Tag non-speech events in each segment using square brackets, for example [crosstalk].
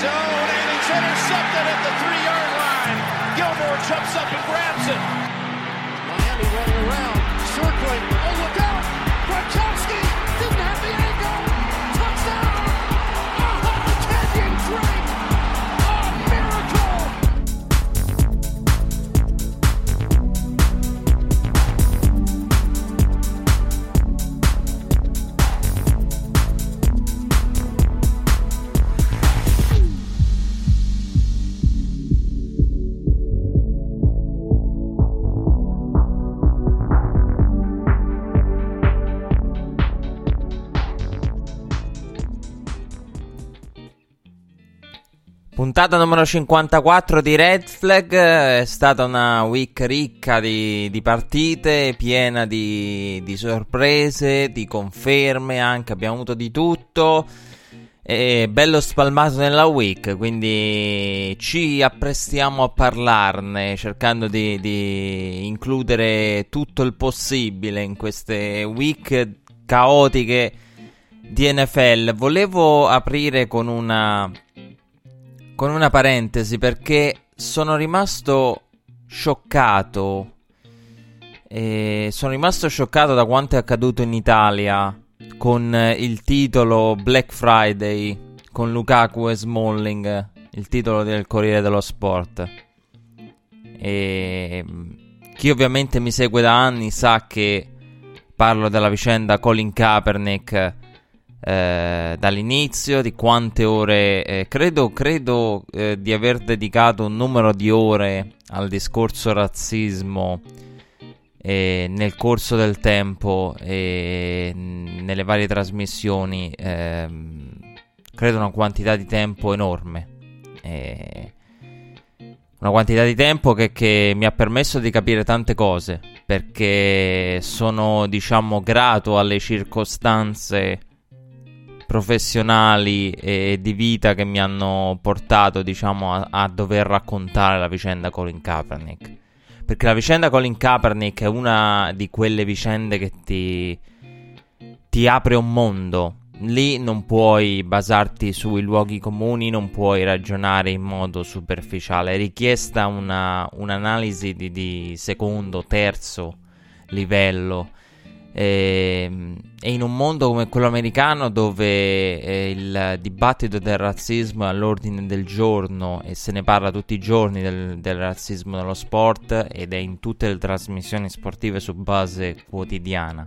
zone, and it's intercepted at the three-yard line. Gilmore jumps up and grabs it. Miami running around, circling. Puntata numero 54 di Red Flag, è stata una week ricca di, di partite, piena di, di sorprese, di conferme anche, abbiamo avuto di tutto. E bello spalmato nella week, quindi ci apprestiamo a parlarne, cercando di, di includere tutto il possibile in queste week caotiche di NFL. Volevo aprire con una con una parentesi perché sono rimasto scioccato. E sono rimasto scioccato da quanto è accaduto in Italia con il titolo Black Friday con Lukaku e Smalling, il titolo del Corriere dello Sport. E chi ovviamente mi segue da anni sa che parlo della vicenda Colin Kaepernick eh, dall'inizio, di quante ore, eh, credo, credo eh, di aver dedicato un numero di ore al discorso razzismo eh, nel corso del tempo e nelle varie trasmissioni, ehm, credo una quantità di tempo enorme. Eh, una quantità di tempo che, che mi ha permesso di capire tante cose perché sono diciamo grato alle circostanze professionali e di vita che mi hanno portato, diciamo, a, a, dover raccontare la vicenda Colin Kaepernick. Perché la vicenda Colin Kaepernick è una di quelle vicende che ti, ti apre un mondo. Lì non puoi basarti sui luoghi comuni, non puoi ragionare in modo superficiale. È richiesta una, un'analisi di, di secondo, terzo livello e, e, in un mondo come quello americano dove eh, il dibattito del razzismo è all'ordine del giorno e se ne parla tutti i giorni del, del razzismo nello sport ed è in tutte le trasmissioni sportive su base quotidiana.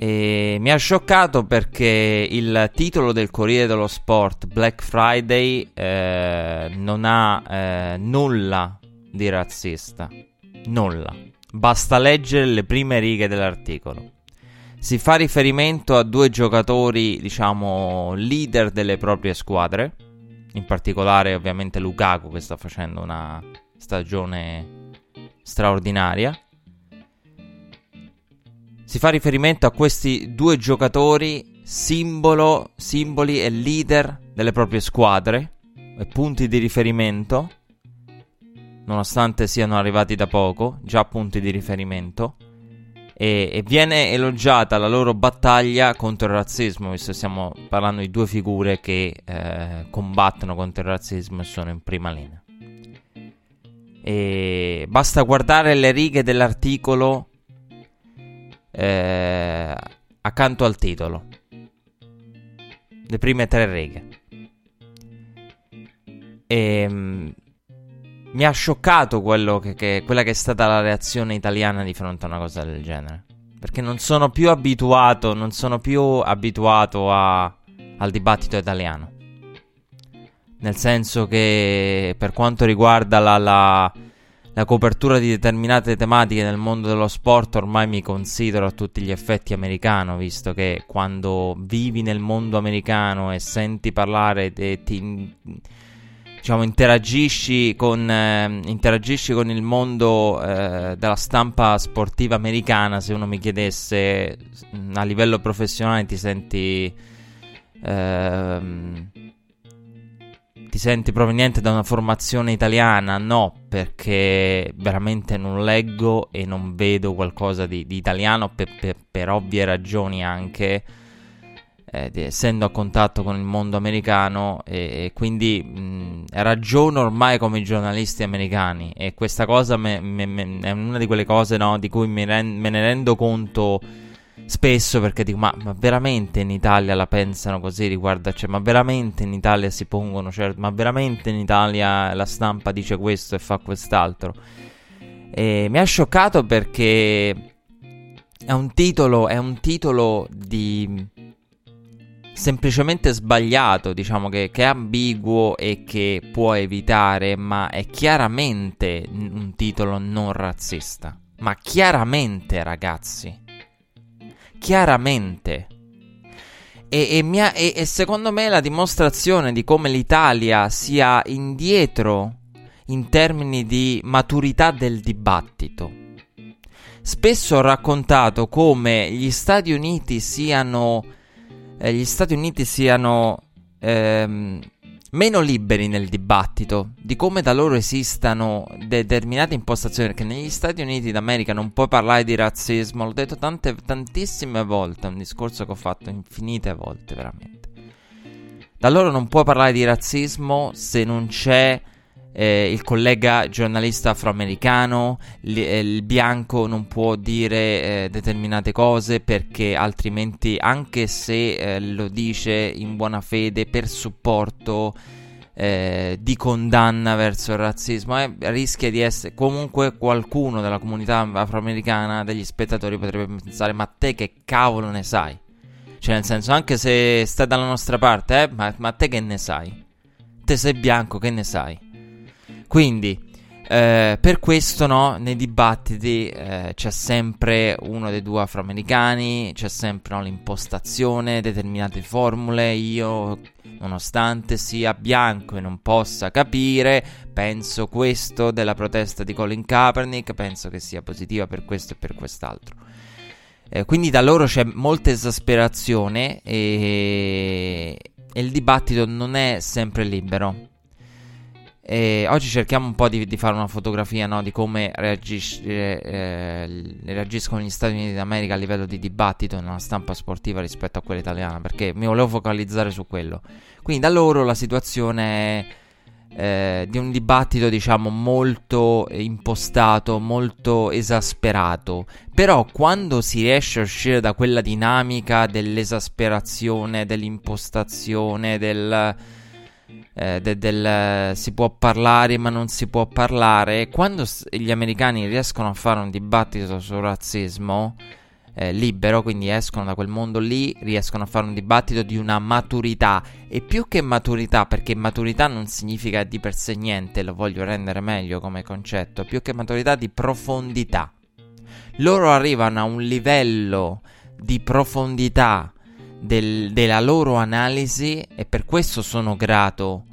E mi ha scioccato perché il titolo del Corriere dello Sport, Black Friday, eh, non ha eh, nulla di razzista. Nulla. Basta leggere le prime righe dell'articolo. Si fa riferimento a due giocatori, diciamo, leader delle proprie squadre. In particolare, ovviamente, Lukaku, che sta facendo una stagione straordinaria. Si fa riferimento a questi due giocatori, simbolo, simboli e leader delle proprie squadre e punti di riferimento nonostante siano arrivati da poco, già punti di riferimento. E, e, viene elogiata la loro battaglia contro il razzismo, visto che stiamo parlando di due figure che eh, combattono contro il razzismo e sono in prima linea. E basta guardare le righe dell'articolo eh, accanto al titolo, le prime tre righe. E mi ha scioccato che, che, quella che è stata la reazione italiana di fronte a una cosa del genere. Perché non sono più abituato, non sono più abituato a, al dibattito italiano. Nel senso che per quanto riguarda la, la, la copertura di determinate tematiche nel mondo dello sport, ormai mi considero a tutti gli effetti americano, visto che quando vivi nel mondo americano e senti parlare, te, ti diciamo, interagisci con, eh, interagisci con il mondo eh, della stampa sportiva americana, se uno mi chiedesse a livello professionale ti senti... Ehm, ti senti proveniente da una formazione italiana? No, perché veramente non leggo e non vedo qualcosa di, di italiano per, per, per ovvie ragioni anche eh, essendo a contatto con il mondo americano e, e quindi mh, ragiono ormai come i giornalisti americani e questa cosa me, me, me, è una di quelle cose no, di cui rend, me ne rendo conto spesso perché dico ma, ma, veramente in Italia la pensano così? Riguardo cioè, ma veramente in Italia si pongono certo ma veramente in Italia la stampa dice questo e fa quest'altro? E mi ha scioccato perché è un titolo è un titolo di semplicemente sbagliato, diciamo che, che, è ambiguo e che può evitare, ma è chiaramente un titolo non razzista. Ma chiaramente, ragazzi. Chiaramente. E, e, mia, e, e secondo me la dimostrazione di come l'Italia sia indietro in termini di maturità del dibattito. Spesso ho raccontato come gli Stati Uniti siano eh, gli Stati Uniti siano ehm, meno liberi nel dibattito, di come da loro esistano determinate impostazioni, perché negli Stati Uniti d'America non puoi parlare di razzismo, l'ho detto tante, tantissime volte, è un discorso che ho fatto infinite volte veramente. Da loro non puoi parlare di razzismo se non c'è eh, il collega giornalista afroamericano, li, eh, il bianco non può dire eh, determinate cose perché altrimenti, anche se eh, lo dice in buona fede per supporto eh, di condanna verso il razzismo, eh, rischia di essere comunque qualcuno della comunità afroamericana, degli spettatori potrebbe pensare: Ma te che cavolo ne sai? Cioè, nel senso, anche se stai dalla nostra parte, ma, ma te che ne sai? Te sei bianco, che ne sai? Quindi, eh, per questo, no, nei dibattiti eh, c'è sempre uno dei due afroamericani, c'è sempre no, l'impostazione, determinate formule. Io, nonostante sia bianco e non possa capire, penso questo della protesta di Colin Kaepernick, penso che sia positiva per questo e per quest'altro. Eh, quindi da loro c'è molta esasperazione e, e il dibattito non è sempre libero. E oggi cerchiamo un po' di, di fare una fotografia no, di come reagisce, eh, reagiscono gli Stati Uniti d'America a livello di dibattito nella stampa sportiva rispetto a quella italiana, perché mi volevo focalizzare su quello. Quindi da loro la situazione è eh, di un dibattito diciamo molto impostato, molto esasperato, però quando si riesce a uscire da quella dinamica dell'esasperazione, dell'impostazione, del eh, de- del si può parlare ma non si può parlare, quando s- gli americani riescono a fare un dibattito sul razzismo eh, libero, quindi escono da quel mondo lì, riescono a fare un dibattito di una maturità e più che maturità, perché maturità non significa di per sé niente, lo voglio rendere meglio come concetto, più che maturità di profondità. Loro arrivano a un livello di profondità del, della loro analisi e per questo sono grato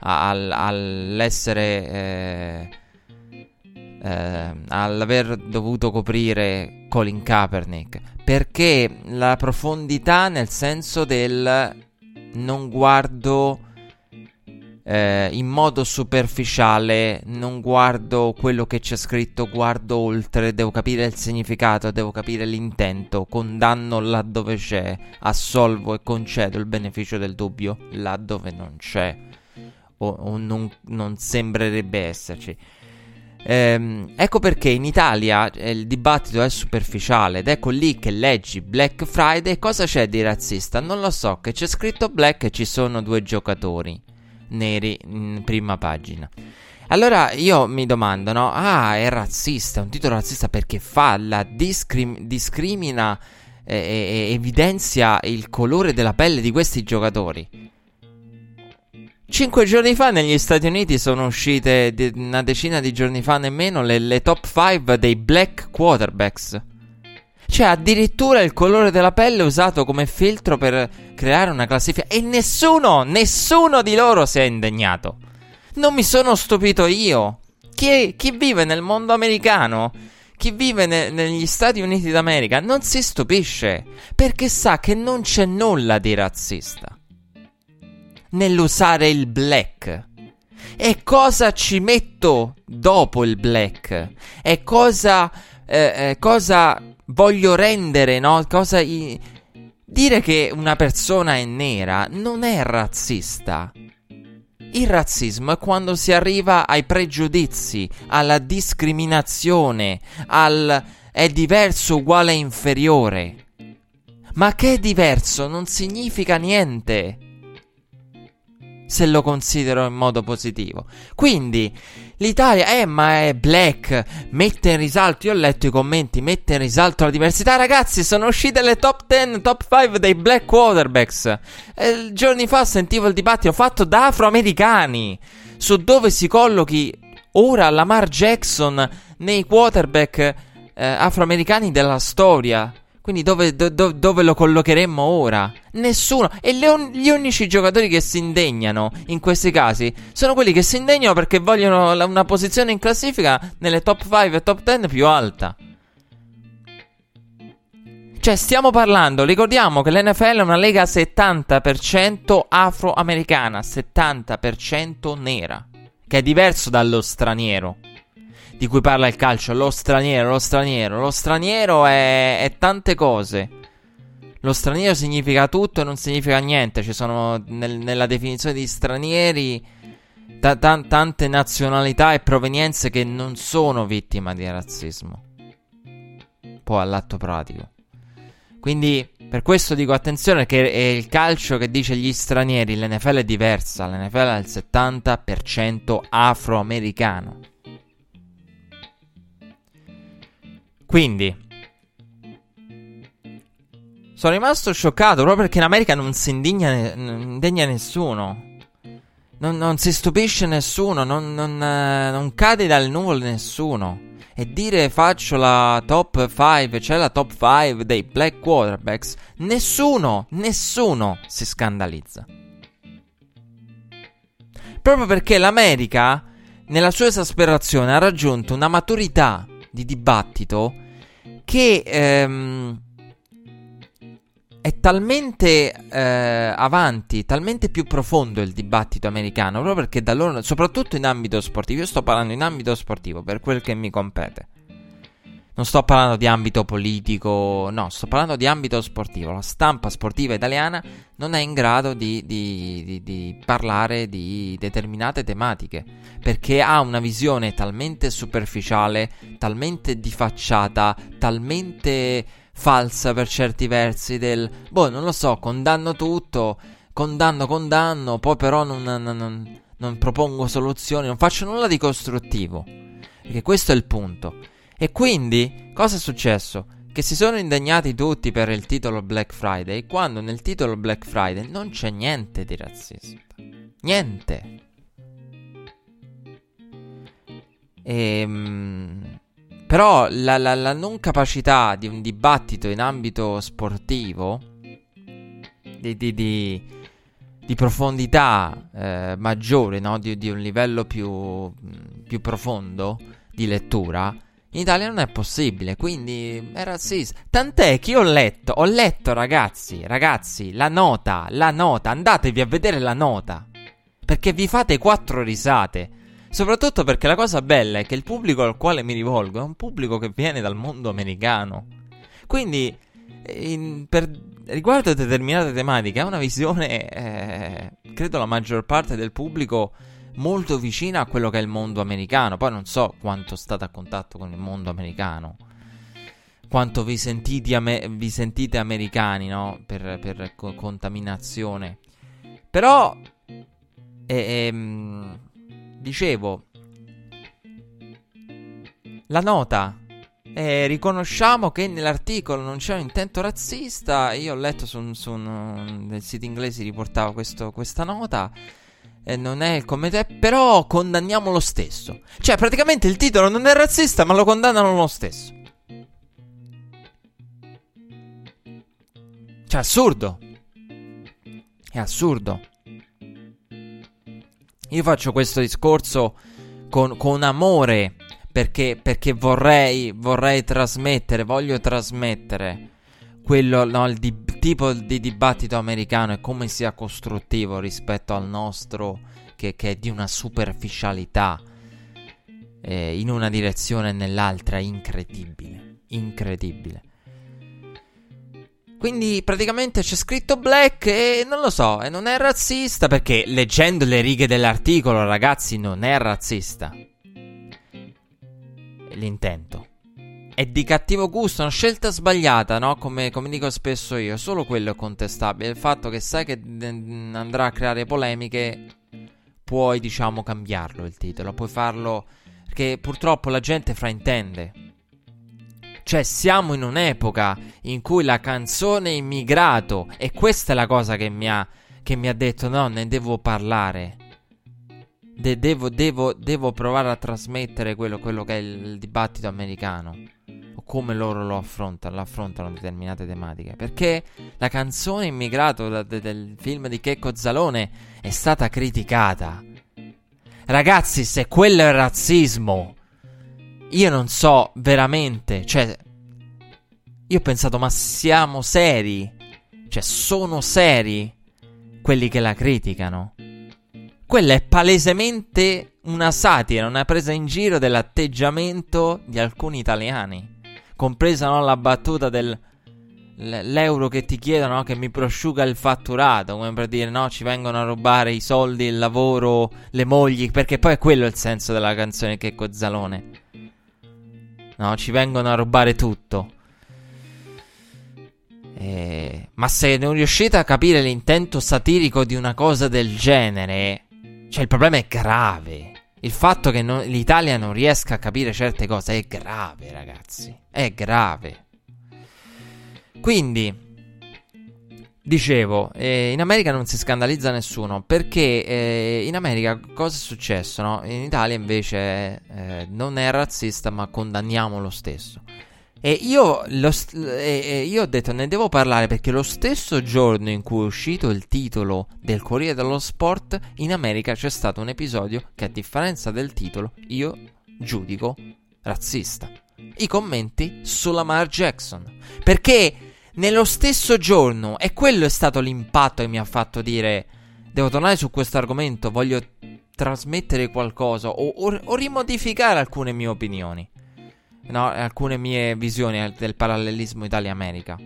al, all'essere eh, eh, all'aver dovuto coprire Colin Kaepernick. Perché la profondità nel senso del non guardo eh, in modo superficiale, non guardo quello che c'è scritto, guardo oltre, devo capire il significato, devo capire l'intento, condanno laddove c'è, assolvo e concedo il beneficio del dubbio laddove non c'è o, o non, non, sembrerebbe esserci. Ehm, ecco perché in Italia eh, il dibattito è superficiale ed ecco lì che leggi Black Friday cosa c'è di razzista? Non lo so, che c'è scritto Black e ci sono due giocatori neri in prima pagina. Allora io mi domando, no? Ah, è razzista, è un titolo razzista perché fa la discrim- discrimina e, e evidenzia il colore della pelle di questi giocatori. Cinque giorni fa negli Stati Uniti sono uscite una decina di giorni fa nemmeno le, le top 5 dei black quarterbacks. Cioè, addirittura il colore della pelle usato come filtro per creare una classifica. E nessuno, nessuno di loro si è indegnato. Non mi sono stupito io. Chi, chi vive nel mondo americano, chi vive ne, negli Stati Uniti d'America, non si stupisce. Perché sa che non c'è nulla di razzista nell'usare il black. E cosa ci metto dopo il black? E cosa, eh, eh, cosa voglio rendere, no? Cosa i- dire che una persona è nera non è razzista. Il razzismo è quando si arriva ai pregiudizi, alla discriminazione, al è diverso uguale inferiore. Ma che è diverso non significa niente se lo considero in modo positivo. Quindi l'Italia, eh, ma è black, mette in risalto, io ho letto i commenti, mette in risalto la diversità. Ragazzi, sono uscite le top 10, top 5 dei black quarterbacks. Eh, giorni fa sentivo il dibattito fatto da afroamericani su dove si collochi ora Lamar Jackson nei quarterback eh, afroamericani della storia. Quindi dove, do, do, dove, lo collocheremmo ora? Nessuno. E un, gli unici giocatori che si indegnano in questi casi sono quelli che si indegnano perché vogliono la, una posizione in classifica nelle top 5 e top 10 più alta. Cioè, stiamo parlando, ricordiamo che l'NFL è una lega 70% afroamericana, 70% nera, che è diverso dallo straniero di cui parla il calcio, lo straniero, lo straniero. Lo straniero è, è tante cose. Lo straniero significa tutto e non significa niente. Ci sono nel, nella definizione di stranieri ta- ta- tante nazionalità e provenienze che non sono vittima di razzismo. Poi all'atto pratico. Quindi per questo dico attenzione che è il calcio che dice gli stranieri, l'NFL è diversa, l'NFL è il 70% afroamericano. Quindi, sono rimasto scioccato proprio perché in America non si indigna, indegna nessuno. Non, non, si stupisce nessuno, non, non, eh, non, cade dal nuvolo nessuno. E dire faccio la top 5, c'è la top 5 dei black quarterbacks, nessuno, nessuno si scandalizza. Proprio perché l'America, nella sua esasperazione, ha raggiunto una maturità di dibattito che ehm, è talmente eh, avanti, talmente più profondo il dibattito americano, proprio perché da loro, soprattutto in ambito sportivo, io sto parlando in ambito sportivo per quel che mi compete. Non sto parlando di ambito politico, no, sto parlando di ambito sportivo. La stampa sportiva italiana non è in grado di, di, di, di, parlare di determinate tematiche perché ha una visione talmente superficiale, talmente di facciata, talmente falsa per certi versi del boh, non lo so, condanno tutto, condanno, condanno, poi però non, non, non, non propongo soluzioni, non faccio nulla di costruttivo. Perché questo è il punto. E quindi, cosa è successo? Che si sono indegnati tutti per il titolo Black Friday, quando nel titolo Black Friday non c'è niente di razzista. Niente. Ehm, però la, la, la, non capacità di un dibattito in ambito sportivo, di, di, di, di profondità eh, maggiore, no? di, di, un livello più, più profondo di lettura, in Italia non è possibile, quindi è razzista. Tant'è che io ho letto, ho letto ragazzi, ragazzi, la nota, la nota, andatevi a vedere la nota. Perché vi fate quattro risate. Soprattutto perché la cosa bella è che il pubblico al quale mi rivolgo è un pubblico che viene dal mondo americano. Quindi, in, per, riguardo a determinate tematiche, ha una visione, eh, credo la maggior parte del pubblico molto vicina a quello che è il mondo americano. Poi non so quanto state a contatto con il mondo americano. Quanto vi, ame- vi sentite americani, no? Per, per co- contaminazione. Però, eh, ehm, dicevo, la nota. Eh, riconosciamo che nell'articolo non c'è un intento razzista. Io ho letto su, su un, sito inglese riportava questo, questa nota eh, non è come te, però condanniamo lo stesso. Cioè, praticamente il titolo non è razzista, ma lo condannano lo stesso. Cioè, assurdo. È assurdo. Io faccio questo discorso con, con amore perché, perché vorrei, vorrei trasmettere, voglio trasmettere quello, no, il di- tipo di dibattito americano e come sia costruttivo rispetto al nostro, che, che è di una superficialità eh, in una direzione e nell'altra incredibile. Incredibile. Quindi praticamente c'è scritto black e non lo so, e non è razzista perché leggendo le righe dell'articolo, ragazzi, non è razzista. L'intento. È di cattivo gusto, una scelta sbagliata, no? Come, come dico spesso io, solo quello è contestabile. Il fatto che sai che andrà a creare polemiche, puoi, diciamo, cambiarlo il titolo, puoi farlo... Perché purtroppo la gente fraintende. Cioè, siamo in un'epoca in cui la canzone immigrato, e questa è la cosa che mi ha, che mi ha detto, no, ne devo parlare. De- devo, devo, devo, provare a trasmettere quello, quello che è il, dibattito americano. O come loro lo affrontano, affrontano determinate tematiche. Perché la canzone immigrato da, de, del film di Checco Zalone è stata criticata. Ragazzi, se quello è razzismo io non so veramente, cioè, io ho pensato, ma siamo seri? Cioè, sono seri quelli che la criticano? Quella è palesemente una satira, una presa in giro dell'atteggiamento di alcuni italiani. Compresa no, la battuta del l'euro che ti chiedono no, che mi prosciuga il fatturato, come per dire no, ci vengono a rubare i soldi, il lavoro, le mogli, perché poi è quello il senso della canzone che Cozzalone. No, ci vengono a rubare tutto. Eh, ma se non riuscite a capire l'intento satirico di una cosa del genere, cioè il problema è grave. Il fatto che non, l'Italia non riesca a capire certe cose è grave, ragazzi. È grave. Quindi, Dicevo, eh, in America non si scandalizza nessuno perché eh, in America cosa è successo? No? In Italia invece eh, non è razzista ma condanniamo lo stesso. E io, st- io, ho detto ne devo parlare perché lo stesso giorno in cui è uscito il titolo del Corriere dello Sport in America c'è stato un episodio che a differenza del titolo io giudico razzista. I commenti sulla Mar Jackson. Perché nello stesso giorno, e quello è stato l'impatto che mi ha fatto dire: Devo tornare su questo argomento, voglio trasmettere qualcosa o, o, o rimodificare alcune mie opinioni, no, alcune mie visioni del parallelismo Italia-America.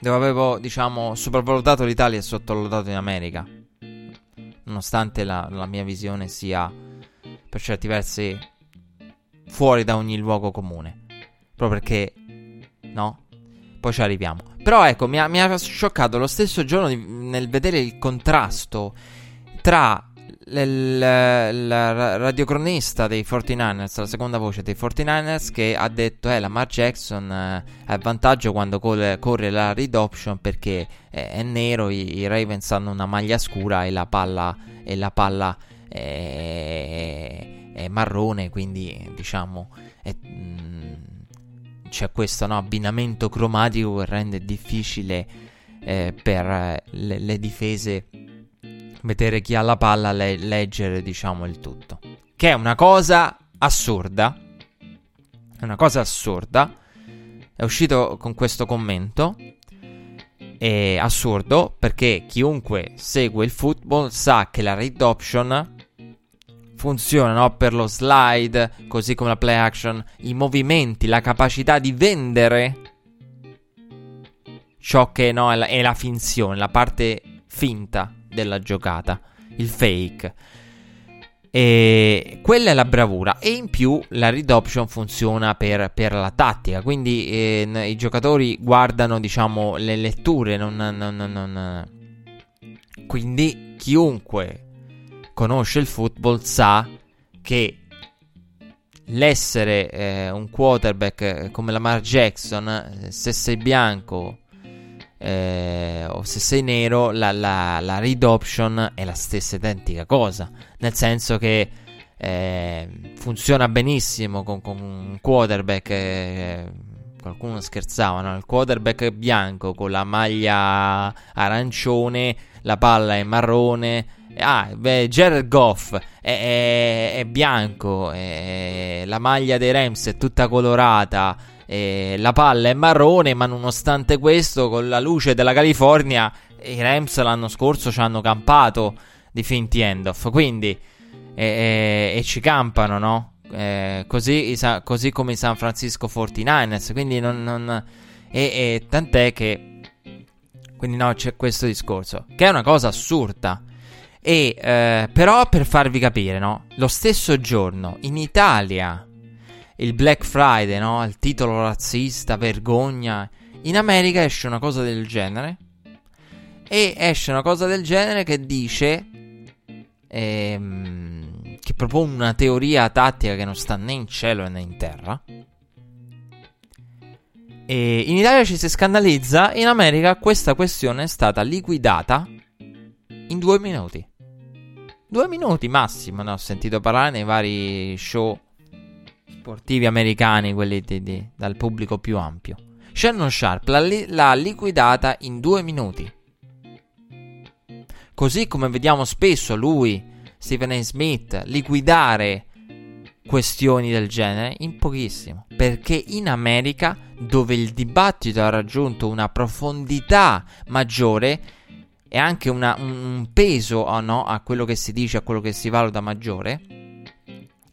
Dove avevo, diciamo, sopravvalutato l'Italia e sottovalutato in America. Nonostante la, la mia visione sia, per certi versi, fuori da ogni luogo comune. Proprio perché, no? Poi ci arriviamo. Però ecco, mi ha, mi ha scioccato lo stesso giorno di, nel vedere il contrasto tra il, radiocronista dei 49ers, la seconda voce dei 49ers, che ha detto: Eh, la Mar Jackson eh, ha il vantaggio quando corre, corre la read option perché è, è nero. I, I, Ravens hanno una maglia scura e la palla, e la palla è, è marrone. Quindi, diciamo, è, mh, c'è questo no, abbinamento cromatico che rende difficile eh, per le, le, difese vedere chi ha la palla, le, leggere diciamo il tutto. Che è una cosa assurda. È una cosa assurda. È uscito con questo commento. È assurdo perché chiunque segue il football sa che la read option funziona no? per lo slide, così come la play action, i movimenti, la capacità di vendere ciò che no, è, la, è la finzione, la parte finta della giocata, il fake. E quella è la bravura. E in più la read option funziona per, per la tattica. Quindi eh, i giocatori guardano, diciamo, le letture. Non, non, non, quindi chiunque conosce il football sa che l'essere eh, un quarterback eh, come Lamar Jackson, eh, se sei bianco eh, o se sei nero, la, la, la, read option è la stessa identica cosa. Nel senso che eh, funziona benissimo con, con un quarterback. Eh, qualcuno scherzava, no? Il quarterback bianco con la maglia arancione, la palla è marrone Ah, beh, Jared Goff è, è, è bianco, è, la maglia dei Rams è tutta colorata, la palla è marrone, ma nonostante questo, con la luce della California, i Rams l'anno scorso ci hanno campato di finti end-off. Quindi, e, ci campano, no? Eh, così, così, come i San Francisco 49ers. Quindi non, non e, e, tant'è che Quindi no, c'è questo discorso, che è una cosa assurda. E eh, però per farvi capire, no? Lo stesso giorno in Italia il Black Friday, no? Il titolo razzista, vergogna. In America esce una cosa del genere. E esce una cosa del genere che dice ehm, che propone una teoria tattica che non sta né in cielo né in terra. E in Italia ci si scandalizza, in America questa questione è stata liquidata in due minuti. Due minuti massimo, ne ho sentito parlare nei vari show sportivi americani, quelli di, di, dal pubblico più ampio. Shannon Sharp l'ha, li- l'ha liquidata in due minuti. Così come vediamo spesso lui, Stephen A. Smith, liquidare questioni del genere in pochissimo. Perché in America, dove il dibattito ha raggiunto una profondità maggiore e anche una, un peso oh no, a quello che si dice, a quello che si valuta maggiore,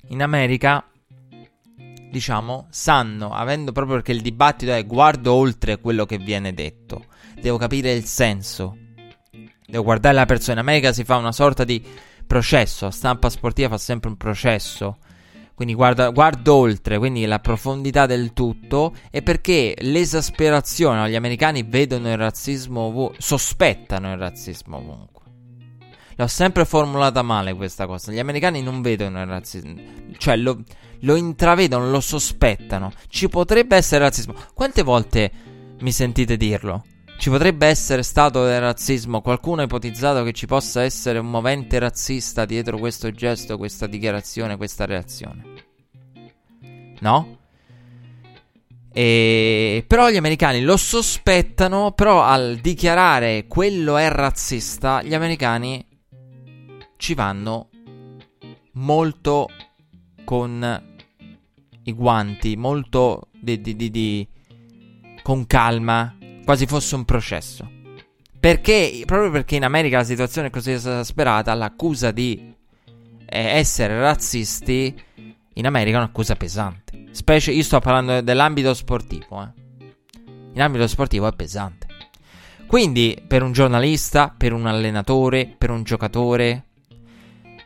in America diciamo, sanno, avendo proprio perché il dibattito è guardo oltre quello che viene detto, devo capire il senso, devo guardare la persona. In America si fa una sorta di processo, la stampa sportiva fa sempre un processo. Quindi guarda, guardo oltre, quindi la profondità del tutto e perché l'esasperazione, gli americani vedono il razzismo ovunque, sospettano il razzismo ovunque. L'ho sempre formulata male questa cosa, gli americani non vedono il razzismo, cioè lo, lo intravedono, lo sospettano. Ci potrebbe essere razzismo. Quante volte mi sentite dirlo? Ci potrebbe essere stato del razzismo. Qualcuno ha ipotizzato che ci possa essere un movente razzista dietro questo gesto, questa dichiarazione, questa reazione. No? E... Però gli americani lo sospettano, però al dichiarare quello è razzista, gli americani ci vanno molto con i guanti, molto di, di, di, di, con calma, quasi fosse un processo. Perché, proprio perché in America la situazione è così esasperata, l'accusa di eh, essere razzisti in America è un'accusa pesante. Specie, io sto parlando dell'ambito sportivo, eh. In ambito sportivo è pesante. Quindi, per un giornalista, per un allenatore, per un giocatore,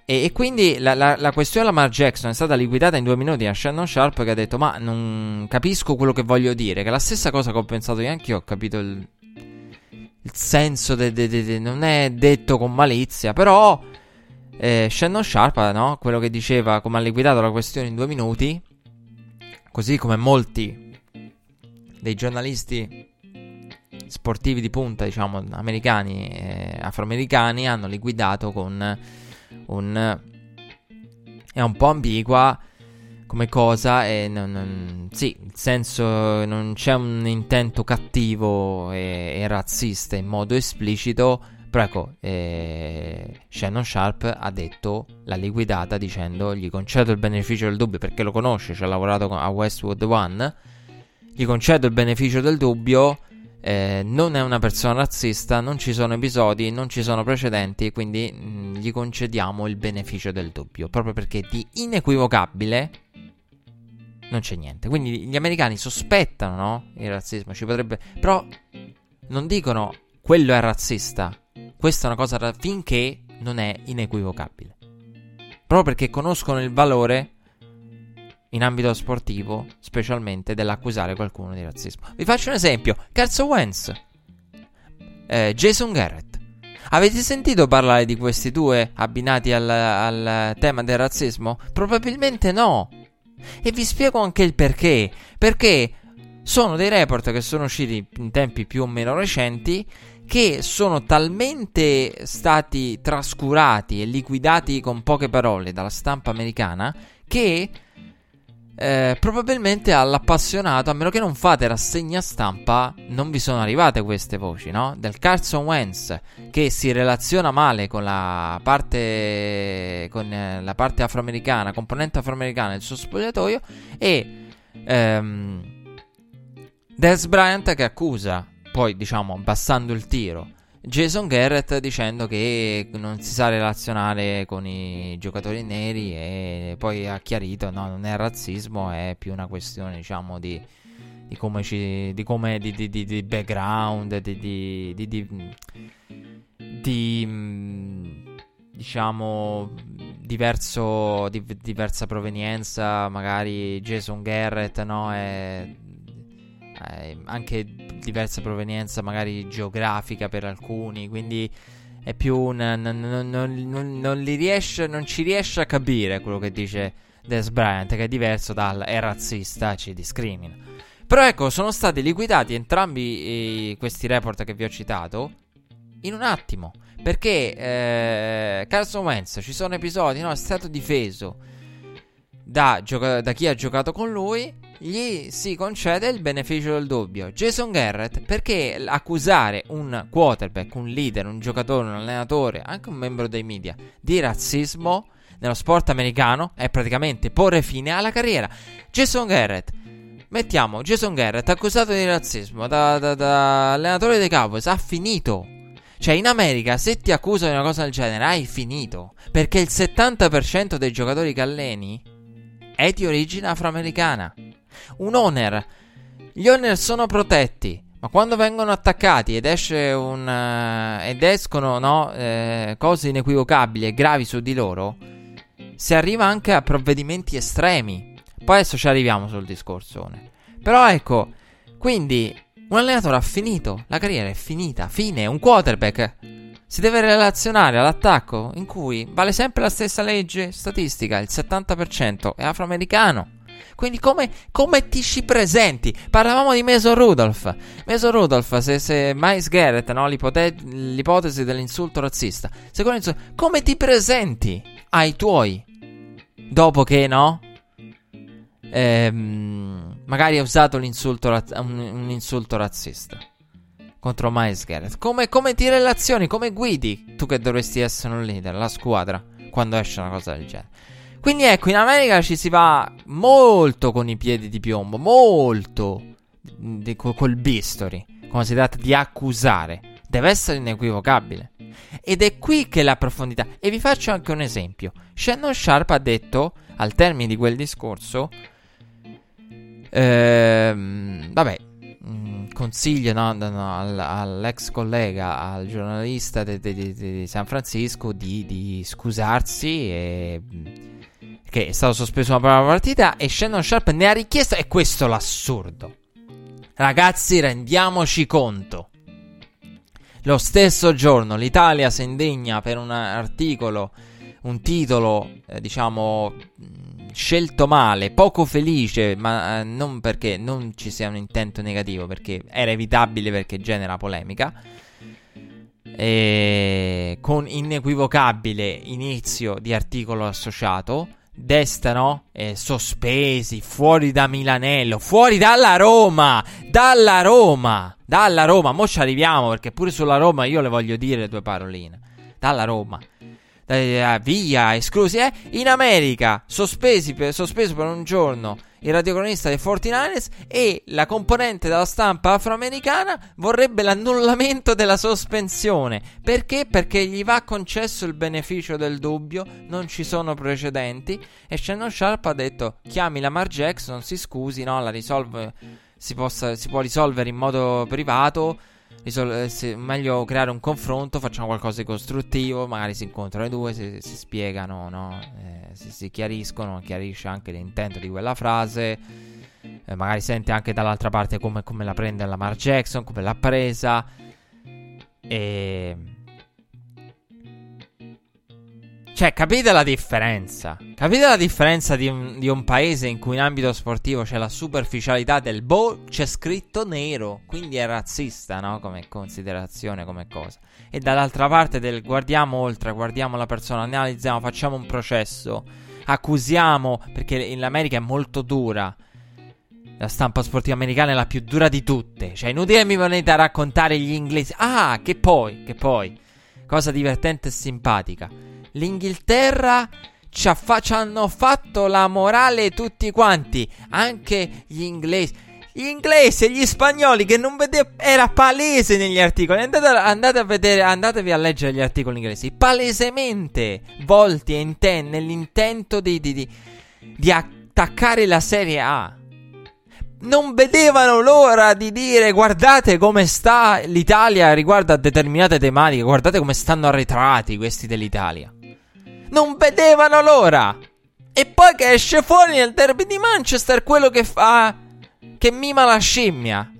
e, e quindi la, la, la, questione Lamar Jackson è stata liquidata in due minuti a Shannon Sharp che ha detto ma non capisco quello che voglio dire, che è la stessa cosa che ho pensato io anche io, ho capito il, il senso, de, de, de, non è detto con malizia, però eh, Shannon Sharp, no? quello che diceva come ha liquidato la questione in due minuti, così come molti dei giornalisti sportivi di punta, diciamo, americani e afroamericani hanno liquidato con un... è un po' ambigua come cosa e non, non, sì, il senso non c'è un intento cattivo e, e razzista in modo esplicito, però ecco, eh, Shannon Sharp ha detto, l'ha liquidata dicendo gli concedo il beneficio del dubbio perché lo conosce, ci ha lavorato a Westwood One, gli concedo il beneficio del dubbio eh, non è una persona razzista, non ci sono episodi, non ci sono precedenti, quindi mh, mm, gli concediamo il beneficio del dubbio, proprio perché di inequivocabile non c'è niente. Quindi gli americani sospettano, no? Il razzismo, ci potrebbe... Però non dicono quello è razzista, questa è una cosa finché non è inequivocabile. Proprio perché conoscono il valore in ambito sportivo, specialmente dell'accusare qualcuno di razzismo. Vi faccio un esempio: Carson Wentz, eh, Jason Garrett. Avete sentito parlare di questi due abbinati al, al tema del razzismo? Probabilmente no. E vi spiego anche il perché. Perché sono dei report che sono usciti in tempi più o meno recenti che sono talmente stati trascurati e liquidati con poche parole dalla stampa americana che eh, probabilmente all'appassionato, a meno che non fate rassegna stampa, non vi sono arrivate queste voci, no? Del Carson Wentz che si relaziona male con la parte, con, eh, la parte afroamericana, componente afroamericana del suo spogliatoio e ehm, Des Bryant che accusa, poi diciamo abbassando il tiro, Jason Garrett dicendo che non si sa relazionare con i giocatori neri e poi ha chiarito no, non è razzismo, è più una questione diciamo di, di come ci, di come, di, di, di background, di, di, mm, diciamo diverso, di, diversa provenienza, magari Jason Garrett, no? È, è anche diversa provenienza, magari geografica per alcuni, quindi è più un. Non, non, non, riesce, non ci riesce a capire quello che dice Des Bryant, che è diverso dal è razzista, ci discrimina. Però ecco, sono stati liquidati entrambi eh, questi report che vi ho citato in un attimo. Perché eh, Carson Wentz ci sono episodi, no? È stato difeso da, da chi ha giocato con lui. Gli si concede il beneficio del dubbio. Jason Garrett, perché accusare un quarterback, un leader, un giocatore, un allenatore, anche un membro dei media di razzismo nello sport americano è praticamente porre fine alla carriera. Jason Garrett, mettiamo Jason Garrett accusato di razzismo da, da, da allenatore dei Cowboys, ha finito cioè, in America, se ti accusano di una cosa del genere, hai finito. Perché il 70% dei giocatori che alleni è di origine afroamericana. Un owner. Gli owner sono protetti. Ma quando vengono attaccati ed un. Uh, ed escono no, eh, cose inequivocabili e gravi su di loro, si arriva anche a provvedimenti estremi. Poi adesso ci arriviamo sul discorsone. Però ecco, quindi un allenatore ha finito, la carriera è finita, fine, un quarterback si deve relazionare all'attacco in cui vale sempre la stessa legge statistica, il 70% è afroamericano. Quindi come, come, ti ci presenti? Parlavamo di Mason Rudolph. Mason Rudolph, se, se Miles Garrett, no, l'ipote- l'ipotesi dell'insulto razzista, secondo insulto, come ti presenti ai tuoi? Dopo che, no? Ehm, magari ha usato un, un, insulto razzista contro Miles Garrett. Come, come, ti relazioni, come guidi tu che dovresti essere un leader, la squadra, quando esce una cosa del genere. Quindi ecco, in America ci si va molto con i piedi di piombo, molto di, col bisturi, quando si tratta di accusare. Deve essere inequivocabile. Ed è qui che la profondità. E vi faccio anche un esempio. Shannon Sharp ha detto, al termine di quel discorso, Ehm, vabbè, mm, consiglio no, no, all'ex collega, al giornalista di San Francisco di, di scusarsi e, che è stato sospeso una prima partita e Shannon Sharp ne ha richiesto e questo l'assurdo. Ragazzi, rendiamoci conto. Lo stesso giorno l'Italia si indigna per un articolo, un titolo, eh, diciamo scelto male, poco felice, ma eh, non perché non ci sia un intento negativo, perché era evitabile perché genera polemica. E con inequivocabile inizio di articolo associato, destano eh, sospesi fuori da Milanello, fuori dalla Roma, dalla Roma, dalla Roma. Mo ci arriviamo perché pure sulla Roma io le voglio dire due paroline. Dalla Roma eh, via, esclusi, eh? In America, sospesi per, sospeso per un giorno il radiocronista dei 49ers e la componente della stampa afroamericana vorrebbe l'annullamento della sospensione. Perché? Perché gli va concesso il beneficio del dubbio, non ci sono precedenti e Shannon Sharp ha detto chiami Lamar Jackson, si scusi, no, la risolve, si, possa, si può risolvere in modo privato risol- eh, se, meglio creare un confronto, facciamo qualcosa di costruttivo, magari si incontrano i due, si, si spiegano, no? eh, si, si, chiariscono, chiarisce anche l'intento di quella frase, eh, magari sente anche dall'altra parte come, come la prende Lamar Jackson, come l'ha presa. E Cioè, capite la differenza? Capite la differenza di un, di un, paese in cui in ambito sportivo c'è la superficialità del boh, c'è scritto nero, quindi è razzista, no? Come considerazione, come cosa. E dall'altra parte del guardiamo oltre, guardiamo la persona, analizziamo, facciamo un processo, accusiamo, perché in America è molto dura. La stampa sportiva americana è la più dura di tutte. Cioè, inutile mi venite a raccontare gli inglesi. Ah, che poi, che poi. Cosa divertente e simpatica l'Inghilterra ci, affa- ci hanno fatto la morale tutti quanti, anche gli inglesi. Gli inglesi e gli spagnoli che non vedevo era palese negli articoli. Andate, andate, a vedere, andatevi a leggere gli articoli inglesi. Palesemente volti inten- nell'intento di, di, di, di attaccare la Serie A. non vedevano l'ora di dire guardate come sta l'Italia riguardo a determinate tematiche, guardate come stanno arretrati questi dell'Italia. Non vedevano l'ora. E poi che esce fuori nel derby di Manchester quello che fa che mima la scimmia.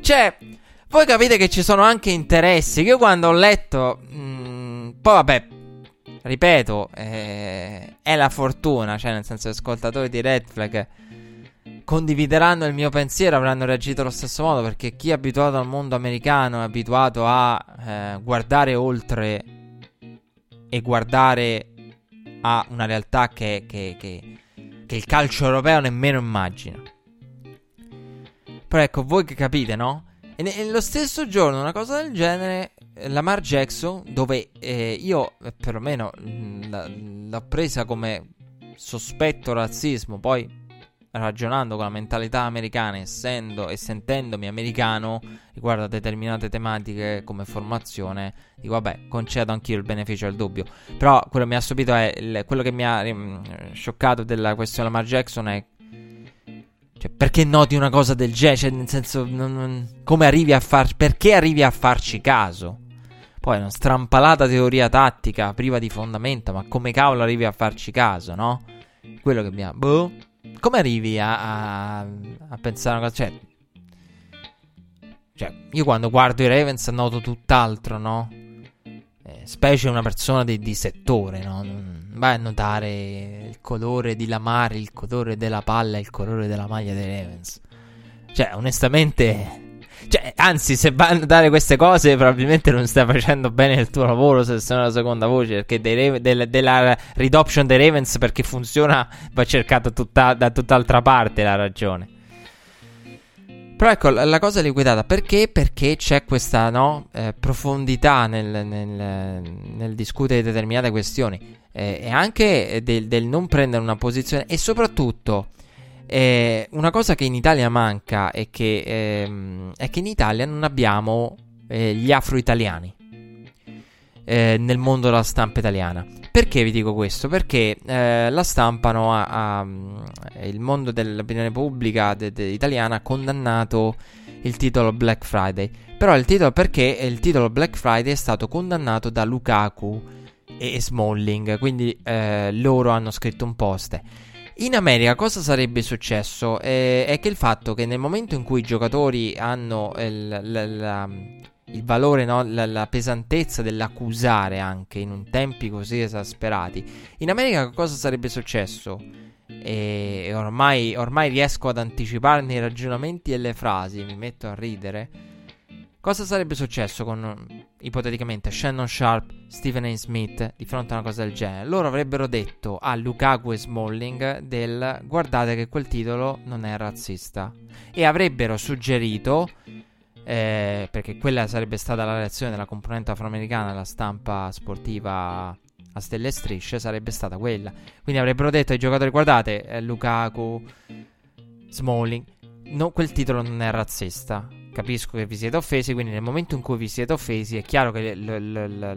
Cioè, voi capite che ci sono anche interessi. Io quando ho letto mh, mm, poi vabbè, ripeto, eh, è la fortuna, cioè nel senso gli ascoltatori di Red Flag condivideranno il mio pensiero, avranno reagito allo stesso modo, perché chi è abituato al mondo americano è abituato a eh, guardare oltre e guardare a una realtà che, che, che, che il calcio europeo nemmeno immagina. Però ecco, voi che capite, no? E nello stesso giorno una cosa del genere Lamar Jackson, dove eh, io eh, perlomeno l- l'ho presa come sospetto razzismo, poi ragionando con la mentalità americana, essendo e sentendomi americano riguardo a determinate tematiche come formazione, dico vabbè, concedo anch'io il beneficio del dubbio. Però quello che mi ha stupito è il, quello che mi ha um, scioccato della questione Lamar Jackson è cioè, perché noti una cosa del genere? Cioè, nel senso, non, non, come arrivi a far. Perché arrivi a farci caso? Poi è una strampalata teoria tattica priva di fondamento, ma come cavolo arrivi a farci caso, no? Quello che abbiamo. Boh. Come arrivi a, a, a pensare a una cosa? Cioè, cioè, io quando guardo i Ravens noto tutt'altro, no? Eh, specie una persona di, di settore, no? Vai a notare il colore di Lamar, il colore della palla, il colore della maglia dei Ravens. Cioè, onestamente cioè, anzi, se vai a notare queste cose, probabilmente non stai facendo bene il tuo lavoro se sei una seconda voce. Perché Raven, del, della redoption dei Ravens, perché funziona, va cercata tutta, da tutt'altra parte la ragione. Però ecco, la, la cosa liquidata perché? Perché c'è questa no, eh, profondità nel, nel, nel, discutere determinate questioni eh, e anche del, del non prendere una posizione e soprattutto eh, una cosa che in Italia manca è che, ehm, è che in Italia non abbiamo eh, gli afro-italiani eh, nel mondo della stampa italiana. Perché vi dico questo? Perché eh, la stampa, no, ha, ha, il mondo dell'opinione pubblica de- de- italiana ha condannato il titolo Black Friday. Però il titolo perché il titolo Black Friday è stato condannato da Lukaku e Smalling, quindi eh, loro hanno scritto un post. In America cosa sarebbe successo? Eh, è che il fatto che nel momento in cui i giocatori hanno il, la, la, il valore, no? la, la, pesantezza dell'accusare anche in un tempi così esasperati, in America cosa sarebbe successo? E ormai, ormai riesco ad anticiparne i ragionamenti e le frasi, mi metto a ridere. Cosa sarebbe successo con, ipoteticamente, Shannon Sharp, Stephen A. Smith di fronte a una cosa del genere? Loro avrebbero detto a Lukaku e Smalling del guardate che quel titolo non è razzista. E avrebbero suggerito, eh, perché quella sarebbe stata la reazione della componente afroamericana alla stampa sportiva a stelle e strisce, sarebbe stata quella. Quindi avrebbero detto ai giocatori guardate, eh, Lukaku, Smalling, no, quel titolo non è razzista capisco che vi siete offesi, quindi nel momento in cui vi siete offesi è chiaro che lo, lo,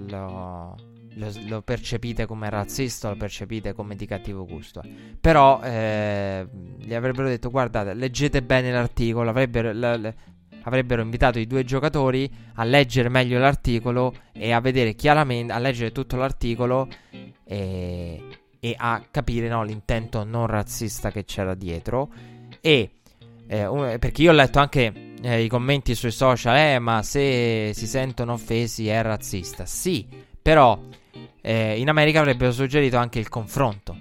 lo, lo percepite come razzista, lo percepite come di cattivo gusto. Però eh, gli avrebbero detto guardate, leggete bene l'articolo, avrebbero, l- avrebbero invitato i due giocatori a leggere meglio l'articolo e a vedere chiaramente, a leggere tutto l'articolo e, e a capire no, l'intento non razzista che c'era dietro. E eh, perché io ho letto anche eh, i commenti sui social, eh, ma se si sentono offesi è razzista. Sì, però eh, in America avrebbero suggerito anche il confronto.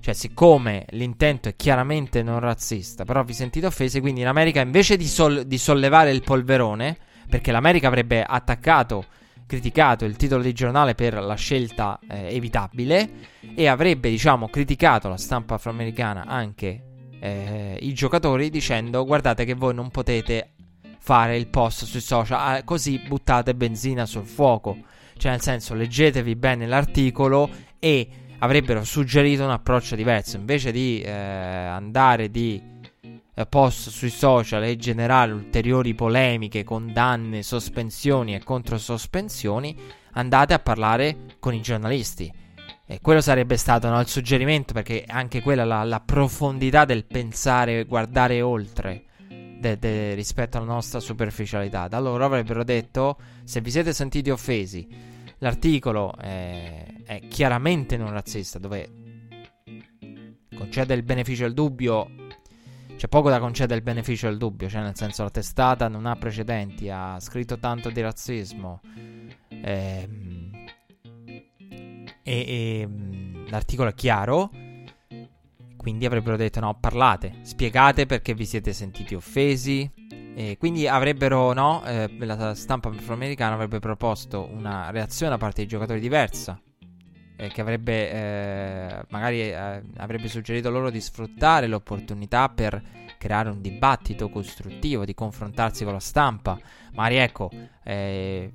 Cioè, siccome l'intento è chiaramente non razzista, però vi sentite offesi, quindi in America invece di, sol- di sollevare il polverone, perché l'America avrebbe attaccato, criticato il titolo di giornale per la scelta eh, evitabile e avrebbe, diciamo, criticato la stampa afroamericana anche eh, i giocatori dicendo guardate che voi non potete fare il post sui social, ah, così buttate benzina sul fuoco. Cioè, nel senso, leggetevi bene l'articolo e avrebbero suggerito un approccio diverso. Invece di eh, andare di eh, post sui social e generare ulteriori polemiche, condanne, sospensioni e controsospensioni, andate a parlare con i giornalisti. E quello sarebbe stato no, il suggerimento, perché anche quella la, la profondità del pensare, guardare oltre de, de, rispetto alla nostra superficialità. Da loro avrebbero detto: se vi siete sentiti offesi, l'articolo è, è chiaramente non razzista, dove concede il beneficio del dubbio. C'è poco da concedere il beneficio del dubbio, cioè nel senso la testata non ha precedenti, ha scritto tanto di razzismo. Ehm, e, e mm, l'articolo è chiaro. Quindi avrebbero detto: no, parlate, spiegate perché vi siete sentiti offesi. E quindi avrebbero, no, eh, la stampa afroamericana avrebbe proposto una reazione da parte dei giocatori diversa. Eh, che avrebbe, eh, magari eh, avrebbe suggerito loro di sfruttare l'opportunità per creare un dibattito costruttivo, di confrontarsi con la stampa. Magari ecco, eh,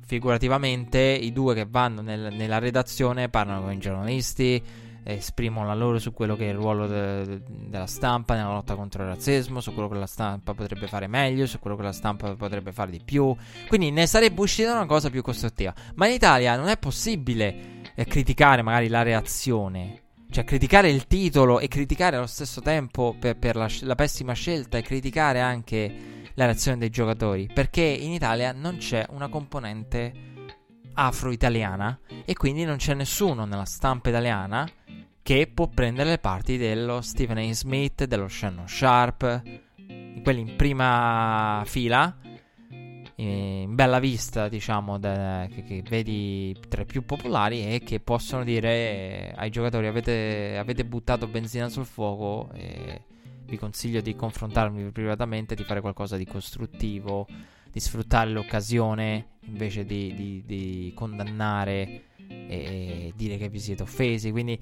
figurativamente i due che vanno nel, nella redazione parlano con i giornalisti, esprimono la loro su quello che è il ruolo de, de, della stampa nella lotta contro il razzismo, su quello che la stampa potrebbe fare meglio, su quello che la stampa potrebbe fare di più. Quindi ne sarebbe uscita una cosa più costruttiva. Ma in Italia non è possibile eh, criticare magari la reazione. Cioè, criticare il titolo e criticare allo stesso tempo per, per la, la pessima scelta e criticare anche la reazione dei giocatori, perché in Italia non c'è una componente afro-italiana e quindi non c'è nessuno nella stampa italiana che può prendere le parti dello Stephen A. Smith, dello Shannon Sharp, di quelli in prima fila, in bella vista, diciamo, de, che, che, vedi tra i più popolari e che possono dire ai giocatori avete, avete buttato benzina sul fuoco vi consiglio di confrontarvi privatamente, di fare qualcosa di costruttivo, di sfruttare l'occasione invece di, di, di condannare e dire che vi siete offesi. Quindi,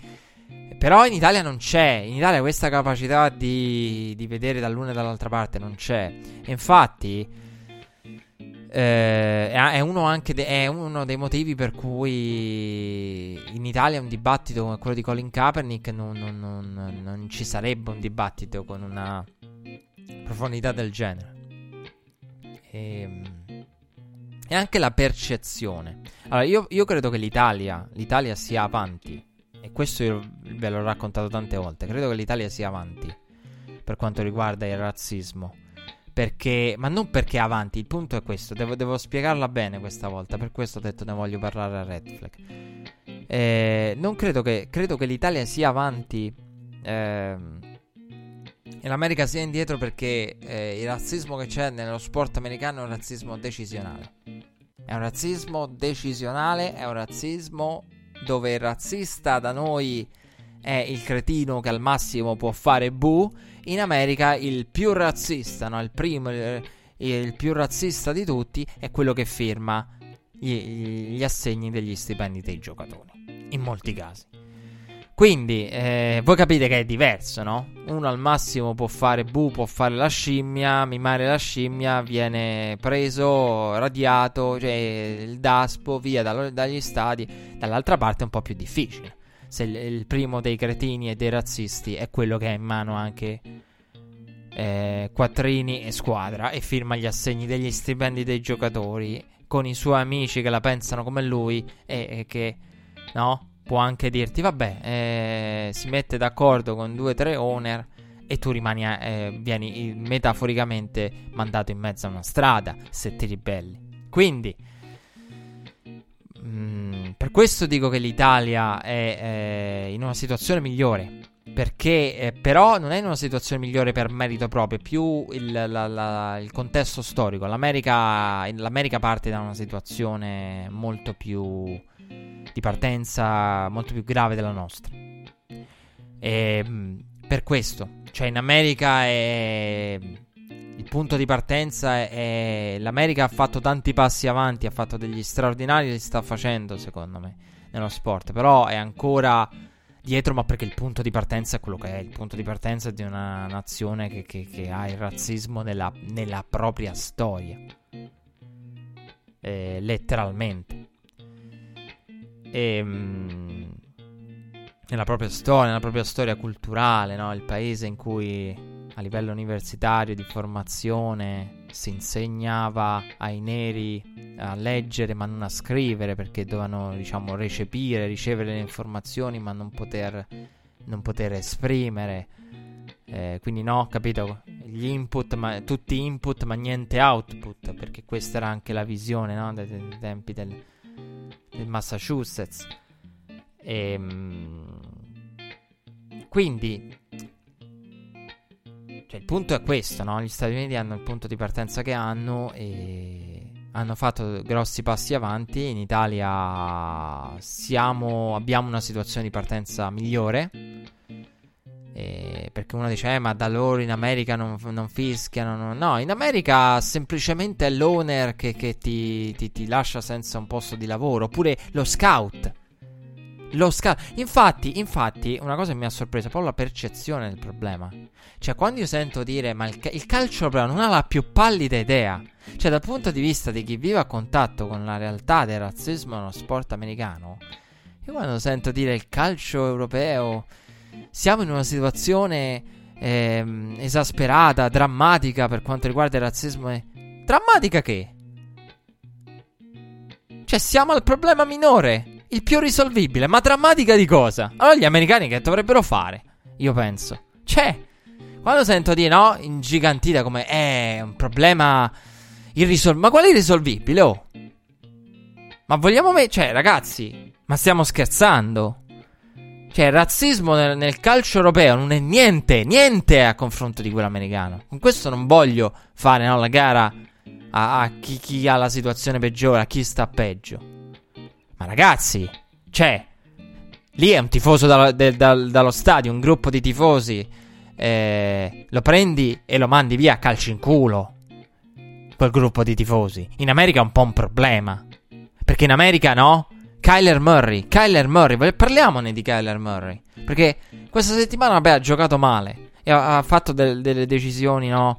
però in Italia non c'è, in Italia questa capacità di, di vedere dall'una e dall'altra parte non c'è. E infatti eh, è, uno de- è, uno dei motivi per cui in Italia un dibattito come quello di Colin Kaepernick non, non, non, non ci sarebbe un dibattito con una profondità del genere. E, ehm, e anche la percezione. Allora, io, io, credo che l'Italia, l'Italia sia avanti. E questo io ve l'ho raccontato tante volte. Credo che l'Italia sia avanti per quanto riguarda il razzismo. Perché, ma non perché avanti, il punto è questo, devo, devo, spiegarla bene questa volta, per questo ho detto ne voglio parlare a Red Flag. Eh, non credo che, credo che l'Italia sia avanti eh, e l'America sia indietro perché eh, il razzismo che c'è nello sport americano è un razzismo decisionale. È un razzismo decisionale, è un razzismo dove il razzista da noi è il cretino che al massimo può fare bu in America il più razzista, no? il primo, il, il più razzista di tutti è quello che firma gli, gli, assegni degli stipendi dei giocatori, in molti casi. Quindi, eh, voi capite che è diverso, no? Uno al massimo può fare bu, può fare la scimmia, mimare la scimmia, viene preso, radiato, cioè il daspo, via da, dagli stadi. Dall'altra parte è un po' più difficile se il, il primo dei cretini e dei razzisti è quello che ha in mano anche eh, quattrini e squadra e firma gli assegni degli stipendi dei giocatori con i suoi amici che la pensano come lui e, e che no può anche dirti vabbè eh, si mette d'accordo con due o tre owner e tu rimani eh, vieni metaforicamente mandato in mezzo a una strada se ti ribelli quindi Mm, per questo dico che l'Italia è, è in una situazione migliore. Perché eh, però non è in una situazione migliore per merito proprio, è più il, la, la, il contesto storico. L'America, L'America, parte da una situazione molto più di partenza, molto più grave della nostra. E, mm, per questo, cioè in America è il punto di partenza è, l'America ha fatto tanti passi avanti, ha fatto degli straordinari, li sta facendo secondo me nello sport, però è ancora dietro, ma perché il punto di partenza è quello che è, il punto di partenza di una nazione che, che, che ha il razzismo nella, nella propria storia, eh, letteralmente. E, ehm, nella propria storia, nella propria storia culturale, no? il paese in cui a livello universitario di formazione si insegnava ai neri a leggere ma non a scrivere perché dovevano diciamo recepire, ricevere le informazioni ma non poter, non poter esprimere. Eh, quindi no, capito? Gli input, ma, tutti input ma niente output perché questa era anche la visione no? dei, dei tempi del, del Massachusetts. E, ehm, quindi cioè, il punto è questo, no? Gli Stati Uniti hanno il punto di partenza che hanno e hanno fatto grossi passi avanti. In Italia siamo, abbiamo una situazione di partenza migliore. Perché uno dice, eh, ma da loro in America non, non fischiano. No. no, in America semplicemente è l'owner che, che ti, ti, ti lascia senza un posto di lavoro. Oppure lo scout lo scout. Infatti, infatti, una cosa che mi ha sorpreso è proprio la percezione del problema. Cioè, quando io sento dire, ma il, il calcio europeo non ha la più pallida idea. Cioè, dal punto di vista di chi vive a contatto con la realtà del razzismo nello sport americano, io quando sento dire il calcio europeo, siamo in una situazione ehm, esasperata, drammatica per quanto riguarda il razzismo. E... Drammatica che? Cioè, siamo al problema minore il più risolvibile. Ma drammatica di cosa? Allora gli americani che dovrebbero fare? Io penso. Cioè, quando sento dire no, ingigantita come è un problema irrisolvibile. Ma quale irrisolvibile? Oh. Ma vogliamo me... Cioè, ragazzi, ma stiamo scherzando? Cioè, il razzismo nel, nel, calcio europeo non è niente, niente a confronto di quello americano. Con questo non voglio fare no, la gara a, a chi, chi ha la situazione peggiore, a chi sta peggio. Ma ragazzi, cioè, lì è un tifoso da, de, da, dallo stadio, un gruppo di tifosi. Eh, lo prendi e lo mandi via a calci in culo. Quel gruppo di tifosi. In America è un po' un problema. Perché in America no? Kyler Murray. Kyler Murray. Parliamone di Kyler Murray. Perché questa settimana, vabbè, ha giocato male. E ha, fatto del, delle decisioni, no?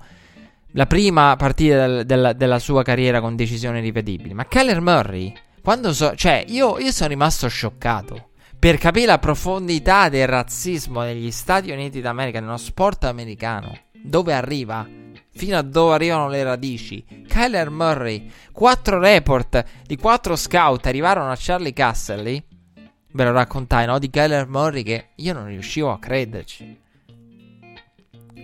La prima partita del, della, della sua carriera con decisioni rivedibili. Ma Kyler Murray quando so, cioè, io, io sono rimasto scioccato. Per capire la profondità del razzismo negli Stati Uniti d'America, nello sport americano, dove arriva, fino a dove arrivano le radici. Kyler Murray, quattro report di quattro scout arrivarono a Charlie Castle. Ve lo raccontai, no? Di Kyler Murray che io non riuscivo a crederci.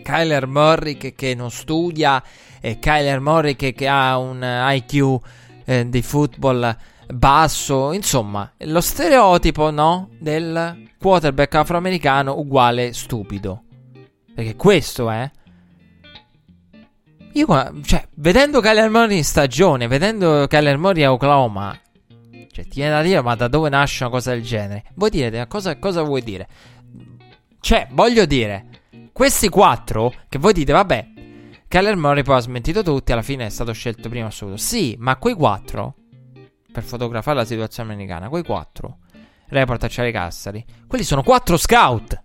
Kyler Murray che, che non studia e Kyler Murray che, che ha un IQ eh, di football basso, insomma, lo stereotipo, no? Del quarterback afroamericano uguale stupido. Perché questo è. Io, cioè, vedendo Kyler Murray in stagione, vedendo Kyler Murray a Oklahoma, cioè, ti viene da dire, ma da dove nasce una cosa del genere? Vuoi dire, cosa, cosa vuoi dire? Cioè, voglio dire, questi quattro, che voi dite, vabbè, Kyler Murray poi ha smentito tutti, alla fine è stato scelto primo assoluto. Sì, ma quei quattro per fotografare la situazione americana. Quei quattro, report a Charlie Cassari, quelli sono quattro scout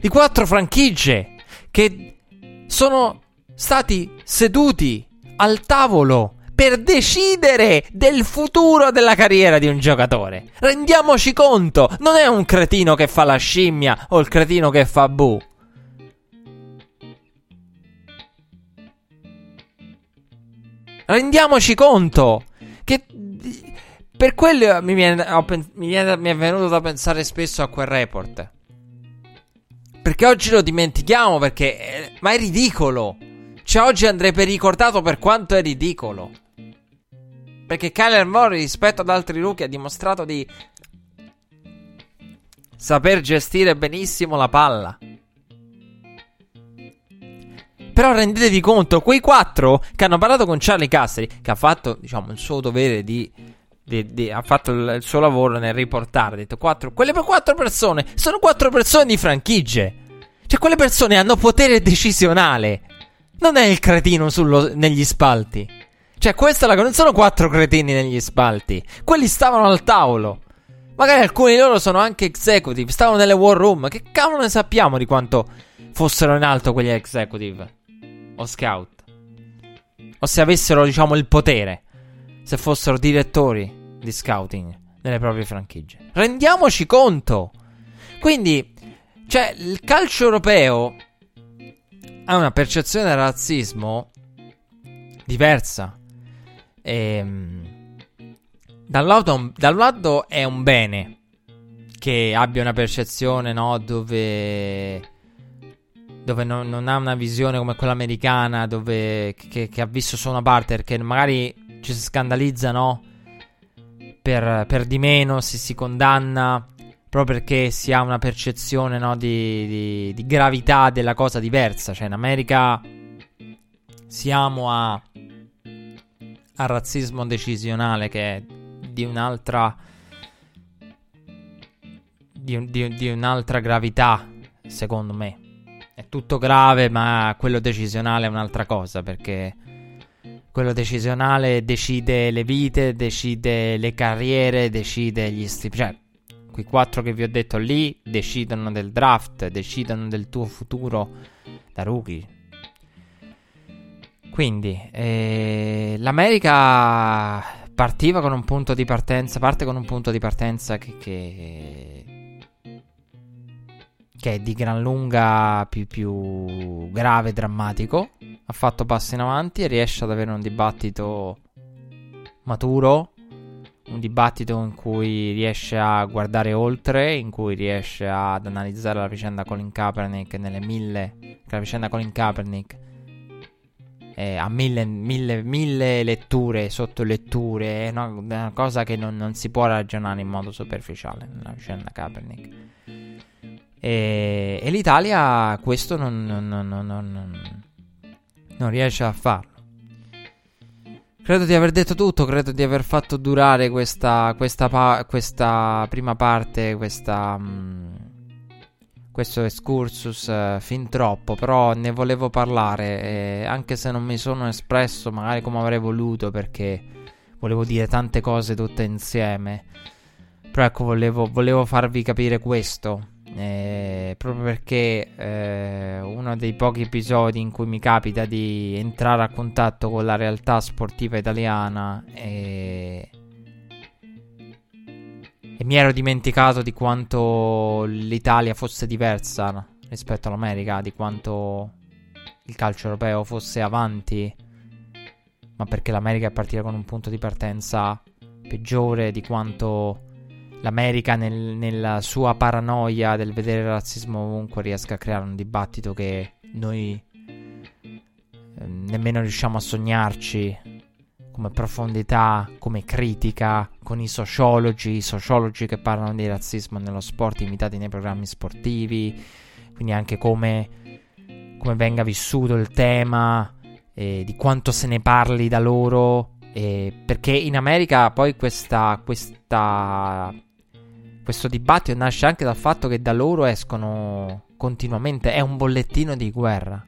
di quattro franchigie che sono stati seduti al tavolo per decidere del futuro della carriera di un giocatore. Rendiamoci conto, non è un cretino che fa la scimmia o il cretino che fa bu. Rendiamoci conto che per quello mi, viene, mi, viene, mi è venuto da pensare spesso a quel report. Perché oggi lo dimentichiamo perché... Ma è ridicolo. Cioè oggi andrebbe ricordato per quanto è ridicolo. Perché Kyler Murray rispetto ad altri rookie ha dimostrato di saper gestire benissimo la palla. Però rendetevi conto, quei quattro che hanno parlato con Charlie Casseri, che ha fatto, diciamo, il suo dovere di di, di, ha fatto il, il, suo lavoro nel riportare. Ha detto quattro, quelle per quattro persone sono quattro persone di franchigie. Cioè, quelle persone hanno potere decisionale. Non è il cretino sullo, negli spalti. Cioè, questa è la cosa. Non sono quattro cretini negli spalti. Quelli stavano al tavolo. Magari alcuni di loro sono anche executive. Stavano nelle war room. Che cavolo ne sappiamo di quanto fossero in alto quegli executive? O scout. O se avessero, diciamo, il potere. Se fossero direttori di scouting nelle proprie franchigie. Rendiamoci conto. Quindi, cioè, il calcio europeo ha una percezione del razzismo diversa. E, ehm, da un lato, da un lato è un bene che abbia una percezione, no, dove dove non, non, ha una visione come quella americana, dove, che, che, ha visto solo una parte, perché magari ci si scandalizza, no? Per, per di meno, si si condanna proprio perché si ha una percezione no, di, di, di, gravità della cosa diversa. Cioè, in America siamo a, al razzismo decisionale che è di un'altra. Di, di, un'altra gravità, secondo me. È tutto grave, ma quello decisionale è un'altra cosa perché quello decisionale decide le vite, decide le carriere, decide gli stili. Cioè, quei quattro che vi ho detto lì decidono del draft, decidono del tuo futuro da rookie. Quindi, eh, l'America partiva con un punto di partenza, parte con un punto di partenza che, che che è di gran lunga più, più grave e drammatico, ha fatto passi in avanti e riesce ad avere un dibattito maturo, un dibattito in cui riesce a guardare oltre, in cui riesce ad analizzare la vicenda Colin Kaepernick nelle mille, la vicenda Colin Kaepernick ha mille, mille, mille letture, sottoletture, è una, una cosa che non, non si può ragionare in modo superficiale nella vicenda Kaepernick. E, e l'Italia questo non, non, non, non, riesce a farlo. Credo di aver detto tutto, credo di aver fatto durare questa, questa, pa- questa prima parte, questa, mh, questo excursus uh, fin troppo, però ne volevo parlare, eh, anche se non mi sono espresso magari come avrei voluto perché volevo dire tante cose tutte insieme. Però ecco, volevo, volevo farvi capire questo. Eh, proprio perché eh, uno dei pochi episodi in cui mi capita di entrare a contatto con la realtà sportiva italiana e, e mi ero dimenticato di quanto l'Italia fosse diversa rispetto all'America, di quanto il calcio europeo fosse avanti, ma perché l'America è partita con un punto di partenza peggiore di quanto l'America nel, nella sua paranoia del vedere il razzismo ovunque riesca a creare un dibattito che noi eh, nemmeno riusciamo a sognarci come profondità, come critica, con i sociologi, i sociologi che parlano di razzismo nello sport imitati nei programmi sportivi, quindi anche come, come venga vissuto il tema, eh, di quanto se ne parli da loro, eh, perché in America poi questa, questa questo dibattito nasce anche dal fatto che da loro escono continuamente, è un bollettino di guerra.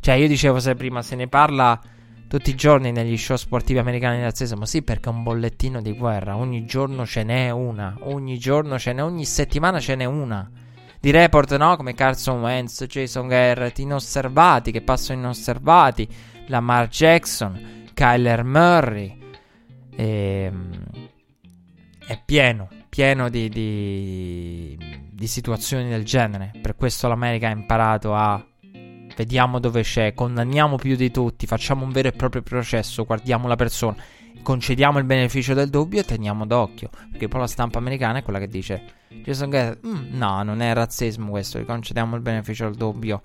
Cioè, io dicevo se prima se ne parla tutti i giorni negli show sportivi americani del razzismo, sì, perché è un bollettino di guerra, ogni giorno ce n'è una, ogni giorno ce n'è, ogni settimana ce n'è una. Di report, no? Come Carson Wentz, Jason Garrett, inosservati, che passano inosservati, Lamar Jackson, Kyler Murray. E, ehm, è pieno, pieno di, di, di situazioni del genere. Per questo l'America ha imparato a vediamo dove c'è, condanniamo più di tutti, facciamo un vero e proprio processo, guardiamo la persona, concediamo il beneficio del dubbio e teniamo d'occhio. Perché poi la stampa americana è quella che dice: Jason Garrett, mm, no, non è razzismo questo, concediamo il beneficio del dubbio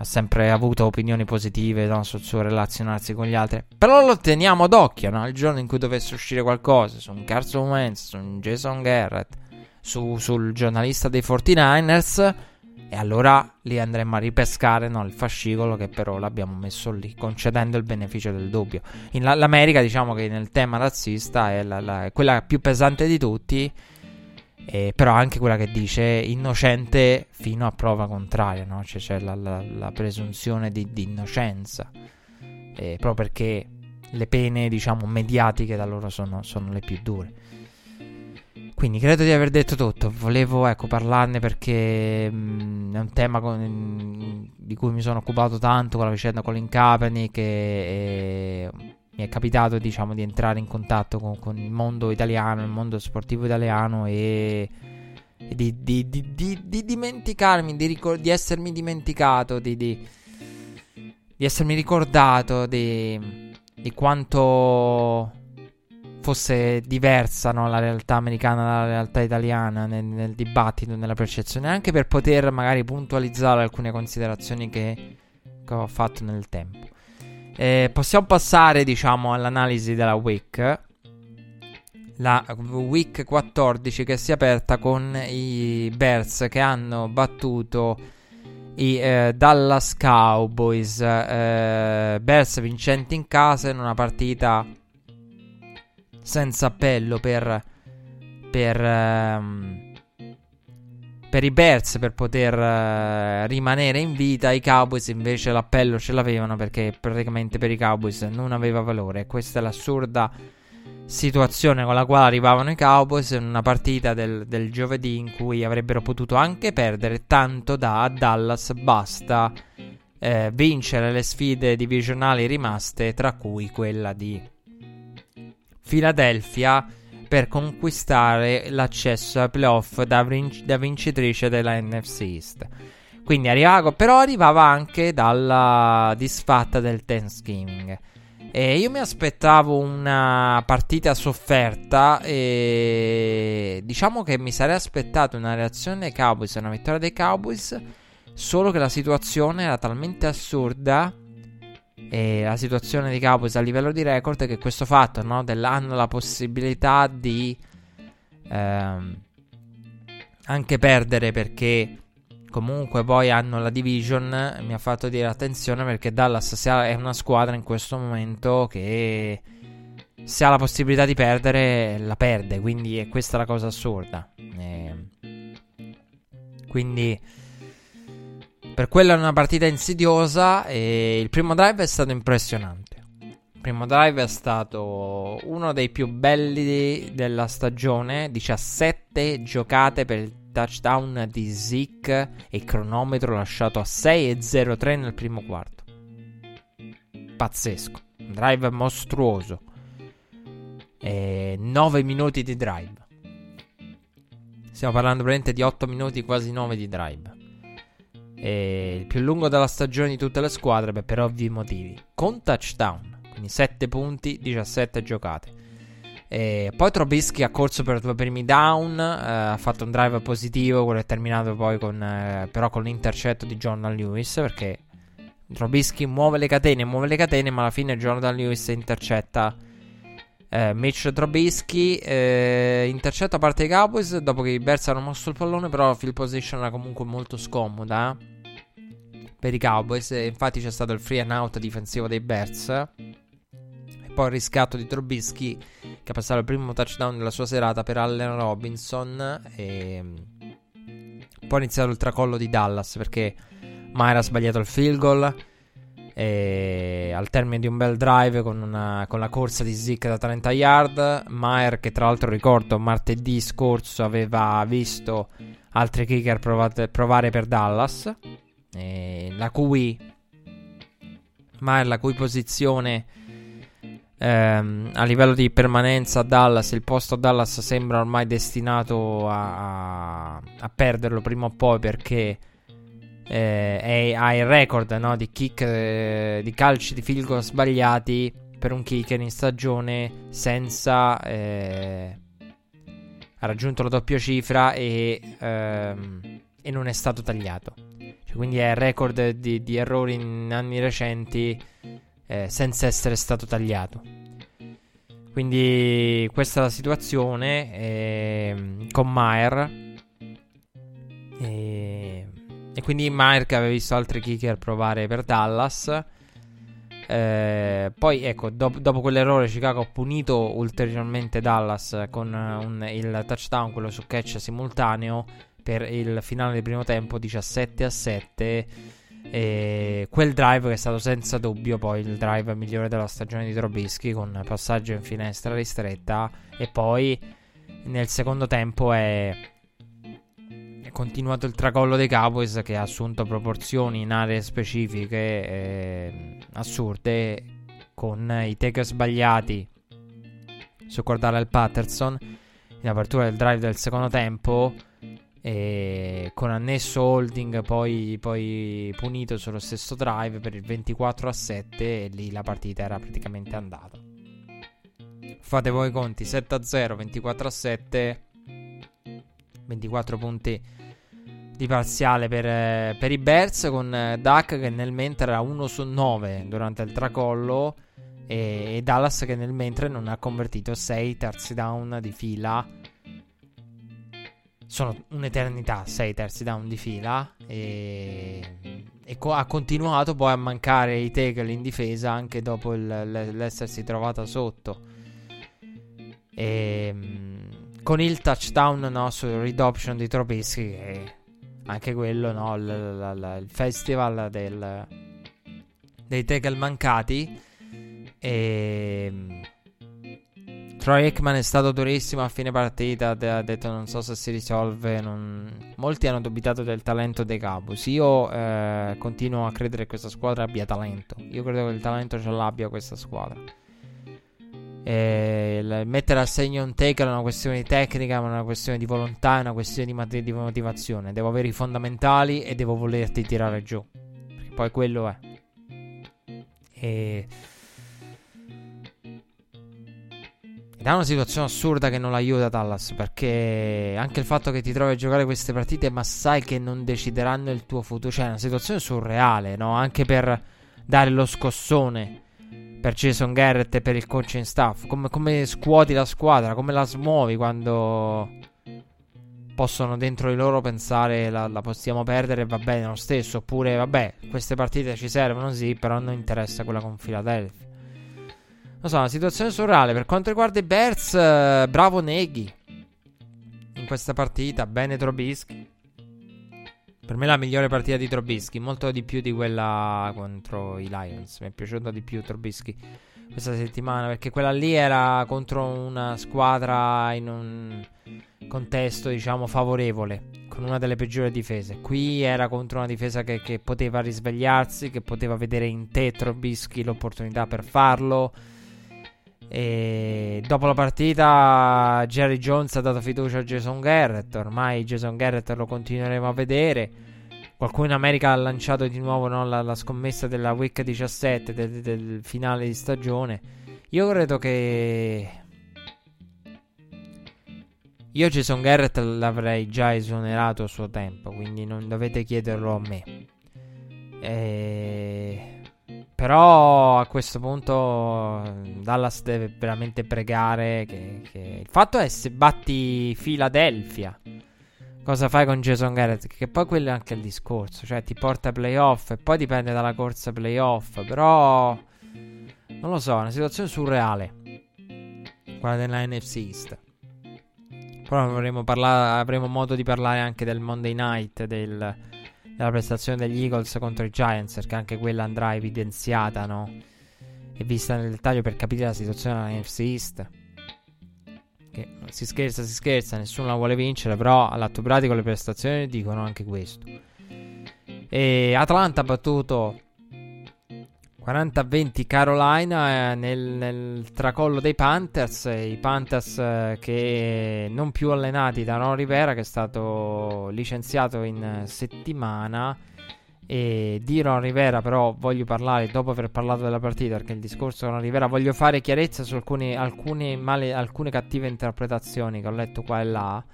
ha sempre avuto opinioni positive no, sul suo relazionarsi con gli altri. Però lo teniamo d'occhio, no? Il giorno in cui dovesse uscire qualcosa su un Carson Wentz, su un Jason Garrett, su, sul giornalista dei 49ers, e allora li andremo a ripescare no, il fascicolo che però l'abbiamo messo lì, concedendo il beneficio del dubbio. In la, l'America, diciamo che nel tema razzista è, la, la, è quella più pesante di tutti eh, però anche quella che dice innocente fino a prova contraria, no? cioè c'è la, la, la presunzione di, di innocenza, eh, proprio perché le pene, diciamo, mediatiche da loro sono, sono, le più dure. Quindi credo di aver detto tutto, volevo ecco, parlarne perché mh, mm, è un tema con, mh, di cui mi sono occupato tanto con la vicenda Colin Kaepernick e, e mi è capitato diciamo di entrare in contatto con, con il mondo italiano, il mondo sportivo italiano e, e di, di, di, di, dimenticarmi, ricor- di, essermi dimenticato, di, essermi ricordato di, quanto fosse diversa no, la realtà americana dalla realtà italiana nel, nel, dibattito, nella percezione, anche per poter magari puntualizzare alcune considerazioni che, che ho fatto nel tempo. Eh, possiamo passare, diciamo, all'analisi della week. La week 14 che si è aperta con i Bears che hanno battuto i eh, Dallas Cowboys. Eh, Bears vincenti in casa in una partita senza appello per, per, ehm, per i Bears per poter eh, rimanere in vita. I Cowboys invece l'appello ce l'avevano perché praticamente per i Cowboys non aveva valore. Questa è l'assurda situazione con la quale arrivavano i Cowboys in una partita del, del giovedì in cui avrebbero potuto anche perdere tanto da Dallas basta eh, vincere le sfide divisionali rimaste tra cui quella di Philadelphia per conquistare l'accesso ai playoff da, vin- da vincitrice della NFC East. Quindi arrivava, però arrivava anche dalla disfatta del Thanksgiving. E io mi aspettavo una partita sofferta e diciamo che mi sarei aspettato una reazione dei Cowboys, una vittoria dei Cowboys, solo che la situazione era talmente assurda e la situazione di Cowboys a livello di record che questo fatto no, hanno la possibilità di ehm, anche perdere perché comunque poi hanno la division mi ha fatto dire attenzione perché Dallas è una squadra in questo momento che se ha la possibilità di perdere la perde. Quindi è questa la cosa assurda. E quindi per quello è una partita insidiosa e il primo drive è stato impressionante. Il primo drive è stato uno dei più belli della stagione, 17 giocate per il touchdown di Zeke e cronometro lasciato a 6.03 nel primo quarto. Pazzesco, un drive mostruoso. E 9 minuti di drive. Stiamo parlando praticamente di 8 minuti, quasi 9 di drive. E il più lungo della stagione di tutte le squadre, beh, per ovvi motivi. Con touchdown, quindi 7 punti, 17 giocate. E poi Trobisky ha corso per due primi down, eh, ha fatto un drive positivo, quello è terminato poi con, eh, però con l'intercetto di Jordan Lewis, perché Trobisky muove le catene, muove le catene, ma alla fine Jordan Lewis intercetta eh, Mitch Trubisky eh, intercetta a parte i Cowboys dopo che i Bears hanno mosso il pallone, però la field position era comunque molto scomoda per i Cowboys. Infatti c'è stato il free and out difensivo dei Bears. E poi il riscatto di Trubisky che ha passato il primo touchdown della sua serata per Allen Robinson. E poi è iniziato il tracollo di Dallas perché Myra ha sbagliato il field goal. E al termine di un bel drive con, una, con la corsa di Zick da 30 yard, Mayer, che tra l'altro ricordo martedì scorso aveva visto altri kicker provate, provare per Dallas, la cui Mayer, la cui posizione ehm, a livello di permanenza a Dallas, il posto a Dallas sembra ormai destinato a, a perderlo prima o poi perché eh, ha il record no, di kick, eh, di calci di field goal sbagliati per un kicker in stagione senza... Eh, ha raggiunto la doppia cifra e, ehm, e non è stato tagliato. Cioè, quindi è il record di, di, errori in anni recenti eh, senza essere stato tagliato. Quindi questa è la situazione eh, con Mayer. E quindi Mark aveva visto altri kicker provare per Dallas. Eh, poi ecco, do- dopo quell'errore Chicago ha punito ulteriormente Dallas con un, il touchdown, quello su catch simultaneo per il finale del primo tempo 17 a 7. E quel drive che è stato senza dubbio poi il drive migliore della stagione di Trobisky con passaggio in finestra ristretta e poi nel secondo tempo è è continuato il tracollo dei Cowboys che ha assunto proporzioni in aree specifiche eh, assurde con i take sbagliati su Cordale Patterson in apertura del drive del secondo tempo e con annesso holding poi, poi punito sullo stesso drive per il 24 a 7 e lì la partita era praticamente andata. Fate voi i conti 7 a 0, 24 a 7, 24 punti di parziale per, eh, per i Bears con eh, Duck che nel mentre era 1 su 9 durante il tracollo e, e Dallas che nel mentre non ha convertito 6 terzi down di fila. Sono un'eternità 6 terzi down di fila e, e co- ha continuato poi a mancare i tackle in difesa anche dopo il, l'essersi trovata sotto. E, ehm, con il touchdown no, su read option di Trubisky che anche quello, no? L- l- l- il festival del, dei tackle mancati. E. Troy Ekman è stato durissimo a fine partita. Ha detto non so se si risolve. Non... Molti hanno dubitato del talento dei Cabus. Io eh, continuo a credere che questa squadra abbia talento. Io credo che il talento ce l'abbia questa squadra. E mettere a segno un tackle è una questione di tecnica, ma è una questione di volontà, è una questione di, mat- di motivazione. Devo avere i fondamentali e devo volerti tirare giù. Perché poi quello è. E... Ed è una situazione assurda che non l'aiuta Dallas. Perché anche il fatto che ti trovi a giocare queste partite, ma sai che non decideranno il tuo futuro. Cioè, è una situazione surreale, no? Anche per dare lo scossone per Jason Garrett e per il coaching staff? Come, come scuoti la squadra? Come la smuovi quando possono dentro di loro pensare la, la possiamo perdere e va bene lo stesso? Oppure, vabbè, queste partite ci servono, sì, però non interessa quella con Philadelphia. Non so, una situazione surreale. Per quanto riguarda i Bears, eh, bravo Neghi. In questa partita, bene Trobischi. Per me la migliore partita di Trobisky, molto di più di quella contro i Lions. Mi è piaciuta di più Trobisky questa settimana perché quella lì era contro una squadra in un contesto, diciamo, favorevole, con una delle peggiori difese. Qui era contro una difesa che, che poteva risvegliarsi, che poteva vedere in te Trobisky l'opportunità per farlo. E dopo la partita Jerry Jones ha dato fiducia a Jason Garrett. Ormai Jason Garrett lo continueremo a vedere. Qualcuno in America ha lanciato di nuovo no, la, la, scommessa della Week 17 del, del, finale di stagione. Io credo che. Io Jason Garrett l'avrei già esonerato a suo tempo. Quindi non dovete chiederlo a me. E però a questo punto Dallas deve veramente pregare che, che... Il fatto è se batti Philadelphia Cosa fai con Jason Garrett? Che poi quello è anche il discorso Cioè ti porta ai playoff E poi dipende dalla corsa playoff Però Non lo so, è una situazione surreale Quella della NFC East Però avremo, parlato, avremo modo di parlare anche del Monday Night Del della prestazione degli Eagles contro i Giants, perché anche quella andrà evidenziata, no? E vista nel dettaglio per capire la situazione della NFC East. Che si scherza, si scherza, nessuno la vuole vincere, però all'atto pratico le prestazioni dicono anche questo. E Atlanta ha battuto 40-20 Carolina eh, nel, nel, tracollo dei Panthers. I Panthers eh, che non più allenati da Ron Rivera, che è stato licenziato in settimana. E di Ron Rivera, però, voglio parlare dopo aver parlato della partita. Perché il discorso di Ron Rivera voglio fare chiarezza su alcune, alcune, male, alcune cattive interpretazioni che ho letto qua e là.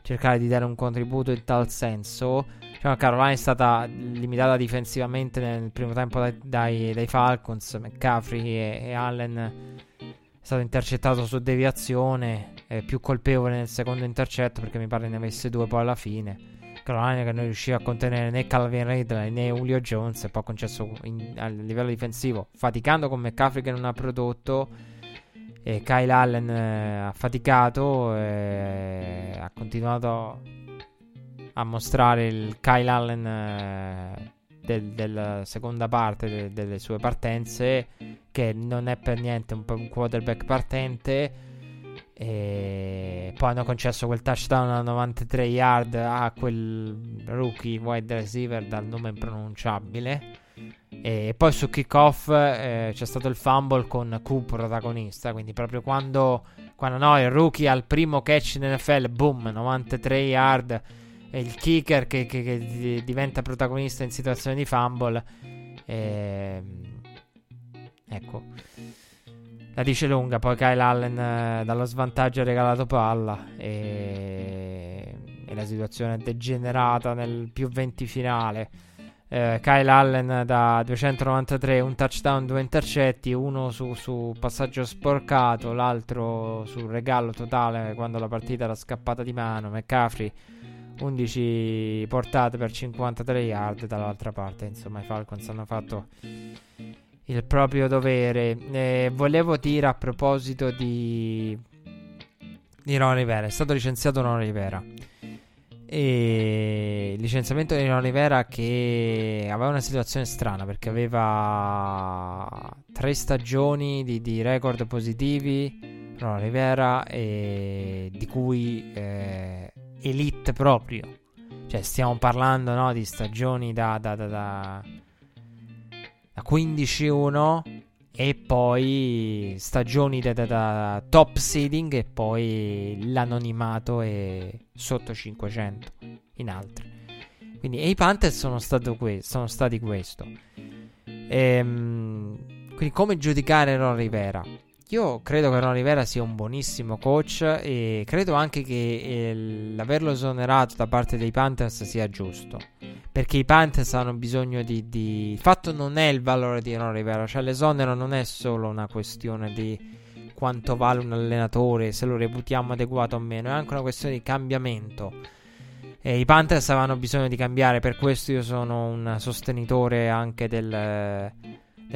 Cercare di dare un contributo in tal senso. Diciamo, Carolina è stata limitata difensivamente nel primo tempo dai, dai, dai Falcons. McCaffrey e, e, Allen è stato intercettato su deviazione. È più colpevole nel secondo intercetto perché mi pare ne avesse due poi alla fine. Carolina che non riusciva a contenere né Calvin Ridley né Julio Jones e poi ha concesso in, a livello difensivo faticando con McCaffrey che non ha prodotto e Kyle Allen eh, ha faticato ha continuato a mostrare il Kyle Allen eh, del, della seconda parte de, delle sue partenze, che non è per niente un, un quarterback partente. E poi hanno concesso quel touchdown a 93 yard a quel rookie wide receiver dal nome impronunciabile. E poi su kickoff eh, c'è stato il fumble con Coop protagonista. Quindi proprio quando, quando no, il rookie al primo catch in NFL, boom, 93 yard è il kicker che, che, che, diventa protagonista in situazioni di fumble. E, ehm, ecco. la dice lunga. Poi Kyle Allen eh, dallo svantaggio ha regalato palla e, e la situazione è degenerata nel più 20 finale. Eh, Kyle Allen da 293, un touchdown, due intercetti, uno su, su, passaggio sporcato, l'altro sul regalo totale quando la partita era scappata di mano. McCaffrey 11 portate per 53 yard dall'altra parte. Insomma, i Falcons hanno fatto il proprio dovere. Eh, volevo dire a proposito di, di Ron Rivera, è stato licenziato Ron Rivera. E il licenziamento di Ron Rivera che aveva una situazione strana perché aveva tre stagioni di, di record positivi. Ron Rivera, e di cui eh, elite proprio. Cioè, stiamo parlando no, di stagioni da, da, da, da, da 15-1 e poi stagioni da, da, da, top seeding e poi l'anonimato è sotto 500 in altri. Quindi e i Panthers sono, que- sono stati questo. Ehm, quindi come giudicare Ron Rivera? Io credo che Ron Rivera sia un buonissimo coach e credo anche che eh, l'averlo esonerato da parte dei Panthers sia giusto. Perché i Panthers hanno bisogno di, di... Il fatto non è il valore di Ron Rivera, cioè l'esonero non è solo una questione di quanto vale un allenatore, se lo reputiamo adeguato o meno, è anche una questione di cambiamento. E I Panthers avevano bisogno di cambiare, per questo io sono un sostenitore anche del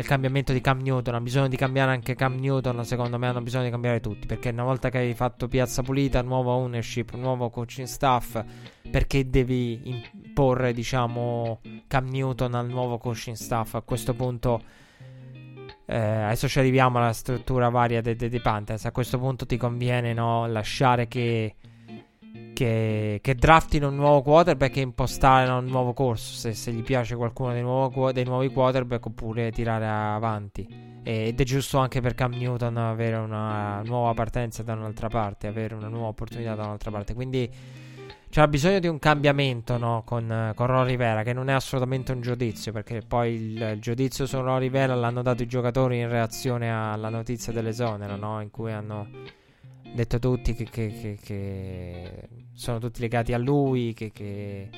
del cambiamento di Cam Newton. Ha bisogno di cambiare anche Cam Newton. Secondo me hanno bisogno di cambiare tutti. Perché una volta che hai fatto piazza pulita, nuova ownership, nuovo coaching staff, perché devi imporre, diciamo, Cam Newton al nuovo coaching staff? A questo punto. Eh, adesso ci arriviamo alla struttura varia dei de, de Panthers. A questo punto ti conviene no, lasciare che che, che draftino un nuovo quarterback e impostare un nuovo corso se, se gli piace qualcuno dei, nuovo, dei, nuovi quarterback oppure tirare avanti ed è giusto anche per Cam Newton avere una nuova partenza da un'altra parte avere una nuova opportunità da un'altra parte quindi c'è bisogno di un cambiamento no? con, con Ron Rivera che non è assolutamente un giudizio perché poi il, il giudizio su Ron Rivera l'hanno dato i giocatori in reazione alla notizia dell'esonero no? in cui hanno detto tutti che, che, che, che, sono tutti legati a lui, che,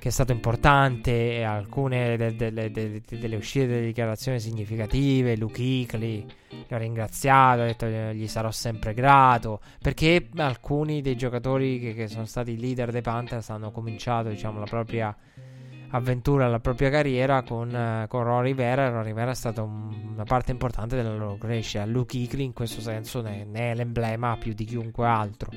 è stato importante, e alcune de, de, de, delle uscite delle dichiarazioni significative, Luke Hickley li ha ringraziato, ha detto che gli sarò sempre grato, perché alcuni dei giocatori che, sono stati leader dei Panthers hanno cominciato diciamo, la propria avventura la propria carriera con, uh, con Ron Rivera. Ron Rivera è stata un, una parte importante della loro crescita. Luke Hickley in questo senso ne, ne, è l'emblema più di chiunque altro.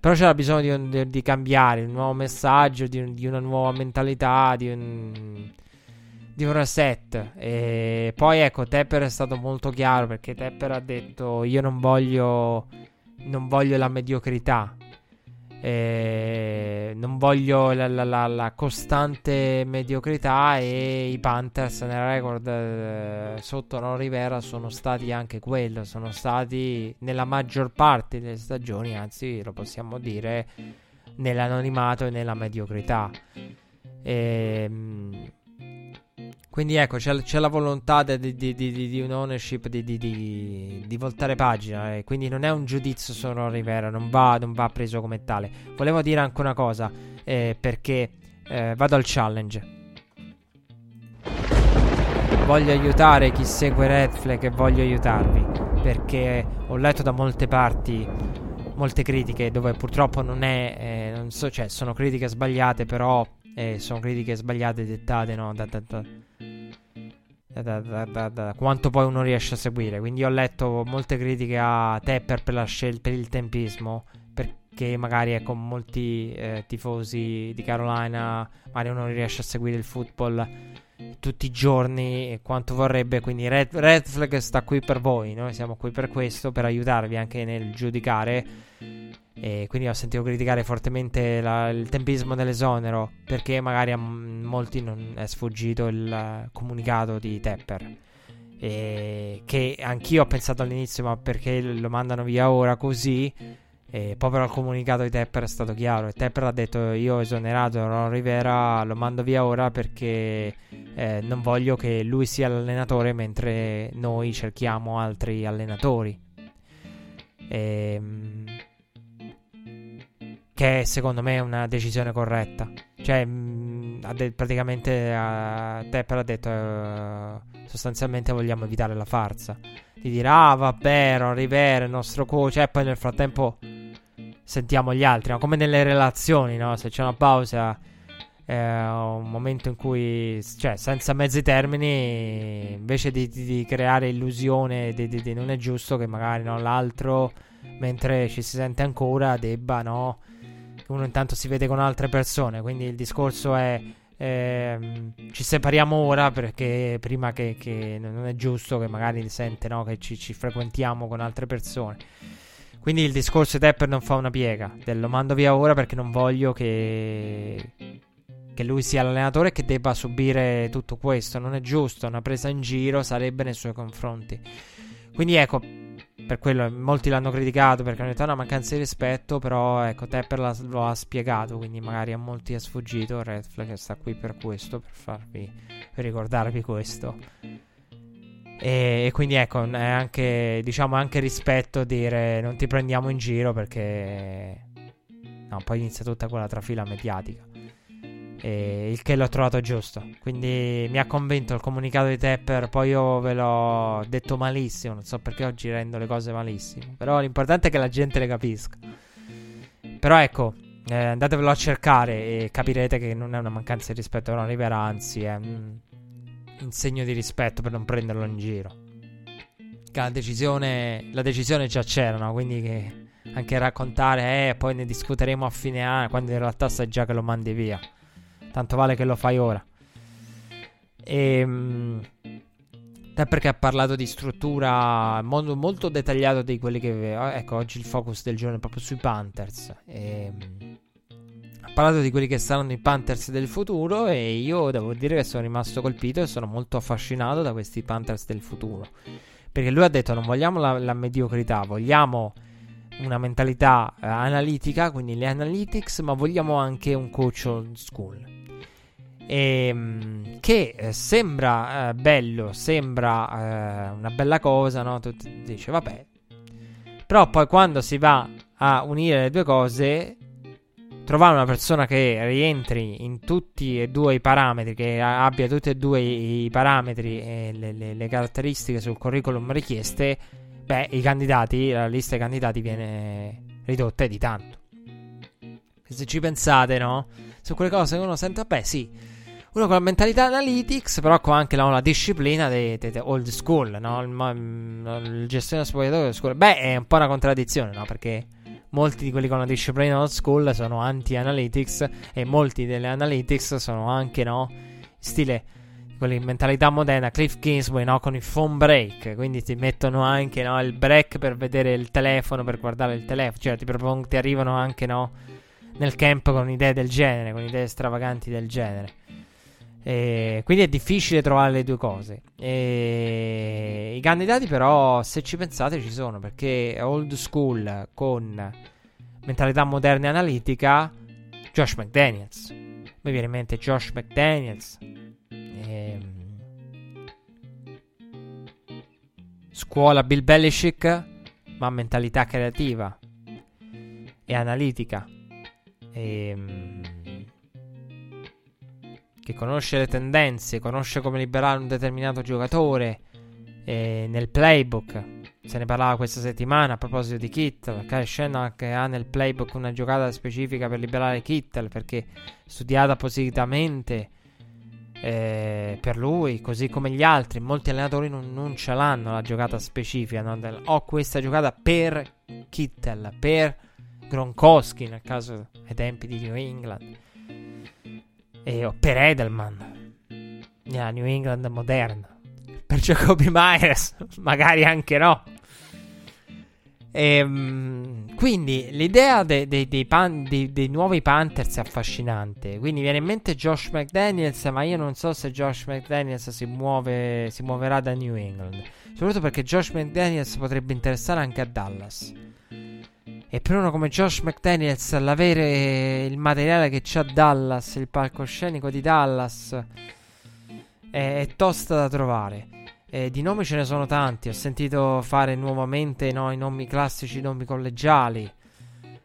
Però c'era bisogno di, di, di cambiare, un nuovo messaggio, di, di, una nuova mentalità, di un, un reset. E poi ecco, Tepper è stato molto chiaro perché Tepper ha detto io non voglio, non voglio la mediocrità. Eh, non voglio la, la, la, la, costante mediocrità e i Panthers nel record eh, sotto Ron Rivera sono stati anche quello, sono stati nella maggior parte delle stagioni, anzi lo possiamo dire, nell'anonimato e nella mediocrità. Ehm quindi ecco, c'è, c'è la volontà di, di, di, di un ownership di, voltare pagina. E quindi non è un giudizio Ron Rivera, non va, non va, preso come tale. Volevo dire anche una cosa, eh, perché eh, vado al challenge. Voglio aiutare chi segue Red Flag e voglio aiutarvi. Perché ho letto da molte parti molte critiche dove purtroppo non è, eh, non so, cioè sono critiche sbagliate, però eh, sono critiche sbagliate dettate no, da, da, da da, da, da, quanto poi uno riesce a seguire. Quindi ho letto molte critiche a Tepper per, scel- per il tempismo. Perché magari ecco, molti eh, tifosi di Carolina, magari uno riesce a seguire il football tutti i giorni quanto vorrebbe. Quindi Red, Red Flag sta qui per voi. Noi siamo qui per questo, per aiutarvi anche nel giudicare e quindi ho sentito criticare fortemente la, il tempismo dell'esonero perché magari a molti non è sfuggito il comunicato di Tepper. E che anch'io ho pensato all'inizio, ma perché lo mandano via ora così? E poi però il comunicato di Tepper è stato chiaro e Tepper ha detto io ho esonerato Ron Rivera, lo mando via ora perché eh, non voglio che lui sia l'allenatore mentre noi cerchiamo altri allenatori. Ehm, che secondo me è una decisione corretta. Cioè, mh, ha de- praticamente uh, Tepper ha detto uh, sostanzialmente vogliamo evitare la farsa. Di dire, ah, vabbè, Rivera, il nostro coach, e poi nel frattempo sentiamo gli altri, no? come nelle relazioni, no? Se c'è una pausa eh, un momento in cui, cioè, senza mezzi termini, invece di, di, di creare illusione, di, di, non è giusto che magari no, l'altro, mentre ci si sente ancora, debba, no? Uno intanto si vede con altre persone, quindi il discorso è. Eh, ci separiamo ora perché prima che, che, non è giusto che magari sente no, che ci, ci frequentiamo con altre persone. Quindi il discorso di Tepper non fa una piega. Lo mando via ora perché non voglio che, che lui sia l'allenatore che debba subire tutto questo. Non è giusto, una presa in giro sarebbe nei suoi confronti. Quindi ecco, per quello molti l'hanno criticato perché hanno detto una mancanza di rispetto, però ecco, Tepper lo ha spiegato, quindi magari a molti è sfuggito. Red Flag sta qui per questo, per farvi, per ricordarvi questo. E, e, quindi ecco, è anche, diciamo, anche rispetto dire non ti prendiamo in giro perché... No, poi inizia tutta quella trafila mediatica e il che l'ho trovato giusto. Quindi mi ha convinto il comunicato di Tepper. Poi io ve l'ho detto malissimo. Non so perché oggi rendo le cose malissimo. Però l'importante è che la gente le capisca. Però ecco, eh, andatevelo a cercare e capirete che non è una mancanza di rispetto per Rivera, anzi è un, un segno di rispetto per non prenderlo in giro. Che la decisione, la decisione già c'era, no? Quindi che anche raccontare, eh, poi ne discuteremo a fine anno, quando in realtà sai già che lo mandi via. Tanto vale che lo fai ora. E, ehm, te perché ha parlato di struttura molto, molto dettagliato di quelli che... Ecco, oggi il focus del giorno è proprio sui Panthers. E, ehm, ha parlato di quelli che saranno i Panthers del futuro e io devo dire che sono rimasto colpito e sono molto affascinato da questi Panthers del futuro. Perché lui ha detto non vogliamo la, la mediocrità, vogliamo una mentalità uh, analitica, quindi le analytics, ma vogliamo anche un coach old school. Ehm, che eh, sembra eh, bello, sembra eh, una bella cosa, no? Tu dici, vabbè. Però poi quando si va a unire le due cose, trovare una persona che rientri in tutti e due i parametri, che abbia tutti e due i, parametri e le, le, le caratteristiche sul curriculum richieste, beh, i candidati, la lista dei candidati viene ridotta di tanto. Se ci pensate, no? Su quelle cose uno sente, beh, sì uno con la mentalità analytics, però con anche no, la disciplina dei, dei, dei old school, no? Il, il, gestione spogliatoio old school. Beh, è un po' una contraddizione, no? Perché molti di quelli con la disciplina old school sono anti-analytics e molti delle analytics sono anche, no? Stile quelli in mentalità moderna, Cliff Kingsbury, no? Con il phone break, quindi ti mettono anche, no? Il break per vedere il telefono, per guardare il telefono, cioè ti, propon- ti arrivano anche, no? Nel camp con idee del genere, con idee stravaganti del genere. E quindi è difficile trovare le due cose. E I candidati, però, se ci pensate, ci sono perché old school con mentalità moderna e analitica. Josh McDaniels. Mi viene in mente Josh McDaniels. E... Scuola Bill Belichick, ma mentalità creativa e analitica. E che conosce le tendenze, conosce come liberare un determinato giocatore eh, nel playbook. Se ne parlava questa settimana a proposito di Kittel. Shannon che ha nel playbook una giocata specifica per liberare Kittel perché studiata appositamente eh, per lui, così come gli altri. Molti allenatori non, non ce l'hanno la giocata specifica. No? Del, ho questa giocata per Kittel, per Gronkowski nel caso ai tempi di New England e oh, per Edelman, yeah, New England moderna. Per Jacoby Myers, [laughs] magari anche no. E, um, quindi l'idea dei, dei, dei, pan, dei, nuovi Panthers è affascinante. Quindi viene in mente Josh McDaniels, ma io non so se Josh McDaniels si, muove, si muoverà da New England. Soprattutto perché Josh McDaniels potrebbe interessare anche a Dallas. E per uno come Josh McDaniels, l'avere il materiale che c'ha Dallas, il palcoscenico di Dallas, è, è, tosta da trovare. Eh, di nomi ce ne sono tanti. Ho sentito fare nuovamente no, i nomi classici, i nomi collegiali.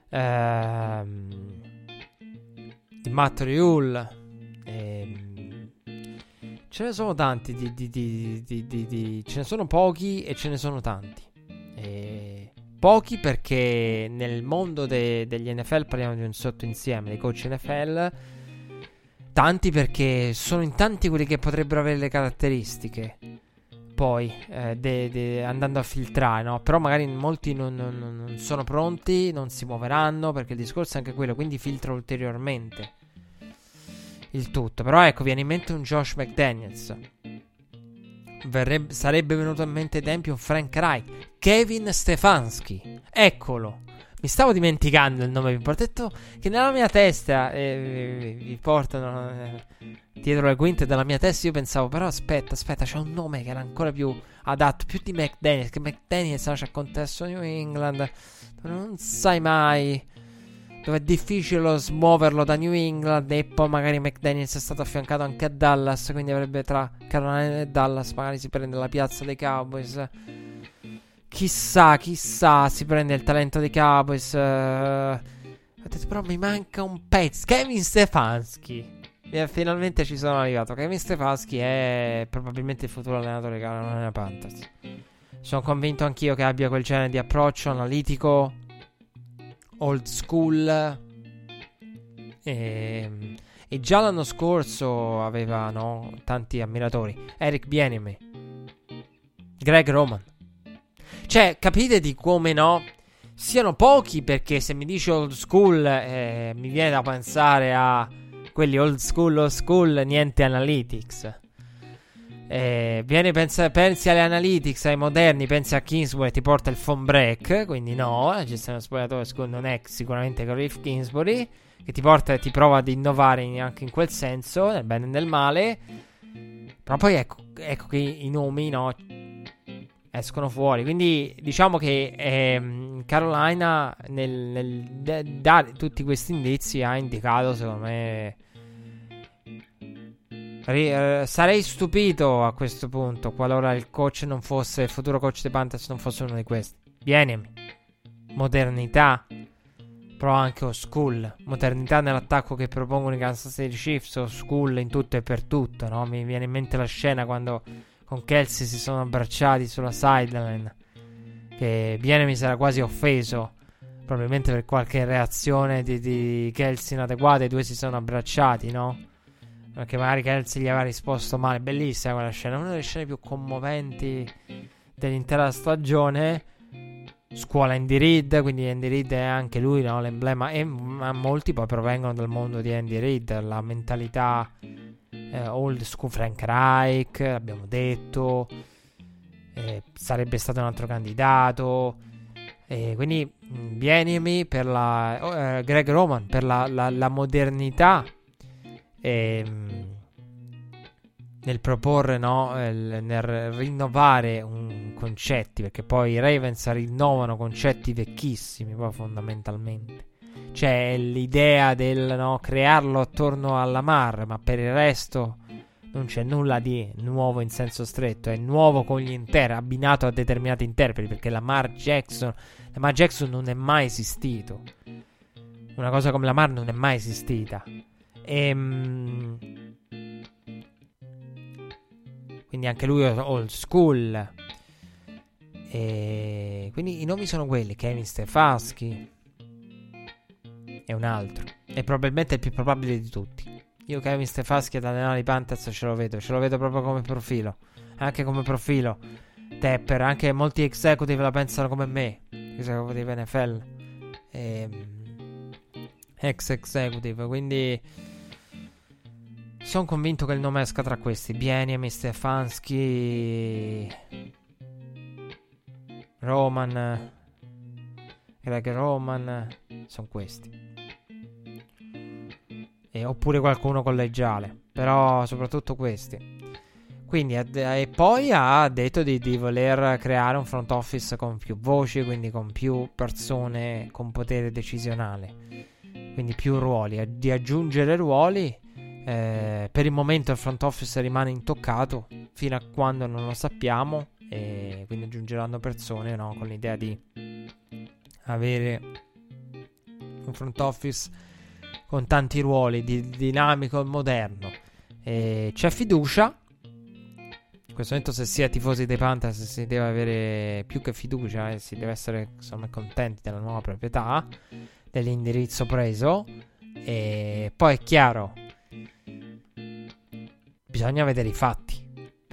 Ehm, di Matt Riul. Ehm, ce ne sono tanti. Di, di, di, ce ne sono pochi e ce ne sono tanti. E pochi perché nel mondo de- degli NFL parliamo di un sottoinsieme dei coach NFL. Tanti perché sono in tanti quelli che potrebbero avere le caratteristiche poi eh, de, de, andando a filtrare, no? Però magari molti non, non, non, sono pronti, non si muoveranno perché il discorso è anche quello, quindi filtra ulteriormente il tutto. Però ecco, viene in mente un Josh McDaniels. Verrebbe, sarebbe venuto in mente ad esempio un Frank Reich, Kevin Stefanski, eccolo. Mi stavo dimenticando il nome, vi ho detto che nella mia testa eh, vi portano eh, dietro le quinte della mia testa. Io pensavo, però aspetta, aspetta, c'è un nome che era ancora più adatto, più di McDaniels. Che McDaniels c'è contesto New England, non sai mai dove è difficile smuoverlo da New England e poi magari McDaniels è stato affiancato anche a Dallas, quindi avrebbe tra Carolina e Dallas magari si prende la piazza dei Cowboys. Chissà, chissà, si prende il talento dei Cowboys. Ho detto, però mi manca un pezzo. Kevin Stefanski. E finalmente ci sono arrivato. Kevin Stefanski è probabilmente il futuro allenatore dei Carolina Panthers. Sono convinto anch'io che abbia quel genere di approccio analitico, old school. E, e già l'anno scorso aveva no, tanti ammiratori. Eric Bienemy, Greg Roman. Cioè, capite di come no? Siano pochi perché se mi dici old school eh, mi viene da pensare a quelli old school, old school, niente analytics. Eh, viene pensa, pensi alle analytics, ai moderni, pensi a Kingsbury, ti porta il phone break, quindi no, la gestione dello spogliatoio secondo non è sicuramente Cliff Kingsbury, che ti porta e ti prova ad innovare in, anche in quel senso, nel bene e nel male. Però poi ecco, ecco che i nomi, no, escono fuori. Quindi diciamo che ehm, Carolina nel, nel dare tutti questi indizi ha indicato secondo me Ri- eh, sarei stupito a questo punto qualora il coach non fosse il futuro coach dei Panthers non fosse uno di questi. Vienemi. Modernità. Però anche old school. Modernità nell'attacco che propongono i Kansas City Chiefs. Old school in tutto e per tutto. No? Mi viene in mente la scena quando con Kelsey si sono abbracciati sulla sideline. Che Viene mi sarà quasi offeso. Probabilmente per qualche reazione di, di Kelsey inadeguata. I due si sono abbracciati, no? Perché magari Kelsey gli aveva risposto male. Bellissima quella scena. Una delle scene più commoventi dell'intera stagione. Scuola Andy Reid, quindi Andy Reid è anche lui no, l'emblema. E ma molti poi provengono dal mondo di Andy Reid. La mentalità eh, old school Frank Reich, abbiamo detto, eh, sarebbe stato un altro candidato. Eh, quindi Bienemi per la oh, eh, Greg Roman per la, la, la modernità ehm, nel proporre, no, nel rinnovare un concetti, perché poi i Ravens rinnovano concetti vecchissimi, poi fondamentalmente. C'è l'idea del no, crearlo attorno alla Mar, ma per il resto non c'è nulla di nuovo in senso stretto. È nuovo con gli interi, abbinato a determinati interpreti, perché la Mar Jackson, la Mar Jackson non è mai esistito. Una cosa come la Mar non è mai esistita. Ehm... Quindi anche lui è old school. E quindi i nomi sono quelli: Kevin Stefanski, è un altro. È probabilmente il più probabile di tutti. Io Kevin Stefanski ad allenare i Panthers ce lo vedo, ce lo vedo proprio come profilo. Anche come profilo. Tepper, anche molti executive la pensano come me. Executive NFL. Ehm, ex executive, quindi sono convinto che il nome esca tra questi. Bieniemi, Stefanski, Roman, Greg Roman, sono questi eh, oppure qualcuno collegiale, però soprattutto questi. Quindi, e poi ha detto di, di, voler creare un front office con più voci, quindi con più persone con potere decisionale, quindi più ruoli, di aggiungere ruoli Eh, per il momento il front office rimane intoccato fino a quando non lo sappiamo e quindi aggiungeranno persone no, con l'idea di avere un front office con tanti ruoli, di, dinamico e moderno. E c'è fiducia. In questo momento, se si è tifosi dei Panthers, si deve avere più che fiducia e si deve essere insomma, contenti della nuova proprietà, dell'indirizzo preso. E poi è chiaro, bisogna vedere i fatti.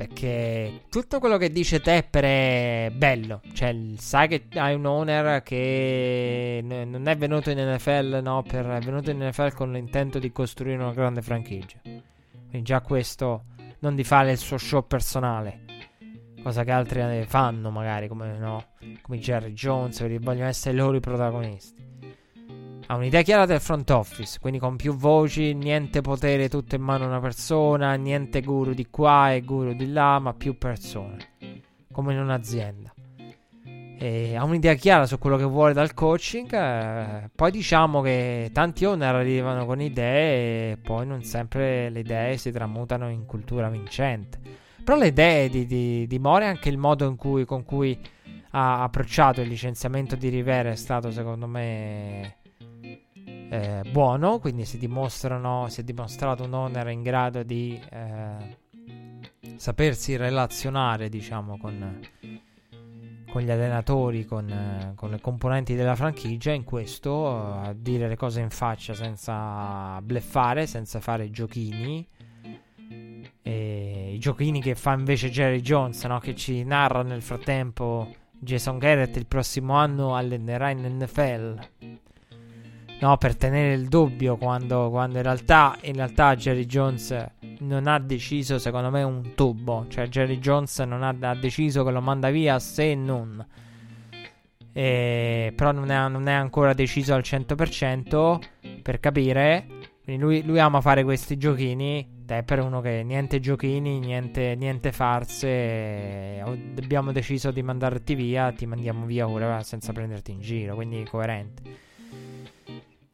Perché tutto quello che dice Tepper è bello. Cioè, sai che hai un owner che non è venuto in NFL, no? Per, è venuto in NFL con l'intento di costruire una grande franchigia. Quindi già questo, non di fare il suo show personale. Cosa che altri fanno, magari, come, no? come Jerry Jones, perché vogliono essere loro i protagonisti ha un'idea chiara del front office, quindi con più voci, niente potere tutto in mano a una persona, niente guru di qua e guru di là, ma più persone, come in un'azienda. E ha un'idea chiara su quello che vuole dal coaching, eh, poi diciamo che tanti owner arrivano con idee e poi non sempre le idee si tramutano in cultura vincente. Però le idee di, di, di More, anche il modo cui, con cui ha approcciato il licenziamento di Rivera è stato secondo me eh, buono, quindi si, si è dimostrato un owner in grado di eh, sapersi relazionare, diciamo, con, con gli allenatori, con, eh, con, le componenti della franchigia, in questo a dire le cose in faccia senza bleffare, senza fare giochini. E I giochini che fa invece Jerry Jones, no? che ci narra nel frattempo Jason Garrett il prossimo anno allenerà in NFL no, per tenere il dubbio quando, quando in, realtà, in realtà Jerry Jones non ha deciso secondo me un tubo, cioè Jerry Jones non ha, ha deciso che lo manda via se non. E, però non è, non è, ancora deciso al 100% per capire. Quindi lui, lui ama fare questi giochini. Te per uno che niente giochini, niente, niente farse. Abbiamo deciso di mandarti via, ti mandiamo via ora senza prenderti in giro. Quindi coerente.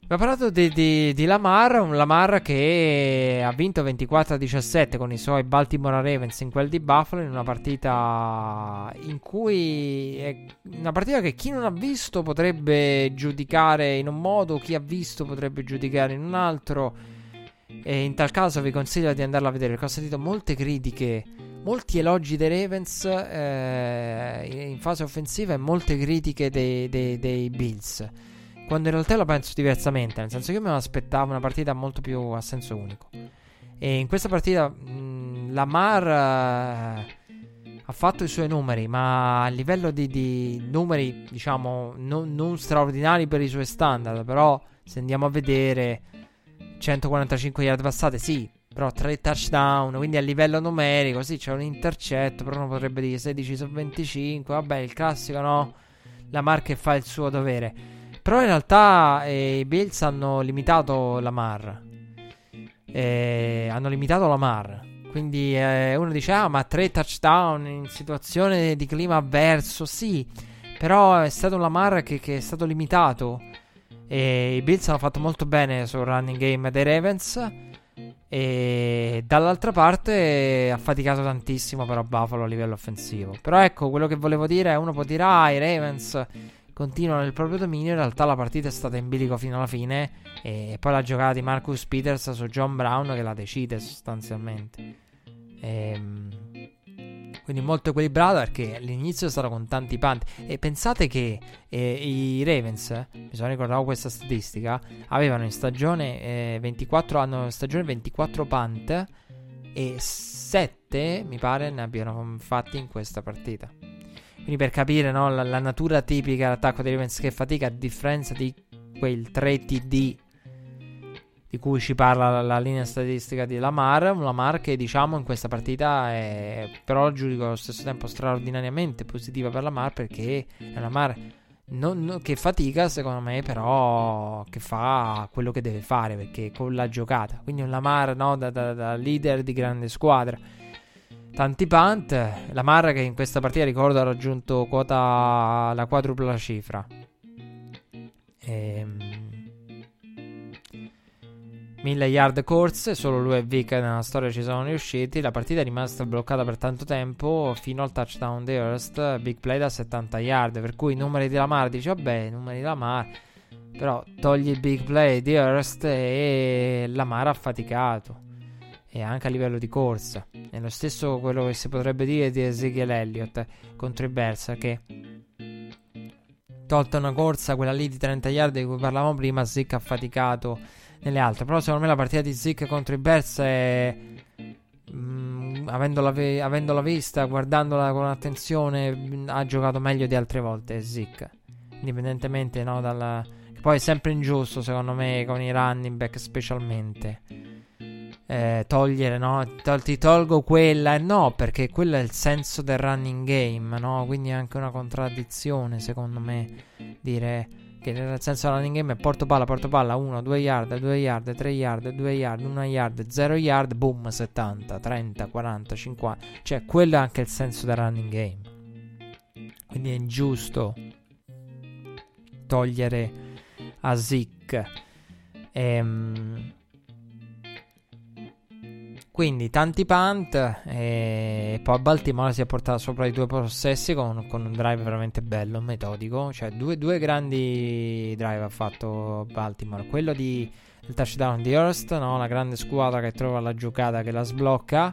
Abbiamo parlato di, di, di, Lamar, un Lamar che ha vinto 24-17 con i suoi Baltimore Ravens in quel di Buffalo in una partita in cui è una partita che chi non ha visto potrebbe giudicare in un modo, chi ha visto potrebbe giudicare in un altro e in tal caso vi consiglio di andarla a vedere perché ho sentito molte critiche, molti elogi dei Ravens eh, in fase offensiva e molte critiche dei, dei, dei Bills. Quando in realtà la penso diversamente, nel senso che io mi aspettavo una partita molto più a senso unico. E in questa partita mh, Lamar uh, ha fatto i suoi numeri, ma a livello di, di numeri, diciamo, non, non straordinari per i suoi standard, però se andiamo a vedere 145 yard passate, sì, però 3 touchdown, quindi a livello numerico, sì, c'è un intercetto, però uno potrebbe dire 16 su 25, vabbè, il classico no, Lamar che fa il suo dovere. Però in realtà eh, i Bills hanno limitato la Mar. Eh, hanno limitato la Mar. Quindi eh, uno dice: Ah, ma tre touchdown in situazione di clima avverso. Sì, però è stato un Lamar che, che è stato limitato. E i Bills hanno fatto molto bene sul running game dei Ravens. E dall'altra parte ha faticato tantissimo però Buffalo a livello offensivo. Però ecco, quello che volevo dire è uno può dire ah, i Ravens continuano nel proprio dominio. In realtà la partita è stata in bilico fino alla fine. E poi la giocata di Marcus Peters su John Brown che la decide sostanzialmente. Ehm, quindi molto equilibrato perché all'inizio è stato con tanti punt. E pensate che eh, i Ravens, mi sono ricordato questa statistica, avevano in stagione eh, 24, hanno in stagione 24 punt e 7 mi pare ne abbiano fatti in questa partita. Quindi per capire no, la, la, natura tipica dell'attacco dei Ravens che fatica, a differenza di quel 3 TD di cui ci parla la, la, linea statistica di Lamar, un Lamar che diciamo in questa partita è però giudico allo stesso tempo straordinariamente positiva per Lamar perché è Lamar non, non, che fatica secondo me però che fa quello che deve fare perché con la giocata. Quindi un Lamar no, da, da, da leader di grande squadra Tanti punt. La Mar che in questa partita ricordo ha raggiunto quota la quadrupla cifra. Ehm... 1000 yard corse, solo lui e Vic nella storia ci sono riusciti. La partita è rimasta bloccata per tanto tempo fino al touchdown di Hurst, big play da 70 yard. Per cui i numeri di Lamar dice: Vabbè, i numeri di Lamar. Però togli il big play di Hurst e Lamar ha faticato. E anche a livello di corsa. È lo stesso quello che si potrebbe dire di Ezekiel Elliott contro i Bears che tolta una corsa, quella lì di 30 yard di cui parlavamo prima, Zick ha faticato nelle altre. Però secondo me la partita di Zick contro i Bears è... Mm, avendola, ve- avendola, vista, guardandola con attenzione, mm, ha giocato meglio di altre volte Zick. Indipendentemente no, dalla... Poi è sempre ingiusto secondo me con i running back specialmente. Eh, togliere, no? Tol- ti tolgo quella e no, perché quello è il senso del running game, no? Quindi è anche una contraddizione secondo me dire che nel senso del running game è porto palla, porto palla, 1, 2 yard, 2 yard, 3 yard, 2 yard, 1 yard, 0 yard, boom, 70, 30, 40, 50. Cioè, quello è anche il senso del running game. Quindi è ingiusto togliere a Zick. Ehm, quindi tanti punt e poi Baltimore si è portato sopra i due possessi con, con un drive veramente bello, metodico. Cioè due, due, grandi drive ha fatto Baltimore. Quello di, il touchdown di Hurst, no? la grande squadra che trova la giocata che la sblocca.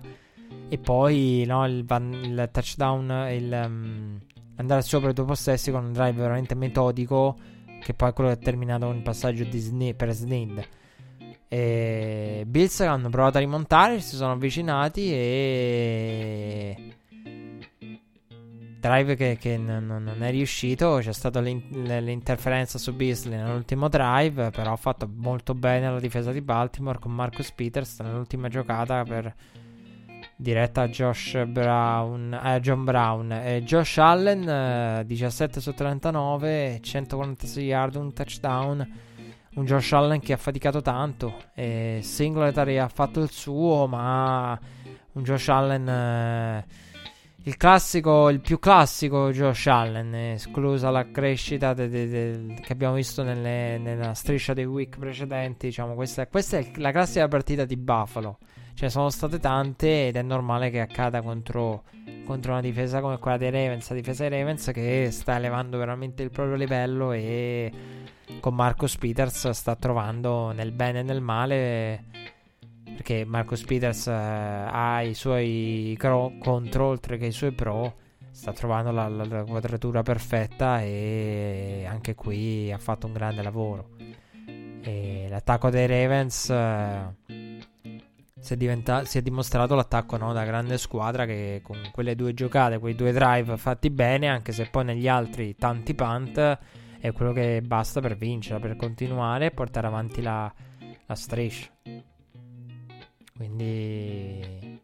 E poi no, il, il, touchdown, il, um, andare sopra i due possessi con un drive veramente metodico. Che poi è quello che ha terminato con il passaggio Sne- per Snead. E Bills hanno provato a rimontare, si sono avvicinati e... Drive che, che non, non, è riuscito, c'è stata l'interferenza su Beasley nell'ultimo drive, però ha fatto molto bene la difesa di Baltimore con Marcus Peters nell'ultima giocata per diretta a Josh Brown, eh, John Brown. E Josh Allen eh, 17 su 39, 146 yard, un touchdown un Josh Allen che ha faticato tanto. E Singletary ha fatto il suo, ma un Josh Allen. Eh, il classico, il più classico Josh Allen, esclusa la crescita de, de, de, che abbiamo visto nelle, nella striscia dei week precedenti. Diciamo, questa, questa, è la classica partita di Buffalo. Ce ne sono state tante ed è normale che accada contro, contro una difesa come quella dei Ravens. La difesa dei Ravens che sta elevando veramente il proprio livello e con Marcos Peters sta trovando nel bene e nel male perché Marcos Peters eh, ha i suoi cro- contro oltre che i suoi pro sta trovando la, la, la, quadratura perfetta e anche qui ha fatto un grande lavoro. E l'attacco dei Ravens eh, si, è diventa- si, è dimostrato l'attacco no, da grande squadra che con quelle due giocate quei due drive fatti bene anche se poi negli altri tanti punt è quello che basta per vincere, per continuare e portare avanti la, la striscia. Quindi,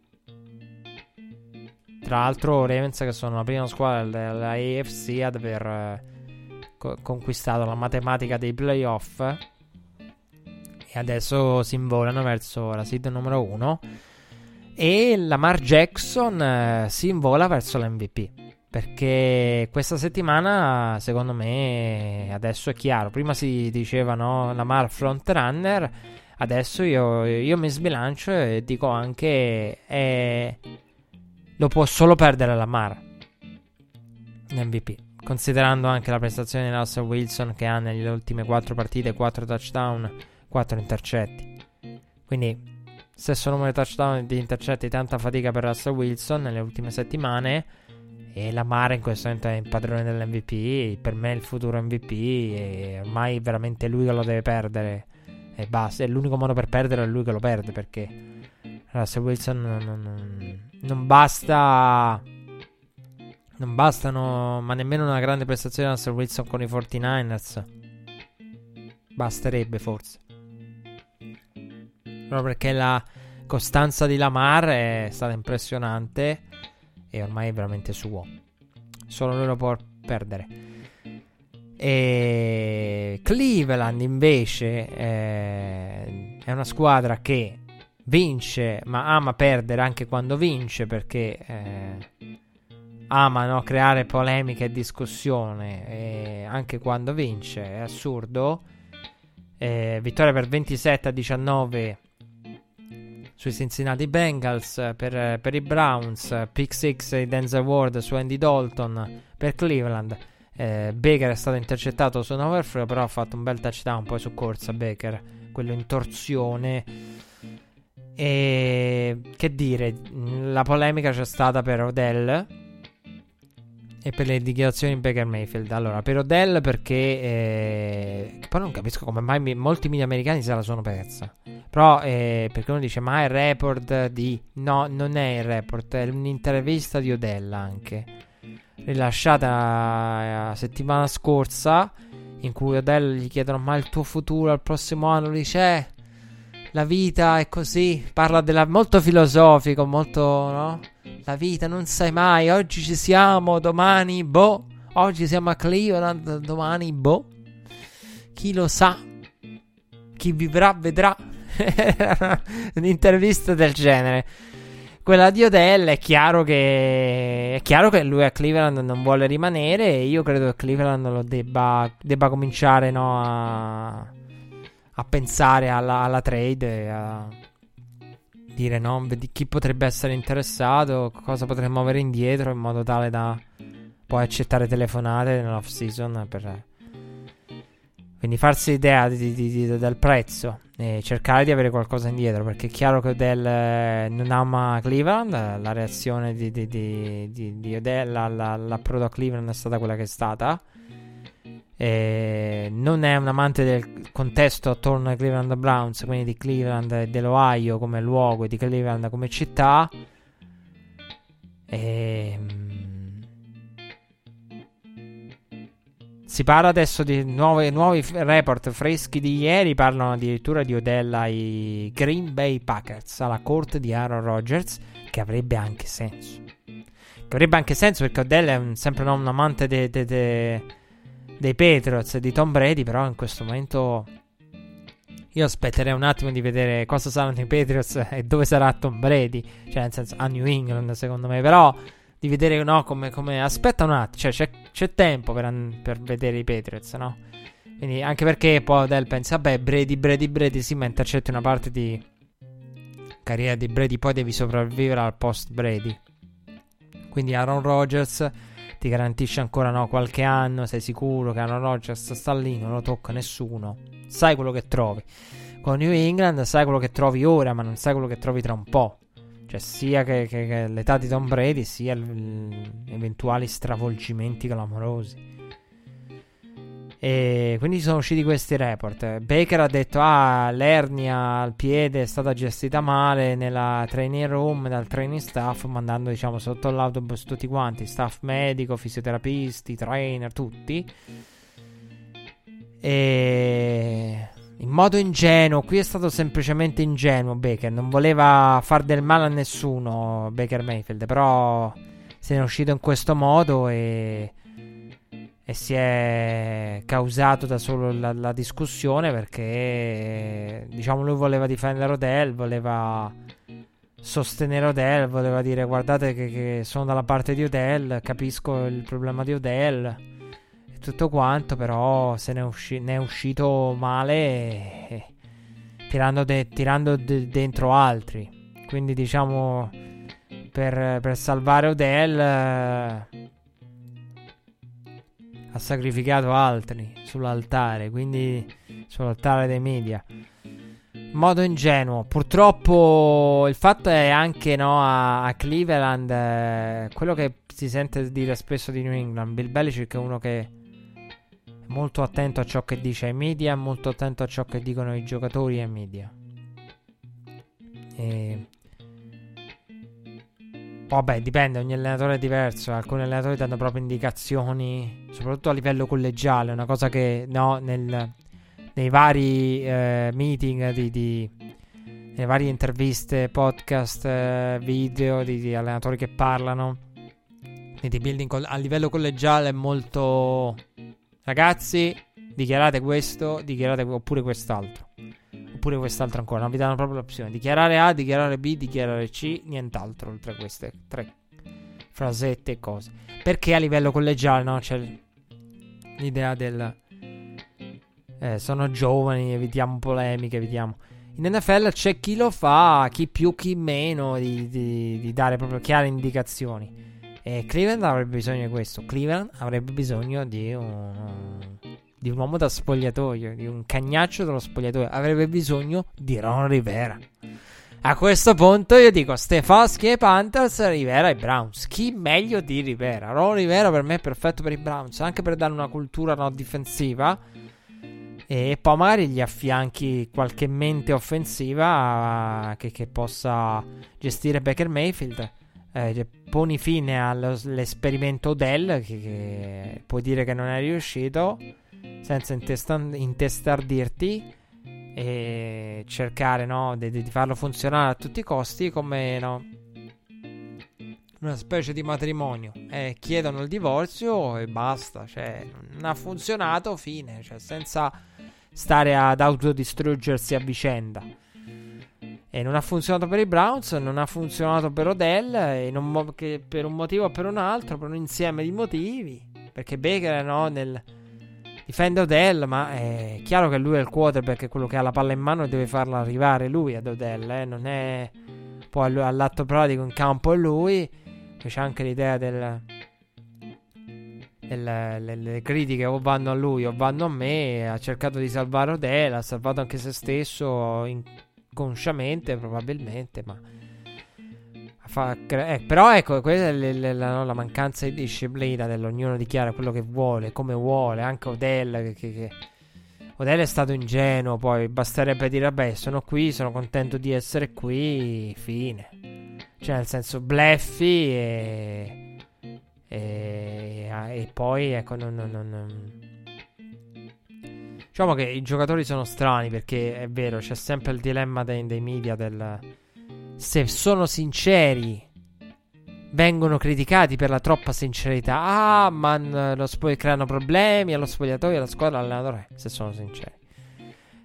tra l'altro, Ravens, che sono la prima squadra della AFC ad aver eh, co- conquistato la matematica dei playoff. E adesso si involano verso la seed numero 1. E Lamar Jackson eh, si invola verso l'MVP. Perché questa settimana, secondo me, adesso è chiaro. Prima si diceva no, Lamar front runner. Adesso io, io mi sbilancio e dico anche eh, lo può solo perdere Lamar MVP. Considerando anche la prestazione di Russell Wilson che ha nelle ultime 4 partite 4 touchdown, 4 intercetti. Quindi stesso numero di touchdown e di intercetti, tanta fatica per Russell Wilson nelle ultime settimane e la Mara in questo momento è il padrone dell'MVP. Per me è il futuro MVP. E ormai veramente lui che lo deve perdere. E basta. E l'unico modo per perdere è lui che lo perde. Perché Russell Wilson non, non, non basta. Non bastano, ma nemmeno una grande prestazione di Russell Wilson con i 49ers. Basterebbe forse. Proprio perché la costanza di Lamar è stata impressionante e ormai è veramente suo. Solo lui lo può perdere. E Cleveland invece eh, è una squadra che vince ma ama perdere anche quando vince perché eh, ama no, creare polemiche e discussione e anche quando vince è assurdo Eh, vittoria per 27 a 19 sui Cincinnati Bengals, per, per i Browns, pick 6 di Denzel Ward su Andy Dalton, per Cleveland. Eh, Baker è stato intercettato su overflow, però ha fatto un bel touchdown poi su corsa Baker, quello in torsione. E che dire, la polemica c'è stata per Odell e per le dichiarazioni di Baker Mayfield. Allora, per Odell perché eh, poi non capisco come mai mi, molti media americani se la sono persa. Però eh, perché uno dice ma è il report di no, non è il report, è un'intervista di Odell anche rilasciata la settimana scorsa in cui Odell gli chiedono ma il tuo futuro al prossimo anno lui dice eh, la vita è così parla della molto filosofico molto no la vita non sai mai. Oggi ci siamo domani boh. Oggi siamo a Cleveland domani boh. Chi lo sa? Chi vivrà vedrà. [laughs] Un'intervista del genere. Quella di Odell è chiaro che è chiaro che lui a Cleveland non vuole rimanere e io credo che Cleveland lo debba, debba cominciare no, a, a, pensare alla, alla trade a dire no, chi potrebbe essere interessato cosa potremmo avere indietro in modo tale da poi accettare telefonate nell'off season per quindi farsi idea di, di, di, del prezzo e cercare di avere qualcosa indietro perché è chiaro che Odell eh, non ama Cleveland. La reazione di Odell all'approdo a Cleveland è stata quella che è stata. E non è un amante del contesto attorno ai Cleveland Browns, quindi di Cleveland e dell'Ohio come luogo e di Cleveland come città. E Si parla adesso di nuovi, nuovi report freschi di ieri. Parlano addirittura di Odell ai Green Bay Packers alla corte di Aaron Rodgers. Che avrebbe anche senso. Che avrebbe anche senso perché Odell è un, sempre no, un amante de, de, de, dei Patriots di Tom Brady. Però in questo momento io aspetterei un attimo di vedere cosa saranno i Patriots [laughs] e dove sarà Tom Brady. Cioè, nel senso, a New England, secondo me. Però di vedere no, come, come... aspetta un attimo, cioè c'è, c'è tempo per, per, vedere i Patriots, no? Quindi anche perché poi Odell pensa, vabbè, Brady, Brady, Brady, sì, ma intercetti una parte di carriera di Brady, poi devi sopravvivere al post Brady. Quindi Aaron Rodgers ti garantisce ancora no, qualche anno, sei sicuro che Aaron Rodgers sta lì, non lo tocca nessuno, sai quello che trovi. Con New England sai quello che trovi ora, ma non sai quello che trovi tra un po'. Cioè, sia che, che, che l'età di Tom Brady, sia l- eventuali stravolgimenti clamorosi. E quindi sono usciti questi report. Baker ha detto: Ah, l'ernia al piede è stata gestita male nella training room dal training staff, mandando diciamo sotto l'autobus tutti quanti: staff medico, fisioterapisti, trainer, tutti. E in modo ingenuo. Qui è stato semplicemente ingenuo Baker. Non voleva far del male a nessuno Baker Mayfield. Però se ne è uscito in questo modo e, e si è causato da solo la, la, discussione perché diciamo lui voleva difendere Odell, voleva sostenere Odell, voleva dire guardate che, che sono dalla parte di Odell, capisco il problema di Odell tutto quanto, però se ne è, usci- ne è uscito male eh, tirando, de- tirando de- dentro altri. Quindi diciamo per, per salvare Odell eh, ha sacrificato altri sull'altare, quindi sull'altare dei media. Modo ingenuo. Purtroppo il fatto è anche no, a, a Cleveland eh, quello che si sente dire spesso di New England. Bill Belichick è uno che molto attento a ciò che dice ai media, molto attento a ciò che dicono i giocatori ai media. E... Vabbè, dipende, ogni allenatore è diverso. Alcuni allenatori danno proprio indicazioni, soprattutto a livello collegiale. Una cosa che no, nel, nei vari eh, meeting, di, di, nelle varie interviste, podcast, eh, video di, di, allenatori che parlano. Di building a livello collegiale è molto Ragazzi, dichiarate questo, dichiarate oppure quest'altro. Oppure quest'altro ancora. Non vi danno proprio l'opzione. Dichiarare A, dichiarare B, dichiarare C, nient'altro oltre a queste tre frasette e cose. Perché a livello collegiale no? c'è l'idea del eh, sono giovani, evitiamo polemiche, evitiamo. In NFL c'è chi lo fa, chi più, chi meno, di, di, di dare proprio chiare indicazioni. E Cleveland avrebbe bisogno di questo. Cleveland avrebbe bisogno di un, di un uomo da spogliatoio, di un cagnaccio dello spogliatoio. Avrebbe bisogno di Ron Rivera. A questo punto io dico Stefanski e Panthers, Rivera e Browns. Chi meglio di Rivera? Ron Rivera per me è perfetto per i Browns, anche per dare una cultura no difensiva. E poi magari gli affianchi qualche mente offensiva che, che possa gestire Baker Mayfield. Eh, poni fine all'esperimento Dell, che, che puoi dire che non è riuscito, senza intestardirti e cercare no, di, di, farlo funzionare a tutti i costi come no, una specie di matrimonio. Eh, chiedono il divorzio e basta. Cioè, non ha funzionato, fine. Cioè, senza stare ad autodistruggersi a vicenda. E non ha funzionato per i Browns, non ha funzionato per Odell, e non, per un motivo o per un altro, per un insieme di motivi. Perché Baker no, nel, difende Odell, ma è chiaro che lui è il quarterback, è quello che ha la palla in mano e deve farla arrivare lui ad Odell, eh? non è poi all'atto pratico in campo è lui, c'è anche l'idea del, del le, le, critiche o vanno a lui o vanno a me, ha cercato di salvare Odell, ha salvato anche se stesso inconsciamente probabilmente, ma Fa, eh, però ecco, questa è l- l- la, la, mancanza di disciplina dell'ognuno dichiara quello che vuole, come vuole, anche Odell che, che, che... Odell è stato ingenuo, poi basterebbe dire vabbè sono qui, sono contento di essere qui, fine. Cioè nel senso bleffi e... E, e poi ecco non, non, non, Diciamo che i giocatori sono strani perché è vero, c'è sempre il dilemma dei, dei media del se sono sinceri, vengono criticati per la troppa sincerità. Ah, ma lo spo- creano problemi allo spogliatoio, alla squadra, all'allenatore. Se sono sinceri.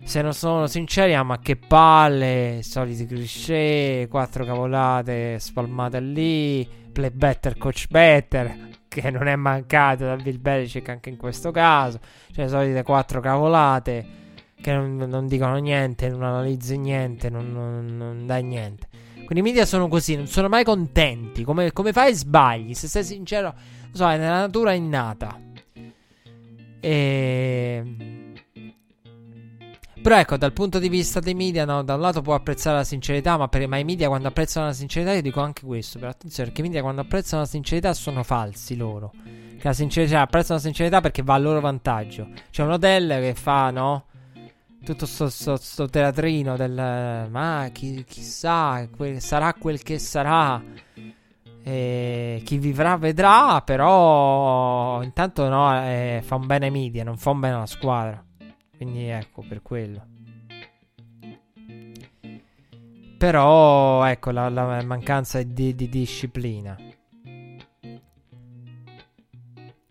Se non sono sinceri, ah, ma che palle, soliti cliché, quattro cavolate spalmate lì, play better, coach better, che non è mancato da Bill Belichick anche in questo caso. Cioè, solite quattro cavolate che non, non dicono niente, non analizzi niente, non, non, non dai niente. Quindi i media sono così, non sono mai contenti. Come, come fai sbagli? Se sei sincero, non so, è nella natura innata. E... Però ecco, dal punto di vista dei media, no, da un lato può apprezzare la sincerità, ma, per, ma i media quando apprezzano la sincerità, io dico anche questo, però attenzione, perché i media quando apprezzano la sincerità sono falsi loro. Che la sincerità, apprezzano la sincerità perché va a loro vantaggio. C'è un hotel che fa, no? Tutto sto, sto, sto, teatrino del ma chi, chissà, que, sarà quel che sarà. E chi vivrà vedrà, però intanto no, eh, fa un bene ai media, non fa un bene alla squadra. Quindi ecco, per quello. Però ecco la, la mancanza di, di disciplina.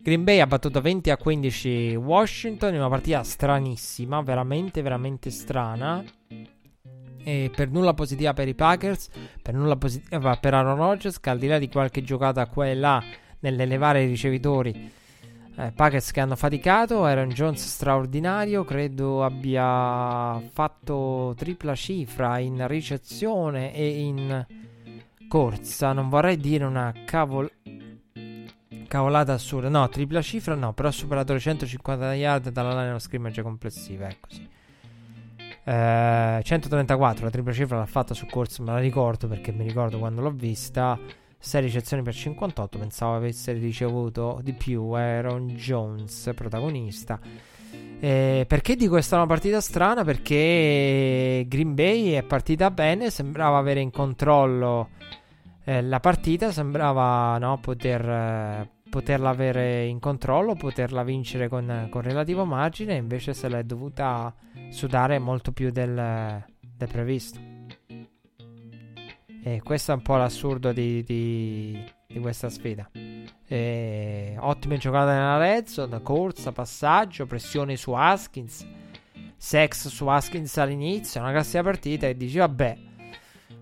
Green Bay ha battuto 20 a 15 Washington in una partita stranissima, veramente, veramente strana. E per nulla positiva per i Packers, per nulla positiva per Aaron Rodgers, che al di là di qualche giocata qua e là nell'elevare i ricevitori, eh, Packers che hanno faticato, Aaron Jones straordinario, credo abbia fatto tripla cifra in ricezione e in corsa, non vorrei dire una cavolo cavolata assurda. No, tripla cifra no, però ha superato le 150 yard dalla line of scrimmage complessiva, ecco sì. Eh, 134, la tripla cifra l'ha fatta su corso, me la ricordo perché mi ricordo quando l'ho vista. 6 ricezioni per 58, pensavo avesse ricevuto di più Aaron Jones, protagonista. Eh, perché dico che è una partita strana? Perché Green Bay è partita bene, sembrava avere in controllo eh, la partita, sembrava no, poter, eh, poterla avere in controllo, poterla vincere con, con relativo margine, invece se l'è dovuta sudare molto più del, del previsto. E questo è un po' l'assurdo di, di, di questa sfida. E, ottime giocate nella red zone, corsa, passaggio, pressione su Haskins, sex su Haskins all'inizio, una classica partita e dici vabbè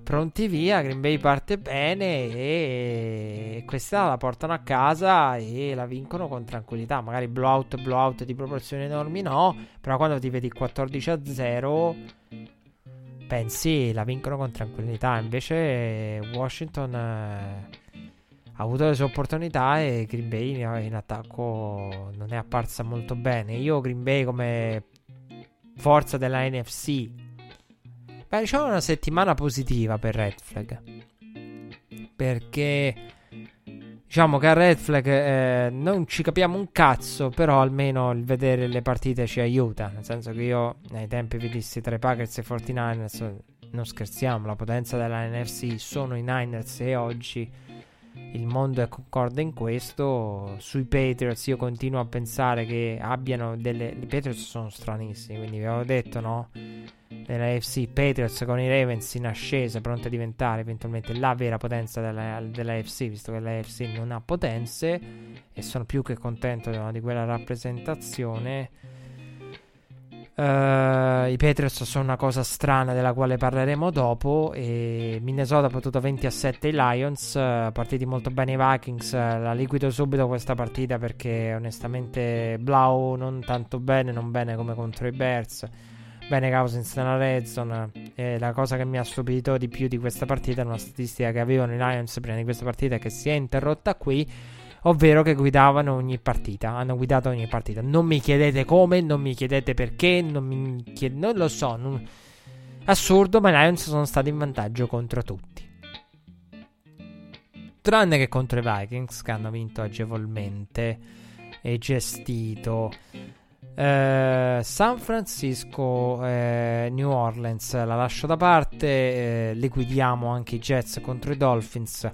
pronti via. Green Bay parte bene e questa la portano a casa e la vincono con tranquillità. Magari blowout, blowout di proporzioni enormi, no. Però quando ti vedi 14 a 0, pensi la vincono con tranquillità. Invece, Washington. Eh, ha avuto le sue opportunità e Green Bay in attacco non è apparsa molto bene. Io Green Bay come forza della NFC. Beh, diciamo una settimana positiva per Red Flag. Perché diciamo che a Red Flag eh, non ci capiamo un cazzo, però almeno il vedere le partite ci aiuta. Nel senso che io nei tempi vedessi tra i Packers e i 49ers, non scherziamo, la potenza della NFC sono i Niners e oggi il mondo è concorde in questo. Sui Patriots io continuo a pensare che abbiano delle... I Patriots sono stranissimi, quindi vi avevo detto, no? Nella AFC Patriots con i Ravens in ascesa, pronti a diventare eventualmente la vera potenza della, della AFC, visto che la AFC non ha potenze e sono più che contento no, di quella rappresentazione. Uh, I Patriots sono una cosa strana della quale parleremo dopo. E Minnesota ha potuto 20 a 7 i Lions. Uh, partiti molto bene i Vikings. Uh, la liquido subito questa partita perché onestamente Blau non tanto bene, non bene come contro i Bears. Bene Cousins nella red zone. E la cosa che mi ha stupito di più di questa partita è una statistica che avevano i Lions prima di questa partita che si è interrotta qui ovvero che guidavano ogni partita, hanno guidato ogni partita. Non mi chiedete come, non mi chiedete perché, non, mi chied- non lo so. Non... Assurdo, ma i Lions sono stati in vantaggio contro tutti. Tranne che contro i Vikings, che hanno vinto agevolmente e gestito. Eh, San Francisco, eh, New Orleans la lascio da parte. Eh, liquidiamo anche i Jets contro i Dolphins.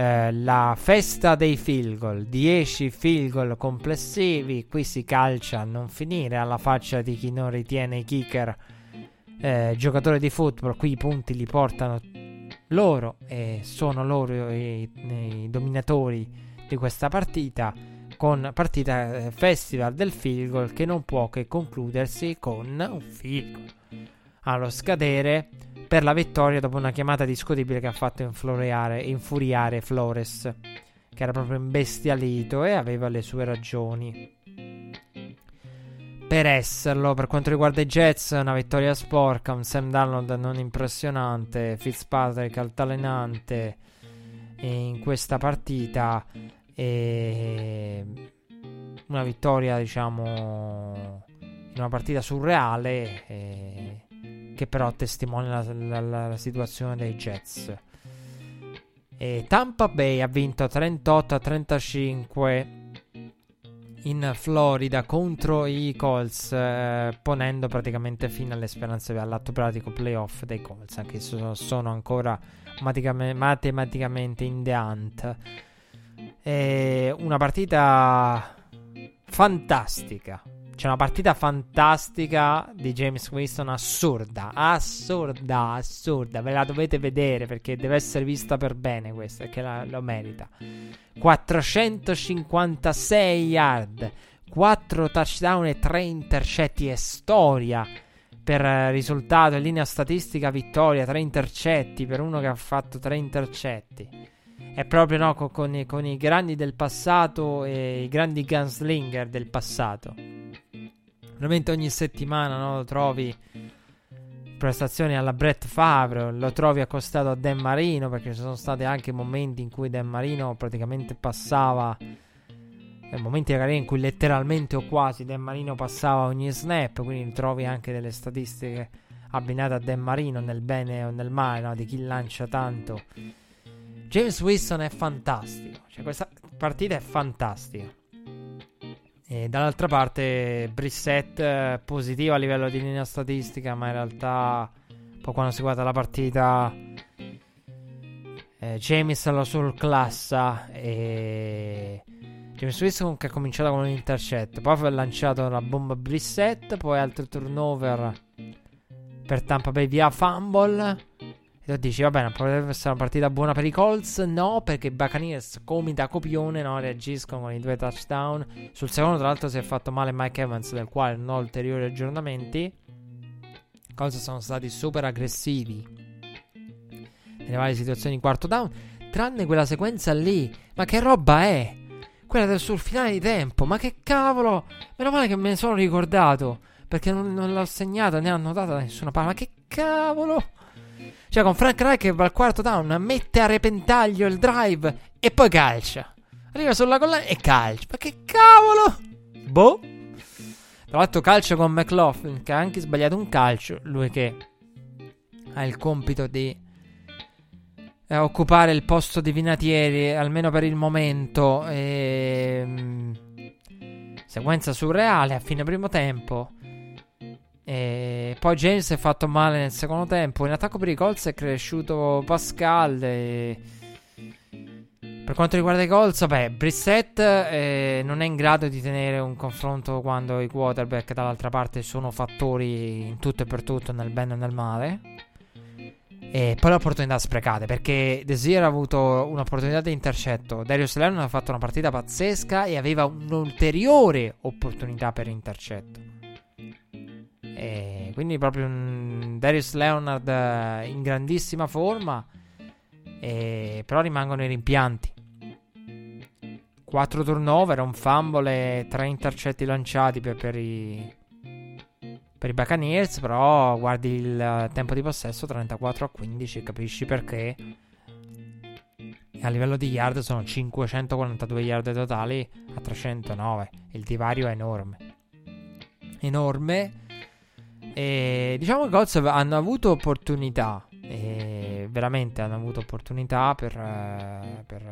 Eh, la festa dei field goal, 10 field goal complessivi, qui si calcia a non finire alla faccia di chi non ritiene i kicker eh, giocatori di football, qui i punti li portano loro e sono loro i, i dominatori di questa partita con partita eh, festival del field goal che non può che concludersi con un field goal allo scadere per la vittoria dopo una chiamata discutibile che ha fatto infuriare, Flores, che era proprio imbestialito e aveva le sue ragioni. Per esserlo, per quanto riguarda i Jets, una vittoria sporca, un Sam Darnold non impressionante, Fitzpatrick altalenante in questa partita e una vittoria, diciamo, in una partita surreale. E che però testimonia la, la, la situazione dei Jets. E Tampa Bay ha vinto 38 a 35 in Florida contro i Colts, eh, ponendo praticamente fine alle speranze all'atto pratico playoff dei Colts, anche se sono ancora matematicamente in the hunt. E una partita fantastica c'è una partita fantastica di James Winston, assurda, assurda, assurda. Ve la dovete vedere perché deve essere vista per bene questa, perché la, lo merita. 456 yard, 4 touchdown e 3 intercetti è storia per risultato in linea statistica vittoria, 3 intercetti per uno che ha fatto 3 intercetti. È proprio no, con, con, i, con i grandi del passato e i grandi gunslinger del passato veramente ogni settimana no, trovi prestazioni alla Brett Favre, lo trovi accostato a Dan Marino perché ci sono stati anche momenti in cui Dan Marino praticamente passava eh, momenti magari in cui letteralmente o quasi Dan Marino passava ogni snap, quindi trovi anche delle statistiche abbinate a Dan Marino nel bene o nel male, no? di chi lancia tanto. James Wilson è fantastico, cioè questa partita è fantastica. E dall'altra parte Brissett eh, positivo a livello di linea statistica, ma in realtà poi quando si guarda la partita eh, James lo surclassa e James Wilson che ha cominciato con un intercetto, poi ha lanciato una bomba Brissett, poi altro turnover per Tampa Bay via fumble e tu dici, va bene, potrebbe essere una partita buona per i Colts. No, perché i Buccaneers, come da copione, no, reagiscono con i due touchdown. Sul secondo, tra l'altro, si è fatto male Mike Evans, del quale non ho ulteriori aggiornamenti. I Colts sono stati super aggressivi. nelle varie situazioni di quarto down, tranne quella sequenza lì. Ma che roba è? Quella del sul finale di tempo. Ma che cavolo? Meno male che me ne sono ricordato. Perché non, non l'ho segnato né annotato da nessuna parte. Ma che cavolo? Cioè, con Frank Reich che va al quarto down, mette a repentaglio il drive e poi calcia. Arriva sulla collana e calcia. Ma che cavolo? Boh. Tra l'altro, calcio con McLaughlin, che ha anche sbagliato un calcio. Lui che ha il compito di eh, occupare il posto di Vinatieri, almeno per il momento. E, mm, sequenza surreale a fine primo tempo. E poi James è fatto male nel secondo tempo. In attacco per i Colts è cresciuto Pascal. E... Per quanto riguarda i Colts, vabbè, Brissett eh, non è in grado di tenere un confronto quando i quarterback dall'altra parte sono fattori in tutto e per tutto, nel bene e nel male. E poi le opportunità sprecate perché Desir ha avuto un'opportunità di intercetto. Darius Leonard ha fatto una partita pazzesca e aveva un'ulteriore opportunità per intercetto. E quindi proprio un Darius Leonard eh, in grandissima forma. E però rimangono i rimpianti. 4 turnover, un fumble e 3 intercetti lanciati per, per, i, per i Buccaneers. Però guardi il tempo di possesso 34 a 15, capisci perché. A livello di yard sono 542 yard totali a 309. Il divario è enorme. Enorme. E diciamo che Colts hanno avuto opportunità. E veramente hanno avuto opportunità per, eh, per,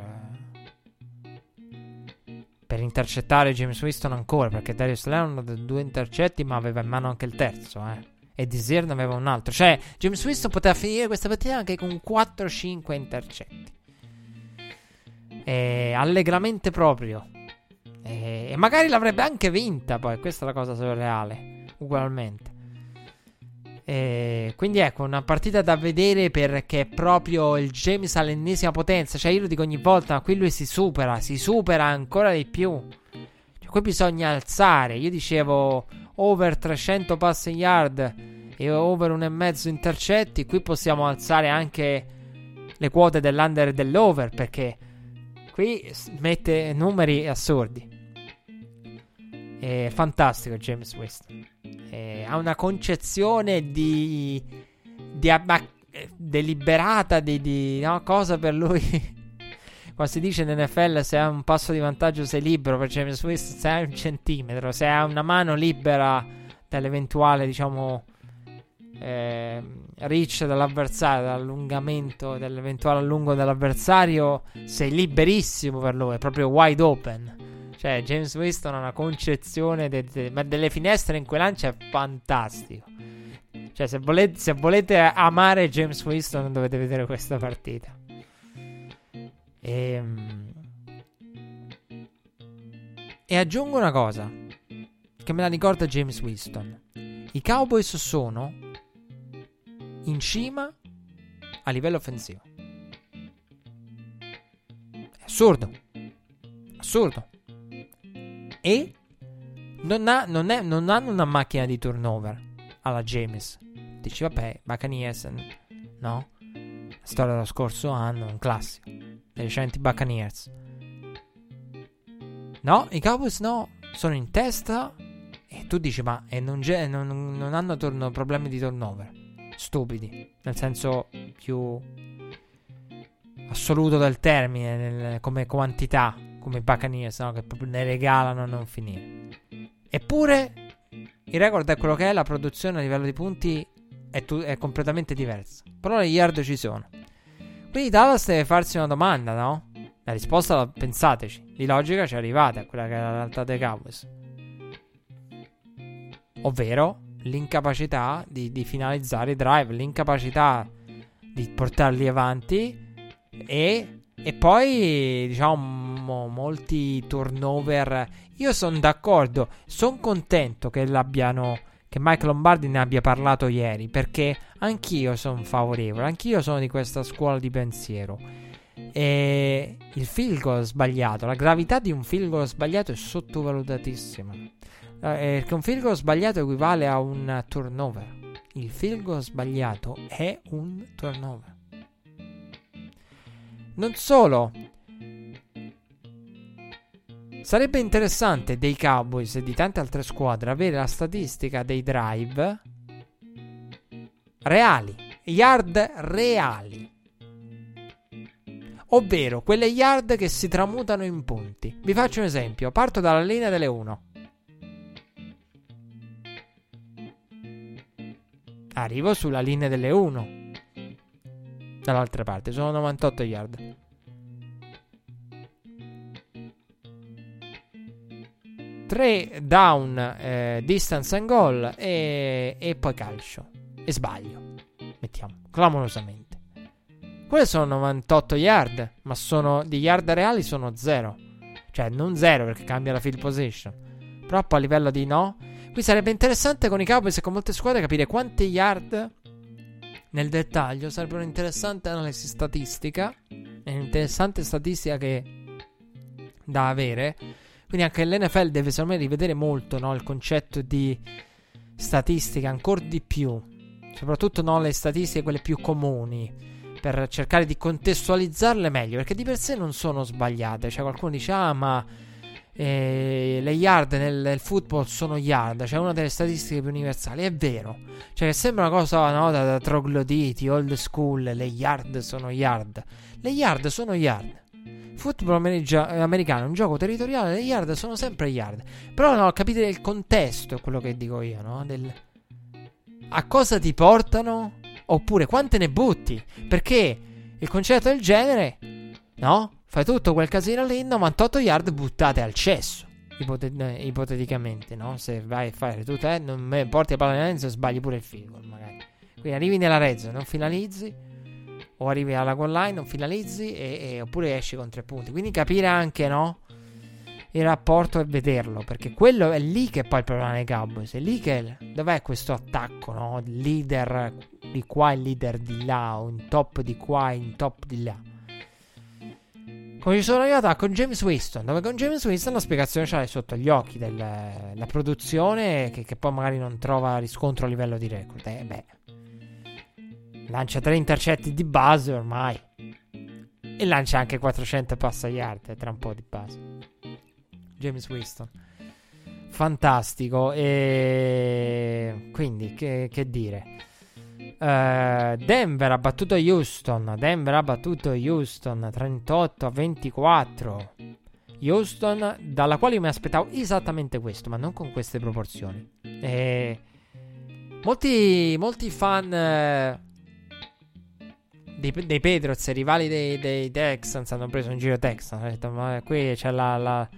per, intercettare James Winston ancora. Perché Darius Leonard ha due intercetti, ma aveva in mano anche il terzo. Eh. E Desir ne aveva un altro. Cioè, James Winston poteva finire questa partita anche con 4-5 intercetti. E allegramente proprio. E, e magari l'avrebbe anche vinta. Poi, questa è la cosa surreale. Ugualmente. E quindi ecco, una partita da vedere perché è proprio il James all'ennesima potenza. Cioè, io lo dico ogni volta, qui lui si supera, si supera ancora di più. Cioè, qui bisogna alzare. Io dicevo over 300 passing yard e over 1,5 intercetti. Qui possiamo alzare anche le quote dell'under e dell'over perché qui mette numeri assurdi. È fantastico James Winston. Eh, ha una concezione di, di abba- deliberata di, di no, cosa per lui. [laughs] Quando si dice in NFL se ha un passo di vantaggio sei libero per James se hai un centimetro, se ha una mano libera dall'eventuale, diciamo, eh, reach dell'avversario, dall'allungamento, dell'eventuale allungo dell'avversario, sei liberissimo per lui, è proprio wide open. Cioè, James Winston ha una concezione de- de- ma delle finestre in cui lancia è fantastico. Cioè, se volete, se volete amare James Winston, dovete vedere questa partita. E, e aggiungo una cosa che me la ricorda James Winston. I Cowboys sono in cima a livello offensivo. È assurdo. Assurdo. E non, ha, non, è, non, hanno una macchina di turnover alla James. Dici, vabbè, Buccaneers, no? La storia dello scorso anno, un classico. Dei recenti Buccaneers. No, i Cowboys no, sono in testa. E tu dici, ma e non, non, non hanno turno, problemi di turnover. Stupidi, nel senso più assoluto del termine, nel, come quantità come i Buccaneers, no? che proprio ne regalano a non finire. Eppure il record è quello che è, la produzione a livello di punti è, tu- è completamente diversa. Però le yard ci sono. Quindi Dallas deve farsi una domanda, no? La risposta, pensateci, di logica ci arrivate a quella che è la realtà dei Cowboys. Ovvero l'incapacità di, di finalizzare i drive, l'incapacità di portarli avanti e e poi, diciamo, molti turnover. Io sono d'accordo, sono contento che l'abbiano. Che Mike Lombardi ne abbia parlato ieri. Perché anch'io sono favorevole. Anch'io sono di questa scuola di pensiero. E il field goal sbagliato, la gravità di un field goal sbagliato è sottovalutatissima. Eh, perché un field goal sbagliato equivale a un turnover. Il field goal sbagliato è un turnover. Non solo. Sarebbe interessante dei Cowboys e di tante altre squadre avere la statistica dei drive reali, yard reali. Ovvero quelle yard che si tramutano in punti. Vi faccio un esempio, parto dalla linea delle 1. Arrivo sulla linea delle 1. Dall'altra parte, sono 98 yard. Tre down, eh, distance and goal e, e poi calcio. E sbaglio. Mettiamo, clamorosamente. Quelle sono 98 yard, ma sono di yard reali sono 0. Cioè, non 0 perché cambia la field position. Però a livello di no. Qui sarebbe interessante con i Cowboys e con molte squadre capire quanti yard nel dettaglio. Sarebbe un'interessante analisi statistica. Un'interessante statistica che da avere. Quindi anche l'NFL deve secondo me rivedere molto no, il concetto di statistica ancora di più. Soprattutto no, le statistiche quelle più comuni per cercare di contestualizzarle meglio, perché di per sé non sono sbagliate. Cioè, qualcuno dice: Ah, ma eh, le yard nel, nel, football sono yard, cioè una delle statistiche più universali. È vero, cioè, sembra una cosa no, da, da trogloditi, old school. Le yard sono yard. Le yard sono yard. Football america- americano è un gioco territoriale, le yard sono sempre yard. Però no, capite il contesto, è quello che dico io, no? Del... A cosa ti portano? Oppure quante ne butti? Perché il concetto del genere, no? Fai tutto quel casino lì, 98 yard buttate al cesso. Ipotet- eh, ipoteticamente, no? Se vai a fare tu te, non porti la palla mezzo e sbagli pure il field goal, magari. Quindi arrivi nella red non finalizzi. O arrivi alla goal line, non finalizzi. E, e, oppure esci con tre punti. Quindi capire anche, no? il rapporto e vederlo. Perché quello è lì che poi il problema dei Cowboys. È lì che. Dov'è questo attacco, no? Leader di qua e leader di là. Un top di qua e un top di là. Come ci sono arrivato con James Winston, dove con James Winston la spiegazione ce l'hai sotto gli occhi della produzione che, che, poi magari non trova riscontro a livello di record. Eh, beh, lancia tre intercetti di base ormai. E lancia anche 400 passa yard tra un po' di base. James Winston. Fantastico. E quindi, che, che dire? Uh, Denver ha battuto Houston. Denver ha battuto Houston 38 a 24. Houston, dalla quale mi aspettavo esattamente questo, ma non con queste proporzioni. E molti, molti fan eh, dei, dei Patriots, rivali dei, dei, Texans, hanno preso un giro Texans. Hanno detto, ma qui c'è la, la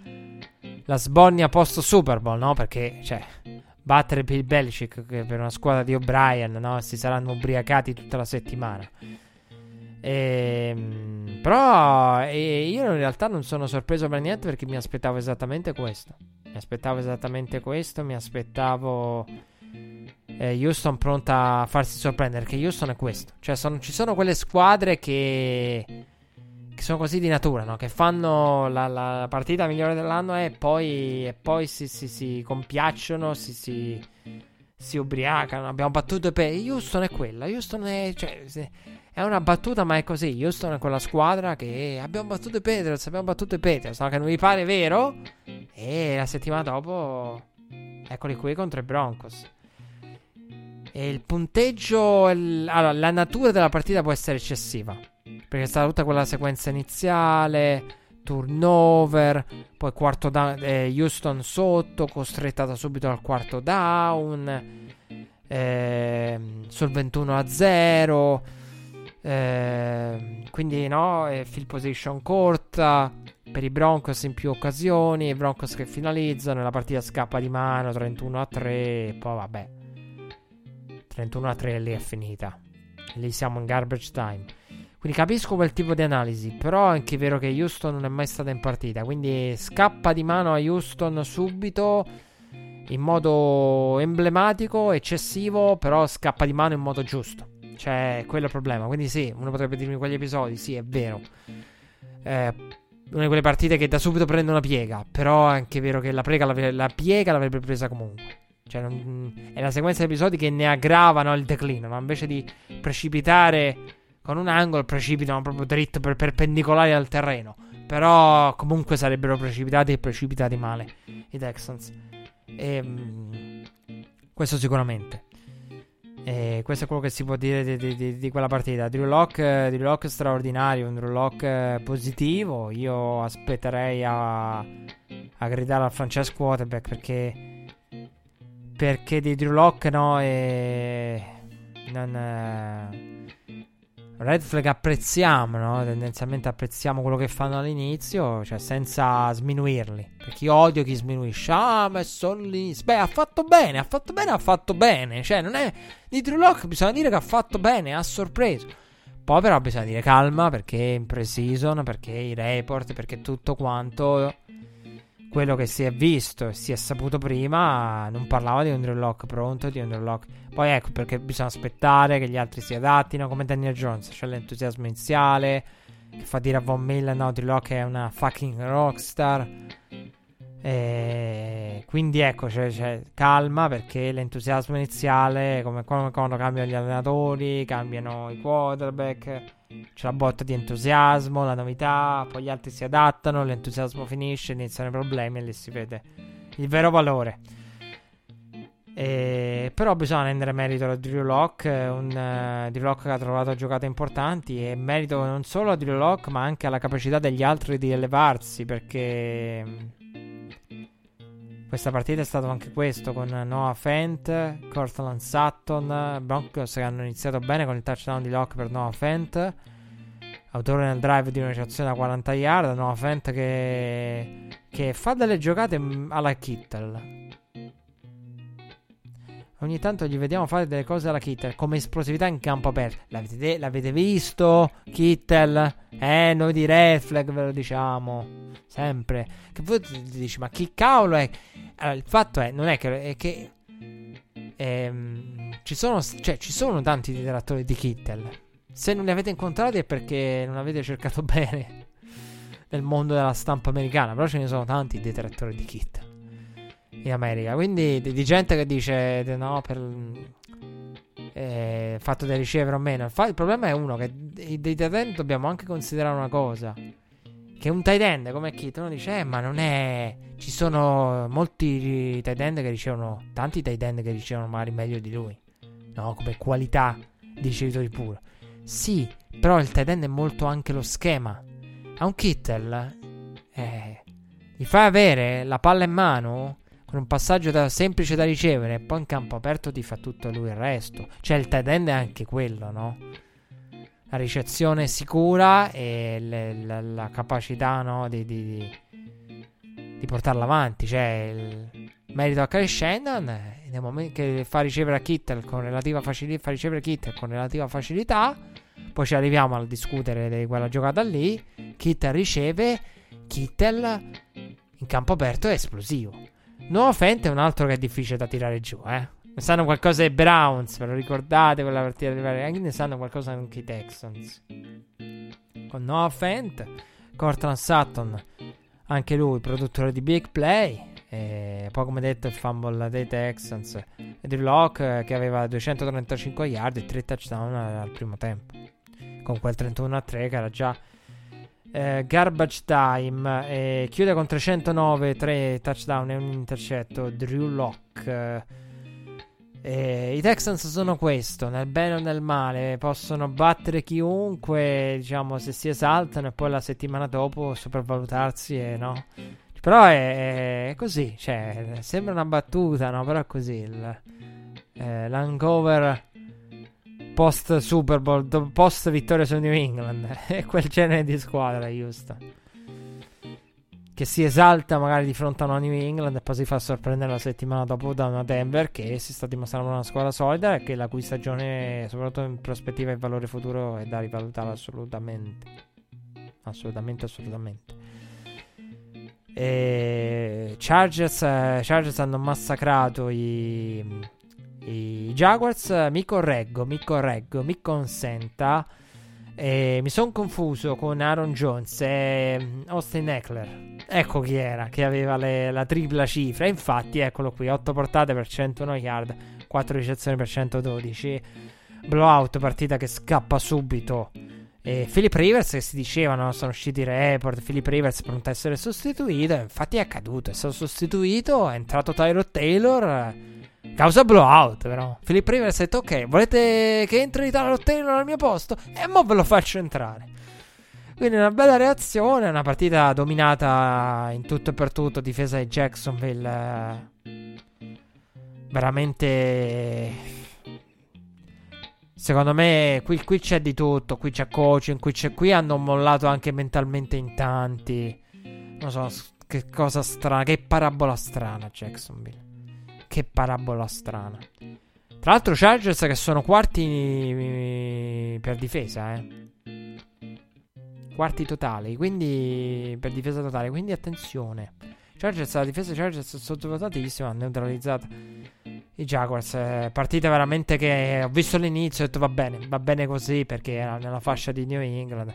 la sbornia post Super Bowl, no? Perché, cioè, battere Bill Belichick per una squadra di O'Brien, no? Si saranno ubriacati tutta la settimana. E, ehm, però e io in realtà non sono sorpreso per niente perché mi aspettavo esattamente questo. Mi aspettavo esattamente questo. Mi aspettavo eh, Houston pronta a farsi sorprendere. Perché Houston è questo. Cioè, sono, ci sono quelle squadre che che sono così di natura, no? Che fanno la, la partita migliore dell'anno e poi, e poi si, si, si, compiacciono, si, si, si ubriacano. Abbiamo battuto per Houston è quella. Houston è, cioè, è una battuta, ma è così. Houston è quella squadra che abbiamo battuto i Patriots, abbiamo battuto i Patriots. No? Che non vi pare vero? E la settimana dopo, eccoli qui contro i Broncos. E il punteggio, il, allora, la natura della partita può essere eccessiva. Perché è stata tutta quella sequenza iniziale, turnover, poi quarto down, eh, Houston sotto, costretta da subito al quarto down, eh, sul 21 a 0. Eh, quindi no, field position corta per i Broncos in più occasioni. I Broncos che finalizzano. La partita scappa di mano 31 a 3. E poi vabbè, 31 a 3 lì è finita. Lì siamo in garbage time. Quindi capisco quel tipo di analisi, però è anche vero che Houston non è mai stata in partita, quindi scappa di mano a Houston subito in modo emblematico, eccessivo, però scappa di mano in modo giusto. Cioè, quello è il problema. Quindi sì, uno potrebbe dirmi quegli episodi, sì, è vero. Eh, una di quelle partite che da subito prende una piega, però è anche vero che la, prega, la, la piega l'avrebbe presa comunque. Cioè, non, è la sequenza di episodi che ne aggravano il declino, ma invece di precipitare con un angolo precipitano proprio dritto per perpendicolari al terreno. Però comunque sarebbero precipitati e precipitati male i Texans. E, ehm, questo sicuramente. E questo è quello che si può dire di, di, di, di quella partita. Drew Locke, Drew Locke straordinario, un Drew Locke positivo. Io aspetterei a, a gridare al Francesco quarterback perché, perché di Drew Locke no, e non, Red flag apprezziamo, no? Tendenzialmente apprezziamo quello che fanno all'inizio, cioè senza sminuirli. Perché io odio chi sminuisce. Ah, ma sono lì. Beh, ha fatto bene, ha fatto bene, ha fatto bene. Cioè, non è. Di Drew Lock bisogna dire che ha fatto bene, ha sorpreso. Poi però bisogna dire calma perché in pre-season, perché i report, perché tutto quanto quello che si è visto e si è saputo prima non parlava di Andrew Lock pronto, di Andrew Lock. Poi ecco perché bisogna aspettare che gli altri si adattino, come Daniel Jones, c'è l'entusiasmo iniziale che fa dire a Von Miller no, Andrew Lock è una fucking rockstar. E quindi ecco, c'è, c'è, calma perché l'entusiasmo iniziale, come quando cambiano gli allenatori, cambiano i quarterback c'è la botta di entusiasmo, la novità, poi gli altri si adattano, l'entusiasmo finisce, iniziano i problemi e lì si vede il vero valore. E, però bisogna rendere merito a Drew Lock, un uh, Drew Lock che ha trovato giocate importanti e merito non solo a Drew Lock ma anche alla capacità degli altri di elevarsi perché questa partita è stato anche questo con Noah Fent, Cortland Sutton, Broncos che hanno iniziato bene con il touchdown di Locke per Noah Fent, autore nel drive di una ricezione da 40 yard, Noah Fent che, che fa delle giocate alla Kittel. Ogni tanto gli vediamo fare delle cose alla Kittel come esplosività in campo aperto. L'avete, l'avete visto? Kittel? Eh, noi di Red Flag ve lo diciamo. Sempre. Che voi dici, ma chi cavolo è? Allora, il fatto è, non è che, è che ehm, ci, sono, cioè, ci sono tanti detrattori di Kittel. Se non li avete incontrati è perché non avete cercato [laughs] bene nel mondo della stampa americana. Però ce ne sono tanti detrattori di Kittel in America. Quindi di, di gente che dice no, per eh, fatto di ricevere o meno. Il, fa- il problema è uno che dei tight dobbiamo anche considerare una cosa. Che un tight end come Kit uno dice, eh, ma non è. Ci sono molti tight end che ricevono. Tanti tight end che ricevono magari meglio di lui. No, come qualità di ricevitori puro. Sì, però il tight end è molto anche lo schema. A un Kittel, eh, gli fai avere la palla in mano con un passaggio da, semplice da ricevere e poi in campo aperto ti fa tutto lui il resto. Cioè il tight end è anche quello, no? la ricezione sicura e le, la, la, capacità no, di, di, di, portarla avanti. Cioè, il merito a Kyle nel momento che fa ricevere a Kittel con relativa facilità, fa ricevere Kittel con relativa facilità. Poi ci arriviamo a discutere di quella giocata lì. Kittel riceve, Kittel in campo aperto è esplosivo. No Fent è un altro che è difficile da tirare giù, eh. Ne sanno qualcosa dei Browns, ve lo ricordate quella partita di Anche ne sanno qualcosa anche i Texans. Con Noah Fent, Cortland Sutton, anche lui produttore di big play. E poi come detto il fumble dei Texans e Drew Locke che aveva 235 yard e 3 touchdown al primo tempo. Con quel 31 a 3 che era già eh, garbage time. E chiude con 309, 3 touchdown e un intercetto. Drew Locke. Eh, I Texans sono questo, nel bene o nel male, possono battere chiunque, diciamo, se si esaltano e poi la settimana dopo sopravvalutarsi e no. Però è, è così, cioè, sembra una battuta, no? Però è così. Il, eh, l'hangover post Super Bowl, post vittoria su New England, [laughs] è quel genere di squadra, Houston che si esalta magari di fronte a una New England e poi si fa sorprendere la settimana dopo da una Denver che si sta dimostrando una squadra solida e che la cui stagione, soprattutto in prospettiva e valore futuro, è da rivalutare assolutamente. Assolutamente, assolutamente. E Chargers, eh, Chargers hanno massacrato i, i Jaguars. Mi correggo, mi correggo, mi consenta. E mi sono confuso con Aaron Jones e Austin Eckler. Ecco chi era, che aveva le, la tripla cifra. Infatti, eccolo qui: 8 portate per 101 yard, 4 ricezioni per 112. blowout, partita che scappa subito. E Philip Rivers, che si dicevano, sono usciti i report, Philip Rivers pronto a essere sostituito, infatti è accaduto, è stato sostituito, è entrato Tyro Taylor, causa blowout però. Philip Rivers ha detto, ok, volete che entri Tyro Taylor al mio posto? E mo ve lo faccio entrare. Quindi una bella reazione, una partita dominata in tutto e per tutto, difesa di Jacksonville veramente Secondo me qui, qui, c'è di tutto, qui c'è coaching, qui, c'è, qui hanno mollato anche mentalmente in tanti. Non so, che cosa strana, che parabola strana Jacksonville. Che parabola strana. Tra l'altro Chargers che sono quarti per difesa, eh. Quarti totali, quindi per difesa totale, quindi attenzione. Chargers, la difesa Chargers sottovalutatissima, neutralizzata i Jaguars. Eh, partita veramente che ho visto l'inizio e ho detto va bene, va bene così perché era nella fascia di New England.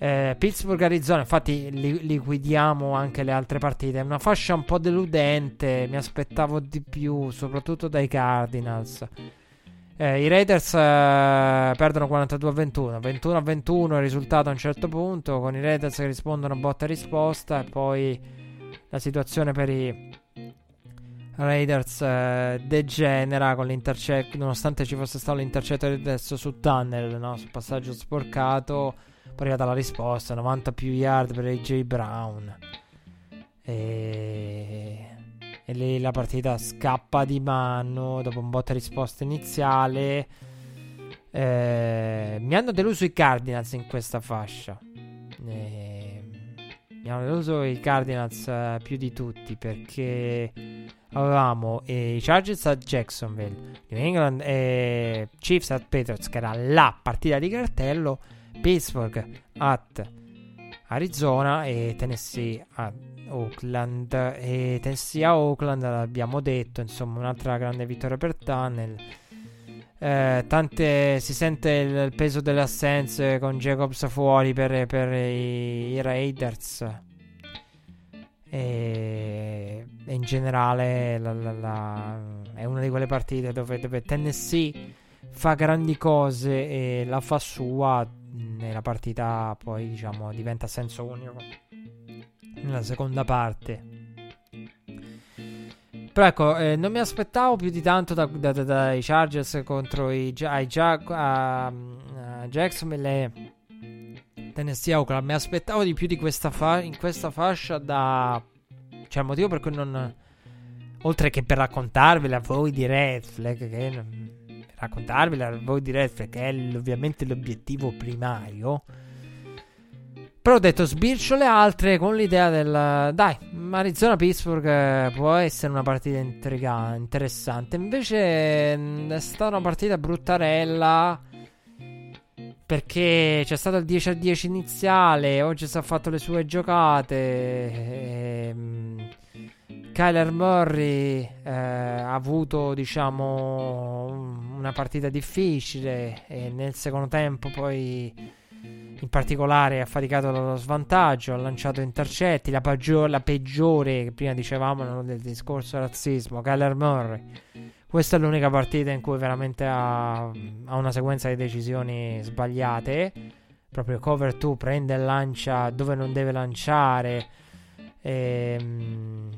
Eh, Pittsburgh Arizona, infatti li- liquidiamo anche le altre partite. È una fascia un po' deludente. Mi aspettavo di più, soprattutto dai Cardinals. Eh, I Raiders eh, perdono 42 a 21. 21 a 21 è il risultato a un certo punto. Con i Raiders che rispondono botta e risposta. E poi la situazione per i Raiders eh, degenera con l'intercetto, nonostante ci fosse stato l'intercetto adesso su Tunnel, no? sul passaggio sporcato, poi è arrivata la risposta, 90 più yard per AJ Brown. E... e lì la partita scappa di mano dopo un botta risposta iniziale. Eh, mi hanno deluso i Cardinals in questa fascia. Eh, mi hanno deluso i Cardinals eh, più di tutti perché avevamo eh, i Chargers a Jacksonville, New England e Chiefs at Patriots, che era la partita di cartello, Pittsburgh at Arizona e Tennessee a Oakland. E Tennessee a Oakland l'abbiamo detto, insomma, un'altra grande vittoria per Tunnel. Eh, tante, si sente il, peso delle assenze con Jacobs fuori per, per i, i Raiders e, e in generale la, la, la, è una di quelle partite dove, dove, Tennessee fa grandi cose e la fa sua nella partita poi diciamo diventa senso unico nella seconda parte però ecco eh, non mi aspettavo più di tanto da, da, da, dai Chargers contro i, ai Jag- a, a Jacksonville e Tennessee Oakland. Mi aspettavo di più di questa fa- in questa fascia da... Cioè, il motivo per cui non... Oltre che per raccontarvela a voi di Red Flag, che... Raccontarvela a voi di Red Flag, che è ovviamente l'obiettivo primario. Però ho detto sbircio le altre con l'idea del... Dai, Arizona-Pittsburgh eh, può essere una partita intrigante, interessante. Invece mm, è stata una partita bruttarella perché c'è stato il 10 a 10 iniziale, oggi si è fatto le sue giocate. Ehm, Kyler Murray eh, ha avuto, diciamo, una partita difficile e nel secondo tempo poi in particolare ha faticato lo svantaggio, ha lanciato intercetti, la, peggior- la peggiore, che prima dicevamo del discorso razzismo, Kyler Murray questa è l'unica partita in cui veramente ha, ha una sequenza di decisioni sbagliate. Proprio cover 2 prende e lancia dove non deve lanciare. Ehm,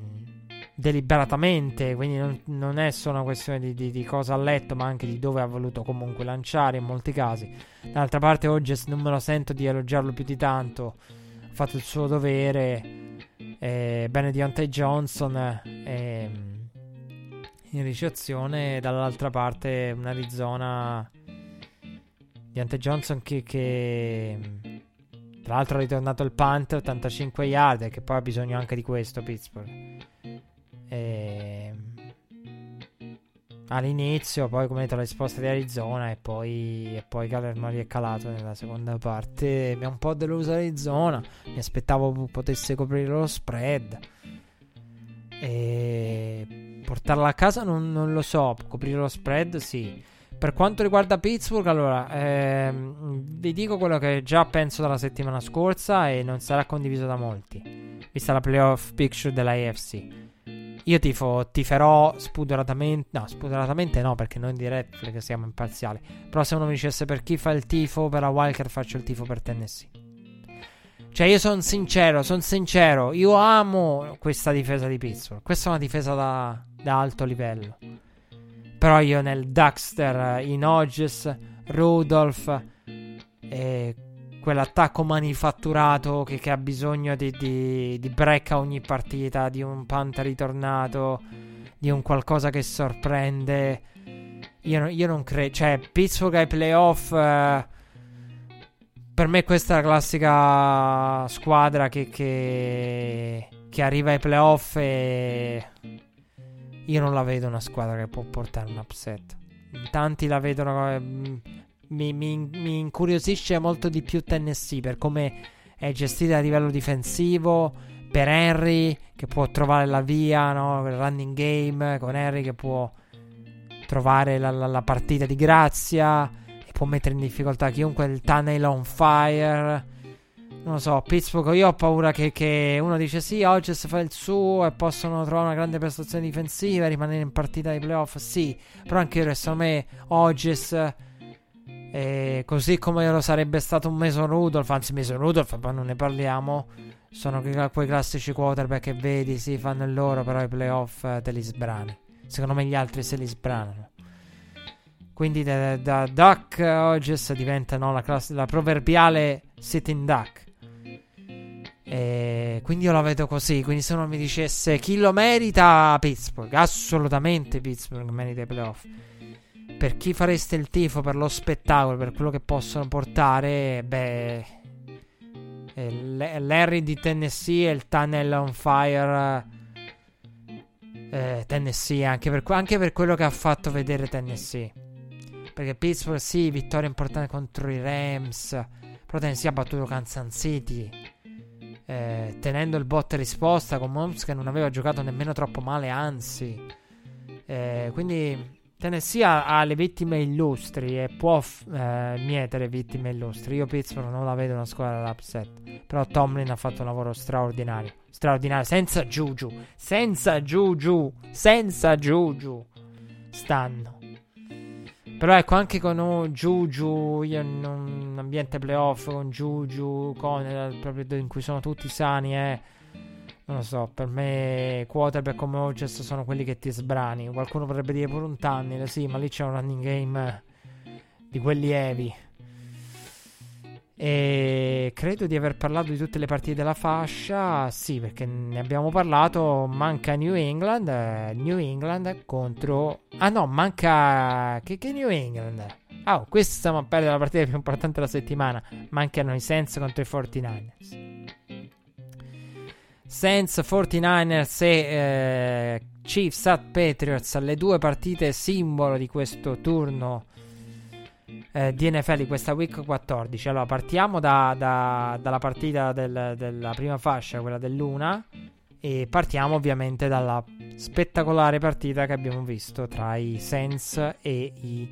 deliberatamente, quindi non, non, è solo una questione di, di, di, cosa ha letto, ma anche di dove ha voluto comunque lanciare in molti casi. D'altra parte, oggi non me lo sento di elogiarlo più di tanto. Ha fatto il suo dovere. Eh, bene Deontay Johnson. Eh, in ricezione dall'altra parte un Arizona di Ante Johnson che, che, tra l'altro ha ritornato il punt 85 yard che poi ha bisogno anche di questo Pittsburgh e... all'inizio poi come detto la risposta di Arizona e poi, e poi Murray è calato nella seconda parte mi ha un po' deluso Arizona mi aspettavo potesse coprire lo spread e Portarla a casa non, non, lo so. Coprire lo spread, sì. Per quanto riguarda Pittsburgh, allora, ehm, vi dico quello che già penso dalla settimana scorsa e non sarà condiviso da molti, vista la playoff picture della AFC. Io tifo, tiferò spudoratamente. No, spudoratamente no, perché noi di Red siamo imparziali. Però se uno mi dicesse per chi fa il tifo, per la Walker faccio il tifo per Tennessee. Cioè, io sono sincero, sono sincero. Io amo questa difesa di Pittsburgh. Questa è una difesa da, da alto livello. Però io nel Duxter, in Hodges, Rudolph e quell'attacco manifatturato che, che ha bisogno di, di, di, break a ogni partita, di un punt ritornato, di un qualcosa che sorprende. Io, io non credo, cioè Pittsburgh ai playoff. Eh, per me questa è la classica squadra che, che, che arriva ai playoff e io non la vedo una squadra che può portare un upset. Tanti la vedono eh, mi, mi, mi incuriosisce molto di più Tennessee per come è gestita a livello difensivo. Per Henry che può trovare la via, no? il running game con Henry che può trovare la, la, la, partita di grazia e può mettere in difficoltà chiunque. Il tunnel on fire. Non lo so, Pittsburgh, io ho paura che, che uno dice sì, Hodges fa il suo e possono trovare una grande prestazione difensiva e rimanere in partita di playoff. Sì, però anche io, secondo me, Hodges e così come lo sarebbe stato un Mason Rudolph, anzi Mason Rudolph, ma non ne parliamo. Sono quei classici quarterback che vedi, sì, fanno il loro, però i playoff eh, te li sbrani. Secondo me gli altri se li sbranano. Quindi da, da Duck Hodges diventa no, la, class- la proverbiale sitting duck. E quindi io la vedo così. Quindi se uno mi dicesse chi lo merita, Pittsburgh. Assolutamente Pittsburgh merita i playoff per chi fareste il tifo per lo spettacolo, per quello che possono portare, beh, eh, Larry di Tennessee e il Tunnel on Fire. Eh, Tennessee, anche per, anche per quello che ha fatto vedere Tennessee. Perché Pittsburgh, sì, vittoria importante contro i Rams. Però Tennessee ha battuto Kansas City. Eh, tenendo il bot risposta con Moms che non aveva giocato nemmeno troppo male, anzi. Eh, quindi Tennessee ha, ha, le vittime illustri e può eh, mietere vittime illustri. Io Pittsburgh non la vedo una squadra d'upset. Però Tomlin ha fatto un lavoro straordinario. Straordinario, senza Juju. Senza Juju. Senza Juju. Stanno. Però ecco, anche con oh, Juju, io in un ambiente playoff con Juju, con, eh, proprio in cui sono tutti sani, eh non lo so, per me quarterback come Hodges sono quelli che ti sbrani. Qualcuno potrebbe dire pure un tunnel, sì, ma lì c'è un running game di quelli heavy. E credo di aver parlato di tutte le partite della fascia. Sì, perché ne abbiamo parlato. Manca New England. New England contro. Ah no, manca. Che, che New England? Ah, oh, questa stiamo a perdere la partita più importante della settimana. Mancano i Saints contro i 49ers. Saints 49ers e eh, Chiefs at Patriots, le due partite simbolo di questo turno eh, di NFL di questa week 14. Allora, partiamo da, da, dalla partita del, della prima fascia, quella dell'una, e partiamo ovviamente dalla spettacolare partita che abbiamo visto tra i Saints e i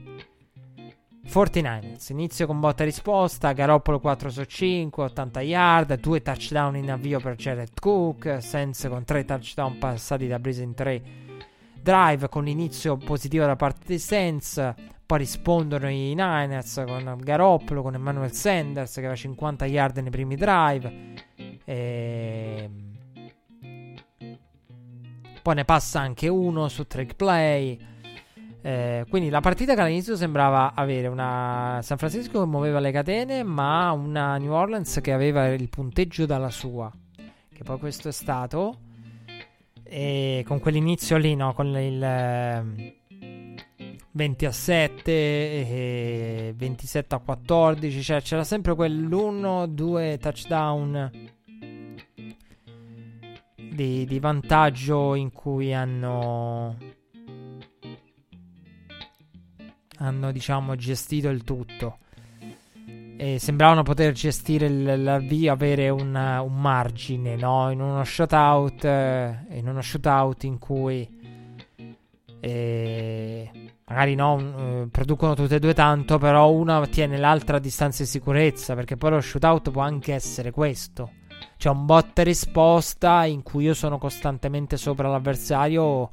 49ers, inizio con botta e risposta, Garoppolo 4 su 5, 80 yard, 2 touchdown in avvio per Jared Cook, Sense con 3 touchdown passati da Breeze in 3 drive con l'inizio positivo da parte dei Saints, poi rispondono i Niners con Garoppolo, con Emmanuel Sanders che aveva 50 yard nei primi drive. E... Poi ne passa anche uno su trick play. Eh, quindi la partita che all'inizio sembrava avere una San Francisco che muoveva le catene, ma una New Orleans che aveva il punteggio dalla sua. Che poi questo è stato. E con quell'inizio lì, no? Con il 20 a 7, e 27 a 14. Cioè c'era sempre quell'1-2 touchdown di, di vantaggio in cui hanno hanno diciamo gestito il tutto e sembravano poter gestire l'avvio, avere un, un, margine no? in uno shootout eh, in uno shootout in cui eh, magari no, eh, producono tutte e due tanto però una tiene l'altra a distanza di sicurezza perché poi lo shootout può anche essere questo c'è un botta risposta in cui io sono costantemente sopra l'avversario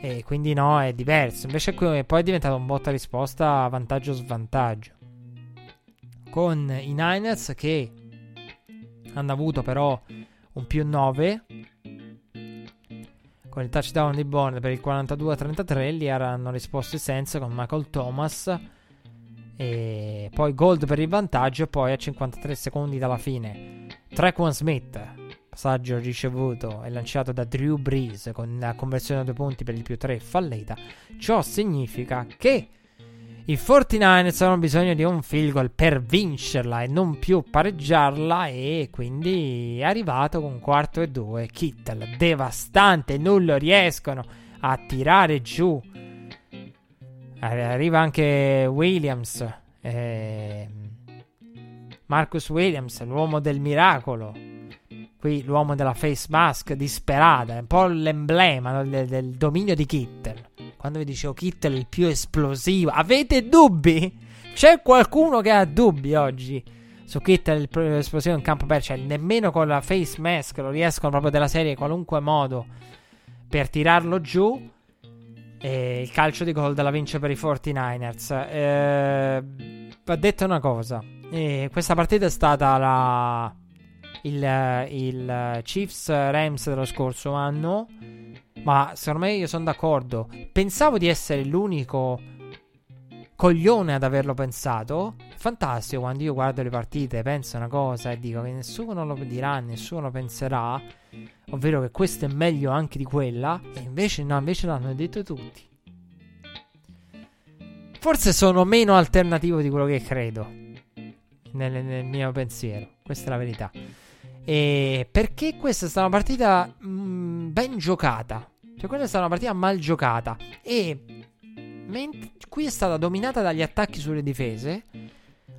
e quindi no, è diverso. Invece qui poi è diventato un botta risposta vantaggio-svantaggio. Con i Niners che hanno avuto però un più 9 con il touchdown di Bond per il 42-33 lì hanno risposto i senso con Michael Thomas e poi Gold per il vantaggio e poi a 53 secondi dalla fine Trequan Smith passaggio ricevuto e lanciato da Drew Brees con la conversione a due punti per il più 3 fallita ciò significa che i 49ers hanno bisogno di un field goal per vincerla e non più pareggiarla e quindi è arrivato con quarto e due. Kittel devastante, non lo riescono a tirare giù. Arriva anche Williams, eh, Marcus Williams, l'uomo del miracolo. Qui l'uomo della face mask disperata, è un po' l'emblema del, del dominio di Kittel quando vi dicevo Kittel il più esplosivo, avete dubbi? C'è qualcuno che ha dubbi oggi su Kittel il più esplosivo in campo aperto? Cioè, nemmeno con la face mask lo riescono proprio della serie in qualunque modo per tirarlo giù. E il calcio di gol della vince per i 49ers. Eh, va detto una cosa: eh, questa partita è stata la, il, il Chiefs Rams dello scorso anno ma secondo me io sono d'accordo. Pensavo di essere l'unico coglione ad averlo pensato. Fantastico quando io guardo le partite, penso una cosa e dico che nessuno lo dirà, nessuno penserà. Ovvero che questo è meglio anche di quella. E invece no, invece l'hanno detto tutti. Forse sono meno alternativo di quello che credo. Nel, nel mio pensiero. Questa è la verità. E perché questa è stata una partita mh, mm, ben giocata. Cioè, quella è stata una partita mal giocata. E ment- qui è stata dominata dagli attacchi sulle difese.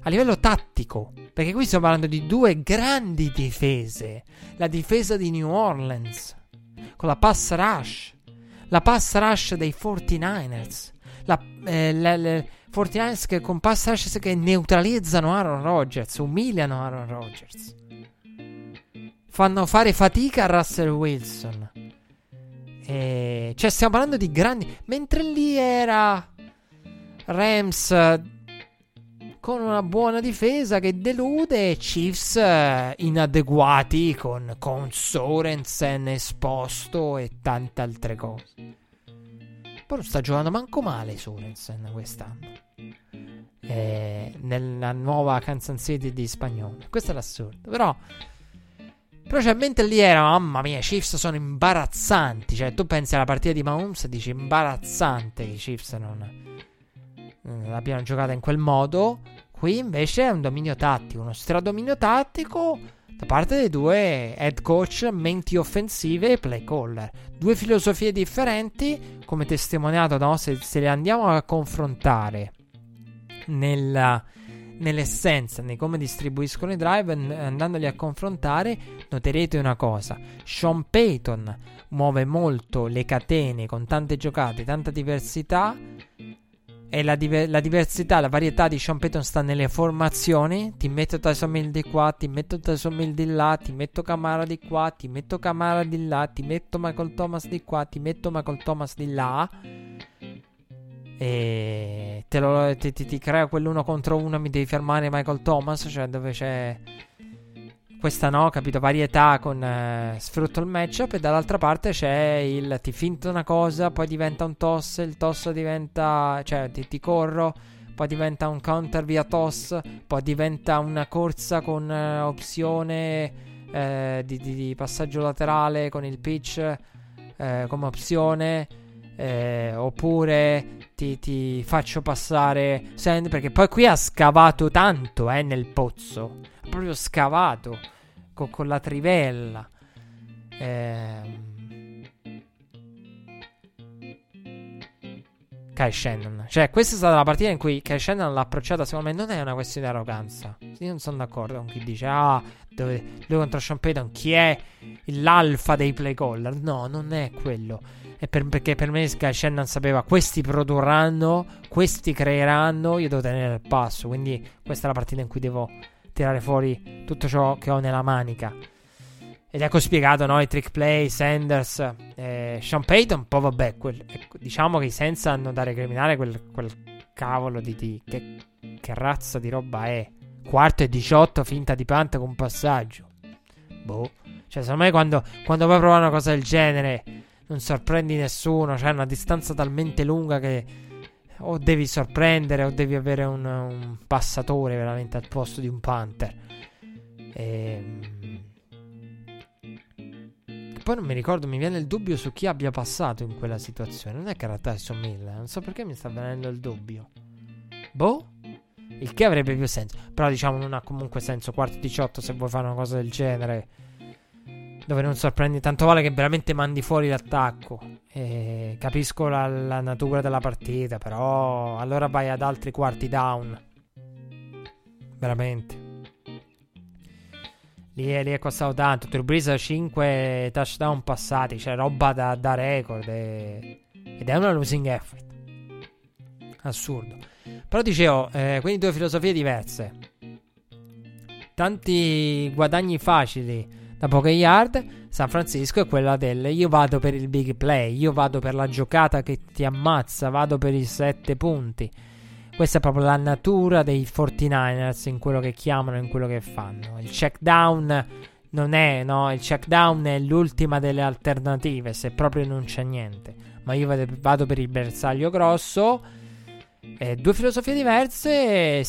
A livello tattico. Perché qui stiamo parlando di due grandi difese. La difesa di New Orleans. Con la pass rush. La pass rush dei 49ers. La, eh, la, la 49ers che con pass rush che neutralizzano Aaron Rodgers. Umiliano Aaron Rodgers fanno fare fatica a Russell Wilson. E... Cioè, stiamo parlando di grandi. Mentre lì era Rams con una buona difesa che delude, Chiefs inadeguati con, con Sorensen esposto e tante altre cose. Poi non sta giocando manco male Sorensen quest'anno. Eh, nella nuova Kansas City di spagnolo. Questo è l'assurdo. Però però cioè, mentre lì era, mamma mia, i Chiefs sono imbarazzanti. Cioè, tu pensi alla partita di Mahomes e dici imbarazzante che i Chiefs non, non l'abbiano giocata in quel modo. Qui invece è un dominio tattico, uno stradominio tattico da parte dei due head coach, menti offensive e play caller. Due filosofie differenti, come testimoniato no? se, se le andiamo a confrontare nella nell'essenza, nei come distribuiscono i drive, andandoli a confrontare, noterete una cosa: Sean Payton muove molto le catene con tante giocate, tanta diversità. E la, diver- la, diversità, la varietà di Sean Payton sta nelle formazioni. Ti metto Tyson Mill di qua, ti metto Tyson Mill di là, ti metto Camara di qua, ti metto Camara di là, ti metto Michael Thomas di qua, ti metto Michael Thomas di là e te lo, ti, ti, ti, crea quell'uno contro uno, mi devi fermare Michael Thomas, cioè dove c'è questa no, capito, varietà con eh, sfrutto il matchup e dall'altra parte c'è il ti finto una cosa, poi diventa un toss, il toss diventa, cioè ti, ti corro, poi diventa un counter via toss, poi diventa una corsa con eh, opzione eh, di, di, di, passaggio laterale con il pitch eh, come opzione eh, oppure ti, ti, faccio passare Sand perché poi qui ha scavato tanto eh, nel pozzo. Ha proprio scavato con, con la trivella. Eh, Kai Shannon. Cioè questa è stata la partita in cui Kai Shannon l'ha approcciata secondo me non è una questione di arroganza. Io non sono d'accordo con chi dice ah dove, lui contro Sean Payton chi è l'alfa dei play caller? No non è quello per, perché per me Sky Shannon sapeva questi produrranno, questi creeranno, io devo tenere il passo. Quindi questa è la partita in cui devo tirare fuori tutto ciò che ho nella manica. ed ecco spiegato, no? I trick play, Sanders, eh, Sean Payton, poi vabbè, quel, ecco, diciamo che i senza hanno da recriminare quel, quel cavolo di, di che, che, razza di roba è. Quarto e 18, finta di punt con passaggio. Boh. Cioè, secondo me quando, quando a provare una cosa del genere non sorprendi nessuno, cioè una distanza talmente lunga che o devi sorprendere o devi avere un, un passatore veramente al posto di un punter. Ehm poi non mi ricordo, mi viene il dubbio su chi abbia passato in quella situazione. Non è che era Tyson Mill, non so perché mi sta venendo il dubbio. Boh? Il che avrebbe più senso. Però diciamo non ha comunque senso. Quarto 18 se vuoi fare una cosa del genere. Dove non sorprendi. Tanto vale che veramente mandi fuori l'attacco. E capisco la, la natura della partita. Però allora vai ad altri quarti down. Veramente. Lì, lì è costato tanto. Drew Brees 5 touchdown passati, cioè roba da, da record. E, ed è una losing effort. Assurdo. Però dicevo, eh, quindi due filosofie diverse. Tanti guadagni facili da poche yard. San Francisco è quella del io vado per il big play, io vado per la giocata che ti ammazza, vado per i 7 punti. Questa è proprio la natura dei 49ers in quello che chiamano in quello che fanno. Il check down non è, no? Il check down è l'ultima delle alternative, se proprio non c'è niente. Ma io vado, per il bersaglio grosso. Eh, due filosofie diverse,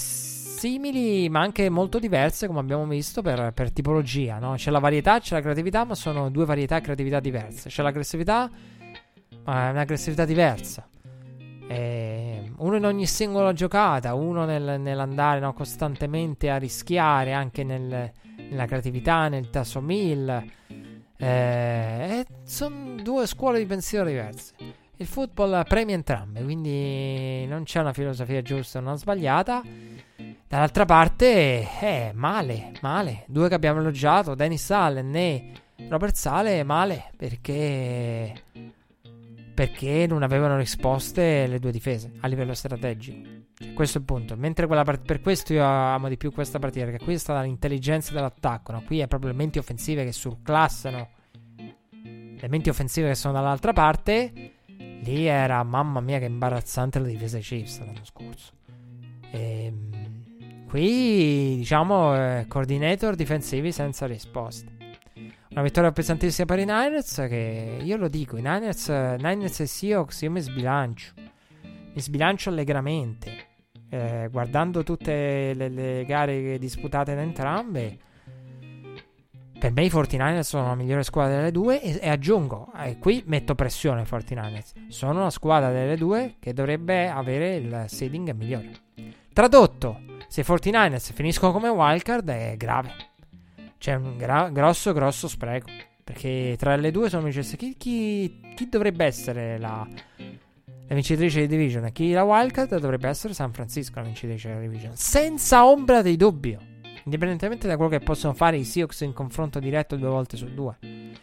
simili, ma anche molto diverse, come abbiamo visto, per, per tipologia, no? C'è la varietà, c'è la creatività, ma sono due varietà e creatività diverse. C'è l'aggressività, ma è un'aggressività diversa. Eh, uno in ogni singola giocata, uno nel, nell'andare no, costantemente a rischiare anche nel, nella creatività, nel tasso mill. Eh, sono due scuole di pensiero diverse. Il football premia entrambe, quindi non c'è una filosofia giusta o una sbagliata. Dall'altra parte, eh, male, male. Due che abbiamo elogiato, Dennis Allen e Robert Sale, male, perché perché non avevano risposte le due difese a livello strategico. Cioè, questo è il punto. Mentre part- per questo io amo di più questa partita, perché qui è stata l'intelligenza dell'attacco, no? qui è proprio le menti offensive che surclassano le menti offensive che sono dall'altra parte. Lì era, mamma mia, che imbarazzante la difesa dei Chiefs l'anno scorso. Ehm, qui, diciamo, eh, coordinator difensivi senza risposte. Una vittoria pesantissima per i Niners che io lo dico, i Niners, Niners e Seahawks io mi sbilancio. Mi sbilancio allegramente. Eh, guardando tutte le, le, gare disputate da entrambe, per me i 49ers sono la migliore squadra delle due e, e aggiungo, eh, qui metto pressione ai 49ers. Sono la squadra delle due che dovrebbe avere il seeding migliore. Tradotto, se i 49ers finiscono come wildcard è grave. C'è un gra- grosso, grosso spreco. Perché tra le due sono vincesse. Chi, chi, chi dovrebbe essere la, la, vincitrice di division? Chi la wildcard dovrebbe essere San Francisco la vincitrice della division. Senza ombra di dubbio. Indipendentemente da quello che possono fare i Seahawks in confronto diretto due volte su due.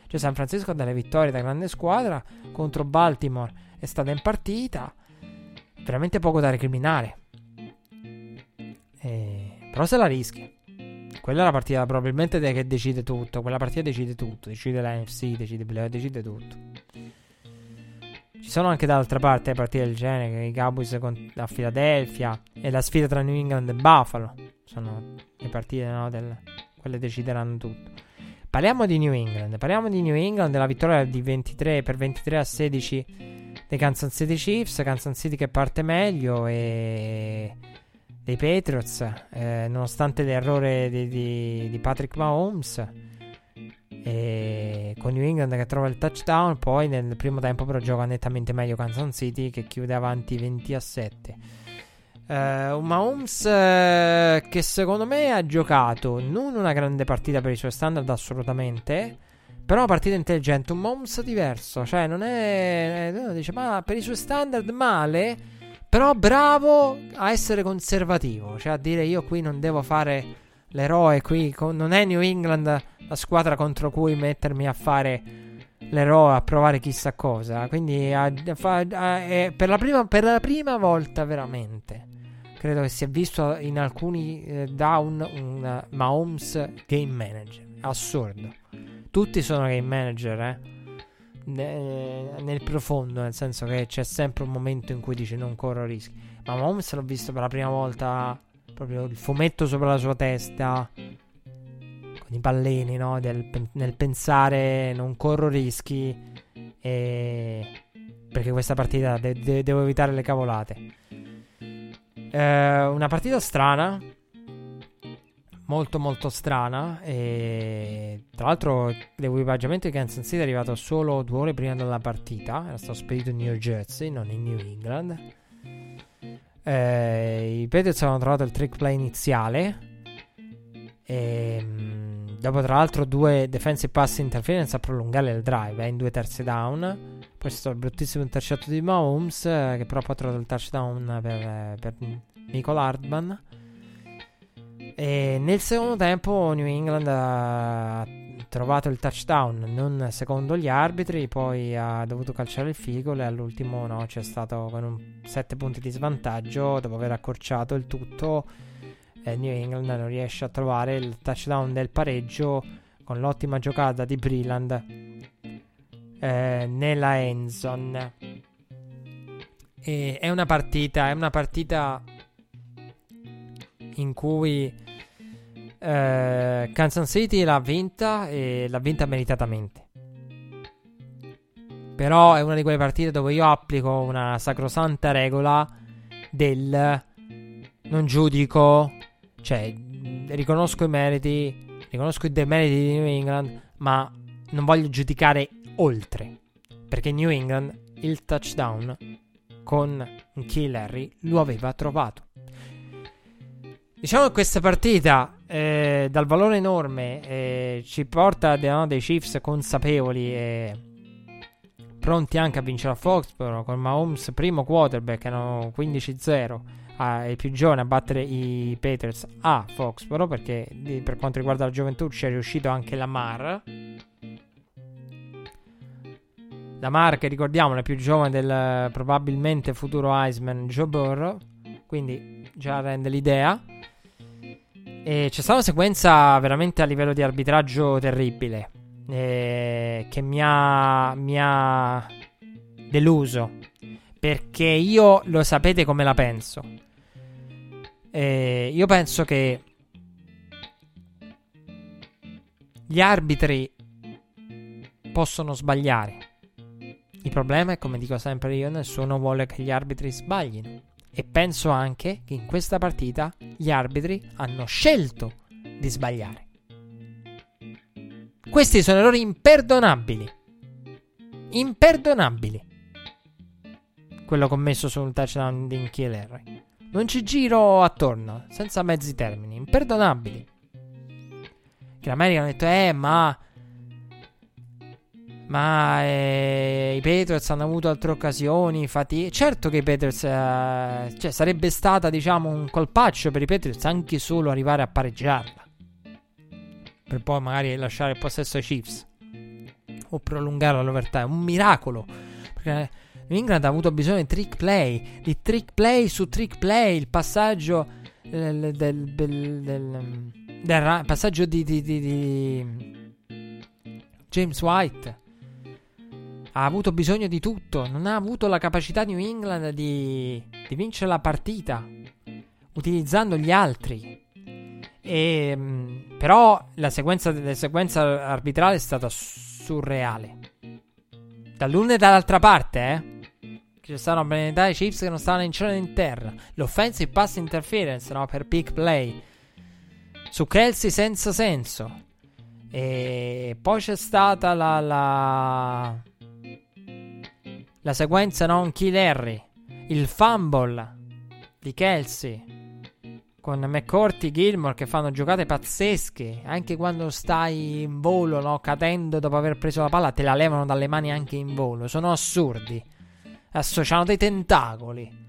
Cioè San Francisco ha delle vittorie da grande squadra. Contro Baltimore è stata in partita. Veramente poco da recriminare. Però se la rischia. Quella è la partita probabilmente che decide tutto. Quella partita decide tutto. Decide la NFC, decide decide tutto. Ci sono anche dall'altra parte partite del genere, i Cowboys a Philadelphia e la sfida tra New England e Buffalo. Sono le partite, no, del, quelle decideranno tutto. Parliamo di New England. Parliamo di New England, della vittoria di 23 per 23 a 16 dei Kansas City Chiefs. Kansas City che parte meglio e dei Patriots, eh, nonostante l'errore di, di, di, Patrick Mahomes. E con New England che trova il touchdown, poi nel primo tempo però gioca nettamente meglio Kansas City che chiude avanti 20 a 7. Uh, eh, un Mahomes uh, che secondo me ha giocato non una grande partita per i suoi standard assolutamente, però una partita intelligente, un Mahomes diverso, cioè non è... Eh, dice ma per i suoi standard male, però bravo a essere conservativo, cioè a dire io qui non devo fare l'eroe, qui con, non è New England la squadra contro cui mettermi a fare l'eroe, a provare chissà cosa. Quindi a, a, a, eh, per, la prima, per, la prima, volta veramente credo che si è visto in alcuni eh, down un uh, Mahomes game manager. Assurdo tutti sono game manager, eh. Nel profondo, nel senso che c'è sempre un momento in cui dice non corro rischi. Ma Mahomes l'ho visto per la prima volta proprio il fumetto sopra la sua testa con i pallini, no? Del, nel pensare non corro rischi e... perché questa partita de- de- devo evitare le cavolate. Eh, una partita strana, molto molto strana e tra l'altro l'equipaggiamento di Kansas City è arrivato solo due ore prima della partita, era stato spedito in New Jersey, non in New England. Eh, I Patriots avevano trovato il trick play iniziale e ehm, dopo tra l'altro due defensive pass interference a prolungare il drive eh, in due terzi down. Poi c'è stato il bruttissimo intercetto di Mahomes eh, che però ha trovato il touchdown per, eh, per Nicole Hardman. E nel secondo tempo New England ha trovato il touchdown non secondo gli arbitri, poi ha dovuto calciare il figo e all'ultimo no, c'è stato con 7 punti di svantaggio dopo aver accorciato il tutto eh, New England non riesce a trovare il touchdown del pareggio con l'ottima giocata di Breland eh, nella endzone. E è una partita, è una partita in cui eh, Kansas City l'ha vinta e l'ha vinta meritatamente. Però è una di quelle partite dove io applico una sacrosanta regola del non giudico cioè, riconosco i meriti, riconosco i demeriti di New England, ma non voglio giudicare oltre. Perché New England il touchdown con un Kill Harry lo aveva trovato. Diciamo che questa partita, eh, dal valore enorme, eh, ci porta no, dei Chiefs consapevoli e pronti anche a vincere a Foxborough con Mahomes primo quarterback, erano 15-0 ai più giovani a battere i Patriots a Foxboro perché di, per quanto riguarda la gioventù ci è riuscito anche Lamar. Lamar che ricordiamo è più giovane del probabilmente futuro Iceman Joe Burrow quindi già rende l'idea e c'è stata una sequenza veramente a livello di arbitraggio terribile eh, che mi ha, mi ha deluso perché io lo sapete come la penso. Eh, io penso che gli arbitri possono sbagliare. Il problema è, come dico sempre io, nessuno vuole che gli arbitri sbaglino. E penso anche che in questa partita gli arbitri hanno scelto di sbagliare. Questi sono errori imperdonabili. Imperdonabili. Quello commesso su un touchdown di Inchiel non ci giro attorno, senza mezzi termini, imperdonabili. Che l'America ha detto, eh, ma... Ma eh, i Patriots hanno avuto altre occasioni, fatiche. Certo che i Patriots... Eh, cioè, sarebbe stata, diciamo, un colpaccio per i Patriots anche solo arrivare a pareggiarla. Per poi magari lasciare il possesso ai Chiefs. O prolungare l'overtime. Un miracolo. Perché New England ha avuto bisogno di trick play, di trick play su trick play, il passaggio del, del, del, del, del passaggio di, di, di, di, James White. Ha avuto bisogno di tutto, non ha avuto la capacità New England di, di vincere la partita utilizzando gli altri. E, mm, però la sequenza, la sequenza arbitrale è stata surreale. Dall'una e dall'altra parte, eh. Ci stavano benedai Chiefs che non stavano in cielo in terra. L'offensive pass interference, no? Per pick play. Su Kelsey senza senso. E poi c'è stata la. La, la sequenza non kill Harry. Il fumble di Kelsey. Con McCourty Gilmore che fanno giocate pazzesche. Anche quando stai in volo, no? Cadendo dopo aver preso la palla, te la levano dalle mani anche in volo. Sono assurdi associano dei tentacoli.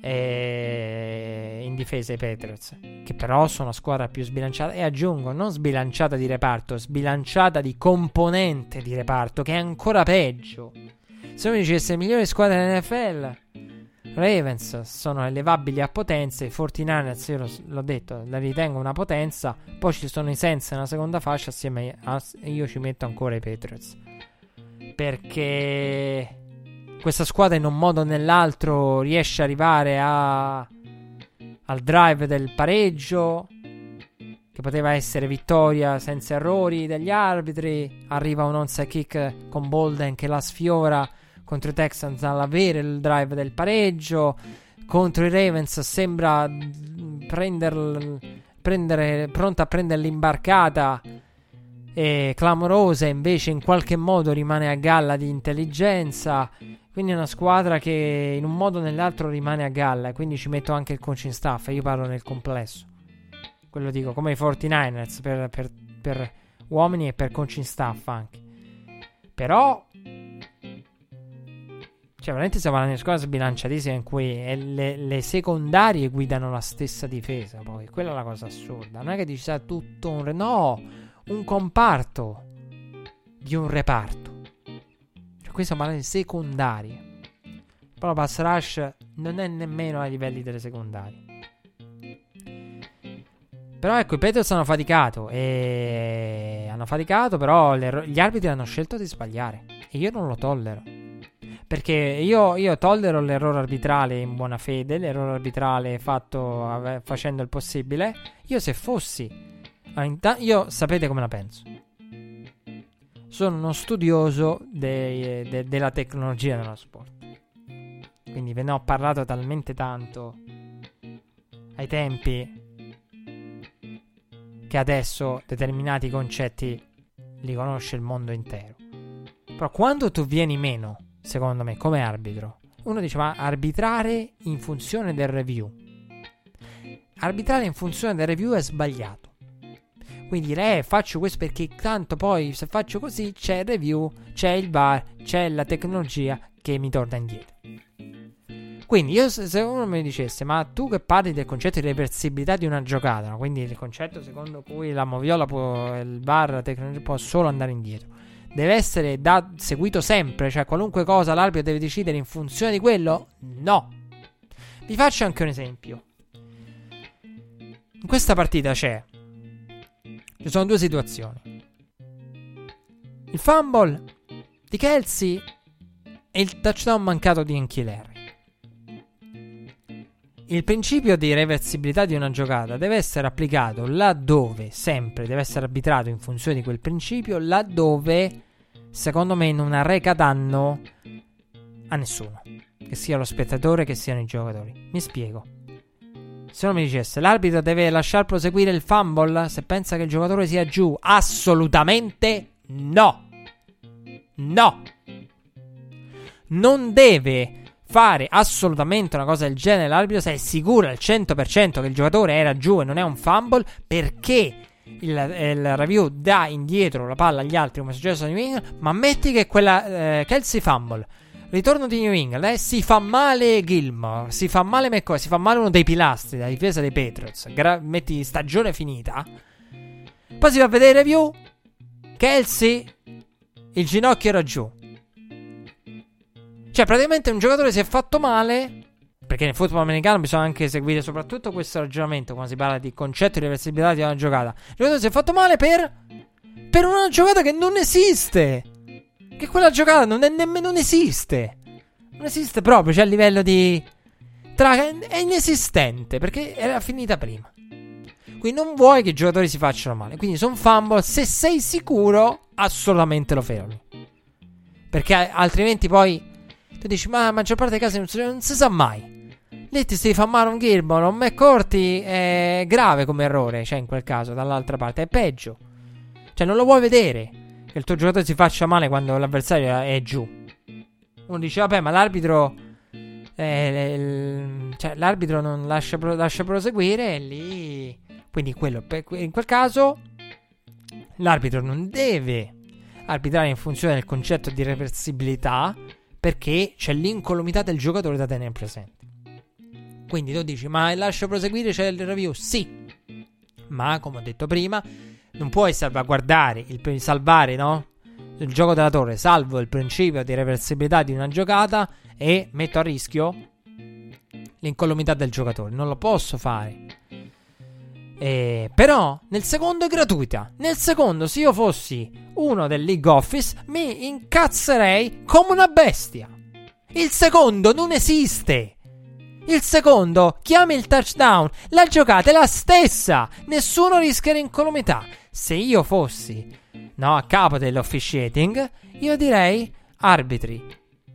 E in difesa i Patriots, che però sono la squadra più sbilanciata. E aggiungo, non sbilanciata di reparto, sbilanciata di componente di reparto, che è ancora peggio. Se uno dicesse migliore squadra dell'NFL, Ravens sono elevabili a potenza. I 49ers, io l'ho detto, la ritengo una potenza. Poi ci sono i Saints nella seconda fascia. Assieme a. Io ci metto ancora i Patriots. Perché questa squadra in un modo o nell'altro riesce ad arrivare a, al drive del pareggio. Che poteva essere vittoria senza errori degli arbitri. Arriva un onside kick con Bolden che la sfiora contro i Texans all'avere il drive del pareggio. Contro i Ravens sembra prender, prendere, pronta a prendere l'imbarcata e clamorosa, invece in qualche modo rimane a galla di intelligenza. Quindi è una squadra che in un modo o nell'altro rimane a galla. Quindi ci metto anche il coaching staff. Io parlo nel complesso. Quello dico come i 49ers per, per, per uomini e per coaching staff anche. Però cioè, veramente stiamo parlando di squadre sbilanciatissime in cui le, le, secondarie guidano la stessa difesa. Poi, quella è la cosa assurda. Non è che dici sia tutto un. Re- no, un comparto di un reparto. Cioè, qui stiamo parlando di secondarie. Però pass rush non è nemmeno ai livelli delle secondarie. Però ecco, i Patriots hanno faticato. E hanno faticato, però gli arbitri hanno scelto di sbagliare. E io non lo tollero. Perché io, io tollero l'errore arbitrale in buona fede, l'errore arbitrale fatto facendo il possibile. Io se fossi... Io sapete come la penso. Sono uno studioso de, de, della tecnologia nello sport. Quindi ve ne ho parlato talmente tanto ai tempi che adesso determinati concetti li conosce il mondo intero. Però quando tu vieni meno secondo me, come arbitro. Uno dice, ma arbitrare in funzione del review. Arbitrare in funzione del review è sbagliato. Quindi dire, eh, faccio questo perché tanto poi se faccio così c'è il review, c'è il bar, c'è la tecnologia che mi torna indietro. Quindi io se uno mi dicesse, ma tu che parli del concetto di reversibilità di una giocata, no? quindi il concetto secondo cui la moviola può, il bar, la tecnologia può solo andare indietro deve essere da, seguito sempre, cioè qualunque cosa l'arbitro deve decidere in funzione di quello? No. Vi faccio anche un esempio. In questa partita c'è. Ci sono due situazioni. Il fumble di Kelsey e il touchdown mancato di Anchileri. Il principio di reversibilità di una giocata deve essere applicato laddove, sempre deve essere arbitrato in funzione di quel principio, laddove secondo me non arreca danno a nessuno, che sia lo spettatore che siano i giocatori. Mi spiego. Se uno mi dicesse l'arbitro deve lasciar proseguire il fumble se pensa che il giocatore sia giù, assolutamente no. No. Non deve fare assolutamente una cosa del genere l'arbitro se è sicuro al 100% che il giocatore era giù e non è un fumble perché il, il, review dà indietro la palla agli altri come è successo a New England ma metti che quella eh, Kelsey fumble. Ritorno di New England eh, si fa male Gilmore si fa male McCoy si fa male uno dei pilastri della difesa dei Patriots. Gra- metti stagione finita. Poi si va a vedere il review Kelsey il ginocchio era giù cioè, praticamente un giocatore si è fatto male. Perché nel football americano bisogna anche seguire soprattutto questo ragionamento quando si parla di concetto di reversibilità di una giocata. Il giocatore si è fatto male per. Per una giocata che non esiste. Che quella giocata non è nemmeno non esiste. Non esiste proprio, cioè a livello di. Tra, è inesistente perché era finita prima. Quindi non vuoi che i giocatori si facciano male. Quindi sono fumble. Se sei sicuro, assolutamente lo fermi. Perché altrimenti poi tu dici, ma la maggior parte dei casi non si, non si sa mai. Lì ti si fa male un Gilmore, un McCorty è grave come errore, cioè in quel caso, dall'altra parte, è peggio. Cioè non lo vuoi vedere che il tuo giocatore si faccia male quando l'avversario è giù. Uno dice, vabbè, ma l'arbitro... Eh, il, cioè, l'arbitro non lascia, lascia proseguire e lì... Quindi quello, in quel caso l'arbitro non deve arbitrare in funzione del concetto di reversibilità perché c'è l'incolumità del giocatore da tenere presente. Quindi tu dici, ma lascio proseguire, c'è il review? Sì, ma come ho detto prima, non puoi salvaguardare, il, salvare no? il gioco della torre, salvo il principio di reversibilità di una giocata e metto a rischio l'incolumità del giocatore, non lo posso fare. Eh, però nel secondo è gratuita. Nel secondo, se io fossi uno del League Office, mi incazzerei come una bestia. Il secondo non esiste. Il secondo, chiami il touchdown. La giocata è la stessa. Nessuno rischia l'incolumità. Se io fossi no, a capo dell'officiating, io direi arbitri.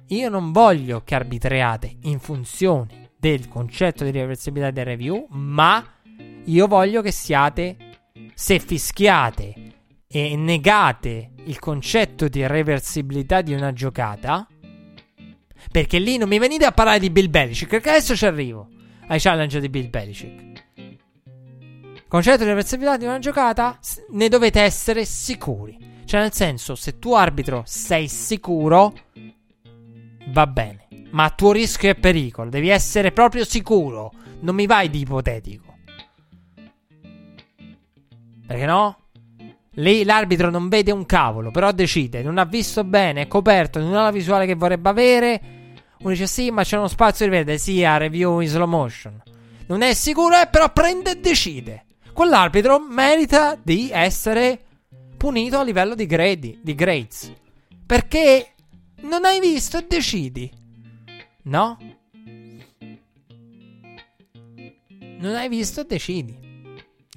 Io non voglio che arbitriate in funzione del concetto di reversibilità del review, ma io voglio che siate, se fischiate e negate il concetto di reversibilità di una giocata, perché lì non mi venite a parlare di Bill Belichick, perché adesso ci arrivo ai challenge di Bill Belichick. Concetto di reversibilità di una giocata, ne dovete essere sicuri. Cioè, nel senso, se tu arbitro sei sicuro, va bene. Ma a tuo rischio e pericolo, devi essere proprio sicuro. Non mi vai di ipotetico. Perché no? Lì l'arbitro non vede un cavolo, però decide, non ha visto bene, è coperto, non ha la visuale che vorrebbe avere. Uno dice sì, ma c'è uno spazio di verde, sì, a review in slow motion. Non è sicuro, eh, però prende e decide. Quell'arbitro merita di essere punito a livello di gradi, di grades. Perché non hai visto e decidi. No? Non hai visto e decidi.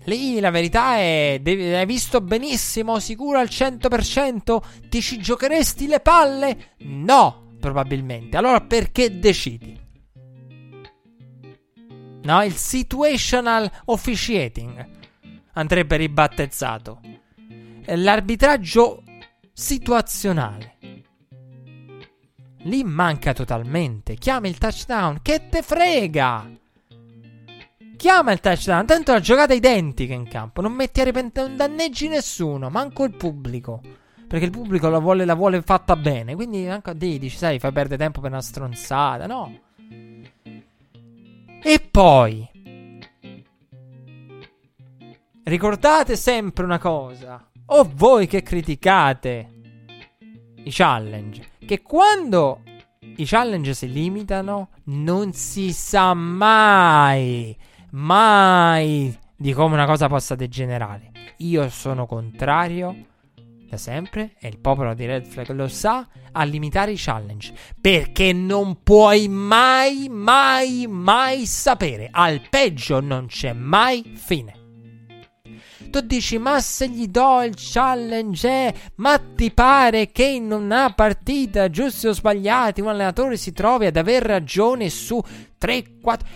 Lì la verità è: hai visto benissimo, sicuro al 100%? Ti ci giocheresti le palle? No, probabilmente. Allora perché decidi? No, il situational officiating andrebbe ribattezzato. L'arbitraggio situazionale. Lì manca totalmente. Chiama il touchdown. Che te frega? Chiama il touchdown. Tanto la giocata è identica in campo. Non metti a repentaglio, non danneggi nessuno, manco il pubblico. Perché il pubblico la vuole, la vuole fatta bene. Quindi anche a te dici, sai, fai perdere tempo per una stronzata. No. E poi. Ricordate sempre una cosa. O voi che criticate i challenge. Che quando i challenge si limitano, non si sa mai mai di come una cosa possa degenerare. Io sono contrario da sempre, e il popolo di Red Flag lo sa, a limitare i challenge. Perché non puoi mai, mai, mai sapere. Al peggio non c'è mai fine. Tu dici, ma se gli do il challenge, eh, ma ti pare che in una partita, giusti o sbagliati, un allenatore si trovi ad aver ragione su 3, 4...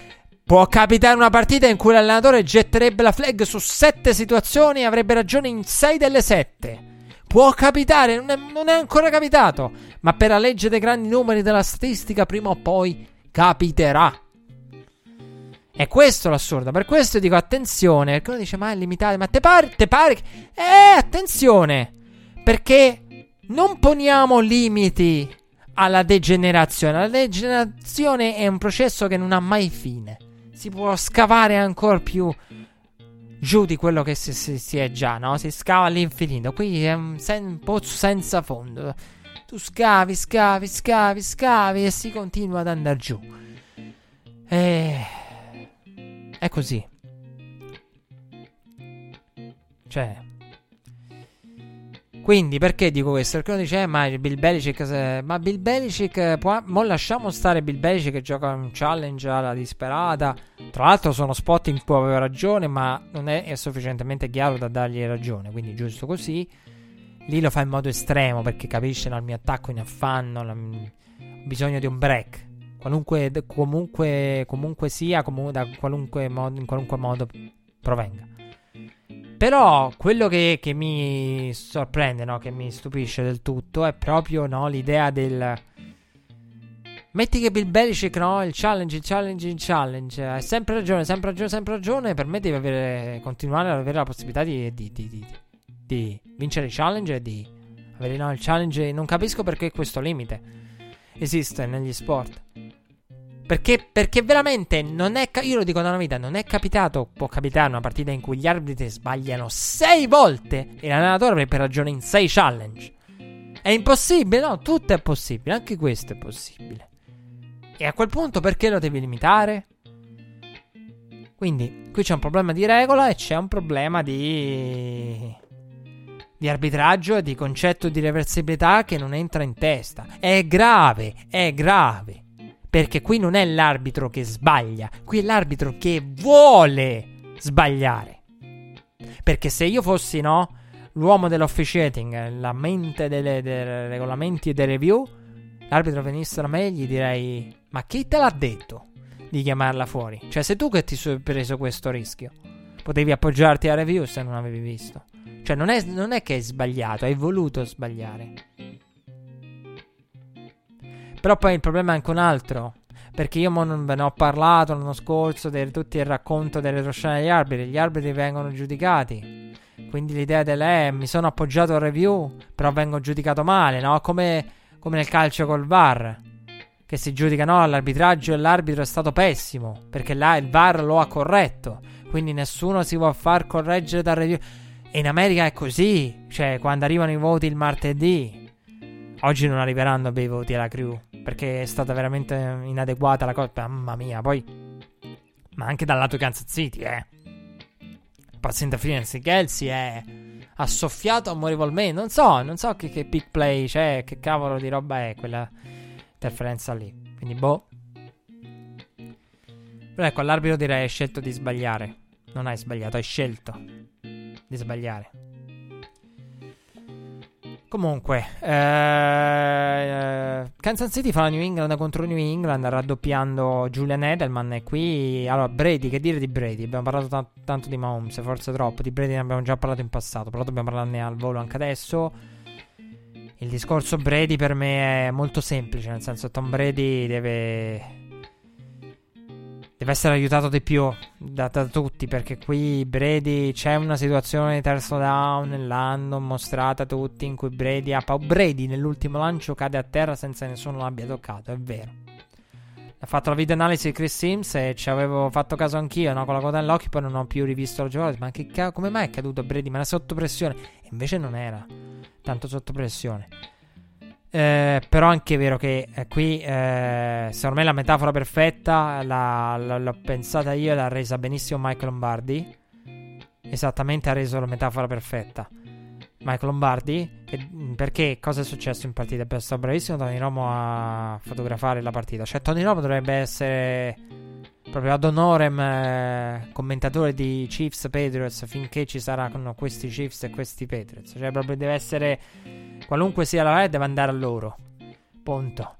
Può capitare una partita in cui l'allenatore getterebbe la flag su 7 situazioni e avrebbe ragione in 6 delle 7. Può capitare, non è, non è, ancora capitato. Ma per la legge dei grandi numeri della statistica, prima o poi capiterà. È questo l'assurdo. Per questo dico attenzione. Perché uno dice: Ma è limitato. Ma te pare? Te pare? Eh, attenzione. Perché non poniamo limiti alla degenerazione. La degenerazione è un processo che non ha mai fine si può scavare ancora più giù di quello che si, si, si è già, no? Si scava all'infinito. Qui è un, sen- un pozzo senza fondo. Tu scavi, scavi, scavi, scavi e si continua ad andare giù. E... È così. Cioè, quindi perché dico questo? Perché uno dice, eh, ma Bill Belichick, se... ma Bill Belichick, può... mo lasciamo stare Bill Belichick che gioca un challenge alla disperata. Tra l'altro sono spot in cui aveva ragione, ma non è, è sufficientemente chiaro da dargli ragione, quindi giusto così. Lì lo fa in modo estremo perché capisce, no, il mio attacco in affanno, la... ho bisogno di un break. Qualunque, comunque, comunque sia, da qualunque modo, in qualunque modo provenga. Però quello che, che mi sorprende, no? che mi stupisce del tutto, è proprio no, l'idea del... Metti che Bill Belichick, no? Il challenge, il challenge, il challenge. Hai sempre ragione, sempre ragione, sempre ragione. Per me devi avere, continuare ad avere la possibilità di, di, di, di, di vincere il challenge e di avere no, il challenge. Non capisco perché questo limite esiste negli sport. Perché, perché veramente non è. Io lo dico da una vita: non è capitato. Può capitare una partita in cui gli arbitri sbagliano 6 volte e l'allenatore avrebbe ragione in 6 challenge. È impossibile, no? Tutto è possibile, anche questo è possibile. E a quel punto perché lo devi limitare? Quindi qui c'è un problema di regola e c'è un problema di di arbitraggio e di concetto di reversibilità che non entra in testa. È grave, è grave. Perché qui non è l'arbitro che sbaglia, qui è l'arbitro che vuole sbagliare. Perché se io fossi, no, l'uomo dell'officiating, la mente delle, dei regolamenti e dei review, l'arbitro venisse da me e gli direi: Ma chi te l'ha detto di chiamarla fuori? Cioè, sei tu che ti sei preso questo rischio. Potevi appoggiarti a review se non avevi visto. Cioè, non è, non è che hai sbagliato, hai voluto sbagliare. Però poi il problema è anche un altro. Perché io non ve ne ho parlato l'anno scorso di tutto il racconto delle retroscena degli arbitri. Gli arbitri vengono giudicati. Quindi l'idea delle eh, mi sono appoggiato al review, però vengo giudicato male, no? Come, come nel calcio col VAR. Che si giudica no, l'arbitraggio e l'arbitro è stato pessimo. Perché là il VAR lo ha corretto. Quindi nessuno si può far correggere dal review. E in America è così. Cioè, quando arrivano i voti il martedì. Oggi non arriveranno bei voti alla crew. Perché è stata veramente inadeguata la cosa. Mamma mia, poi. Ma anche dal lato Kansas City, eh. Il paziente Freelance Kelsey è. Ha soffiato amorevolmente. Non so, non so che, che pick play c'è. Che cavolo di roba è quella interferenza lì. Quindi, boh. Però ecco, all'arbitro direi hai scelto di sbagliare. Non hai sbagliato, hai scelto di sbagliare. Comunque, eh, Kansas City fa la New England contro New England raddoppiando Julian Edelman e qui, allora Brady, che dire di Brady? Abbiamo parlato t- tanto di Mahomes, forse troppo, di Brady ne abbiamo già parlato in passato, però dobbiamo parlarne al volo anche adesso. Il discorso Brady per me è molto semplice, nel senso Tom Brady deve deve essere aiutato di più da, da, tutti perché qui Brady c'è una situazione di terzo down l'hanno mostrata tutti in cui Brady ha paura Brady nell'ultimo lancio cade a terra senza nessuno l'abbia toccato è vero. Ha fatto la video analisi di Chris Sims e ci avevo fatto caso anch'io no? con la coda nell'occhio poi non ho più rivisto la giocata ma che ca- come mai è caduto Brady? Ma era sotto pressione. E invece non era tanto sotto pressione eh, però anche è vero che eh, qui, eh, secondo me, la metafora perfetta la, la, l'ho pensata io e l'ha resa benissimo Mike Lombardi. Esattamente ha reso la metafora perfetta. Mike Lombardi, che, perché cosa è successo in partita? È stato bravissimo Tony Romo a fotografare la partita. Cioè, Tony Romo dovrebbe essere proprio ad honorem eh, commentatore di Chiefs Patriots finché ci saranno questi Chiefs e questi Patriots. Cioè, proprio deve essere Qualunque sia la red deve andare a loro. Punto.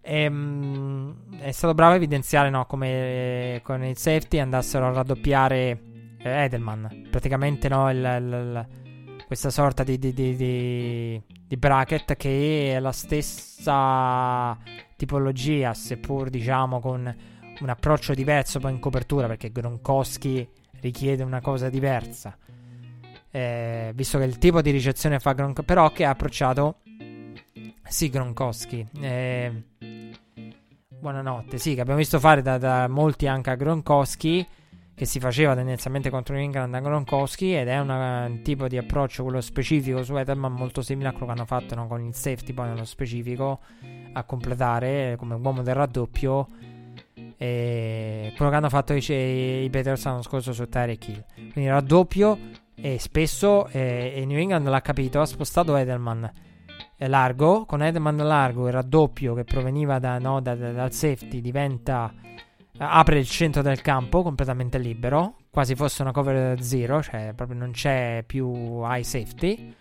E, um, è stato bravo a evidenziare no, come con il safety andassero a raddoppiare eh, Edelman. Praticamente no, il, il, il, questa sorta di, di, di, di, bracket che è la stessa tipologia, seppur diciamo con un approccio diverso poi in copertura, perché Gronkowski richiede una cosa diversa eh, visto che il tipo di ricezione fa Gronkowski, però che ha approcciato sì Gronkowski. Eh, buonanotte, sì, che abbiamo visto fare da, da, molti anche a Gronkowski, che si faceva tendenzialmente contro New a Gronkowski, ed è una, un tipo di approccio, quello specifico su Edelman, molto simile a quello che hanno fatto no, con il safety, poi nello specifico, a completare come uomo del raddoppio. E quello che hanno fatto i, i Peters l'anno scorso su Tyreek Hill. Quindi raddoppio e spesso eh, New England l'ha capito, ha spostato Edelman largo. Con Edelman largo il raddoppio che proveniva da, no, da, da, dal safety diventa. apre il centro del campo completamente libero. Quasi fosse una cover zero, cioè proprio non c'è più high safety.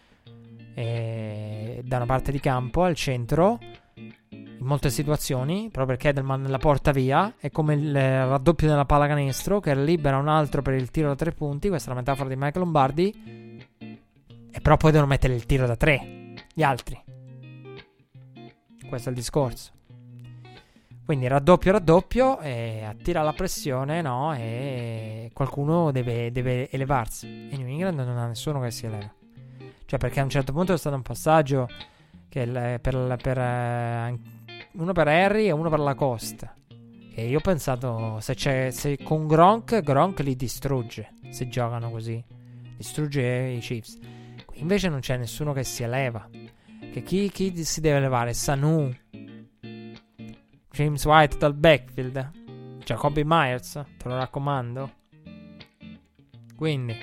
E da una parte di campo al centro in molte situazioni, proprio perché Edelman la porta via, è come il raddoppio della pallacanestro che libera un altro per il tiro da tre punti, questa è la metafora di Michael Lombardi, e però poi devono mettere il tiro da tre, gli altri. Questo è il discorso. Quindi raddoppio, raddoppio, e attira la pressione, no? E qualcuno deve, deve elevarsi. E New England non ha nessuno che si eleva. Cioè, perché a un certo punto è stato un passaggio che per, per, per eh, uno per Harry e uno per la Costa. E io ho pensato, se, c'è, se con Gronk, Gronk li distrugge. Se giocano così, distrugge i Chiefs. Qui invece non c'è nessuno che si eleva. Che chi, chi si deve elevare? Sanu, James White dal backfield, Jacoby Myers, te lo raccomando. Quindi.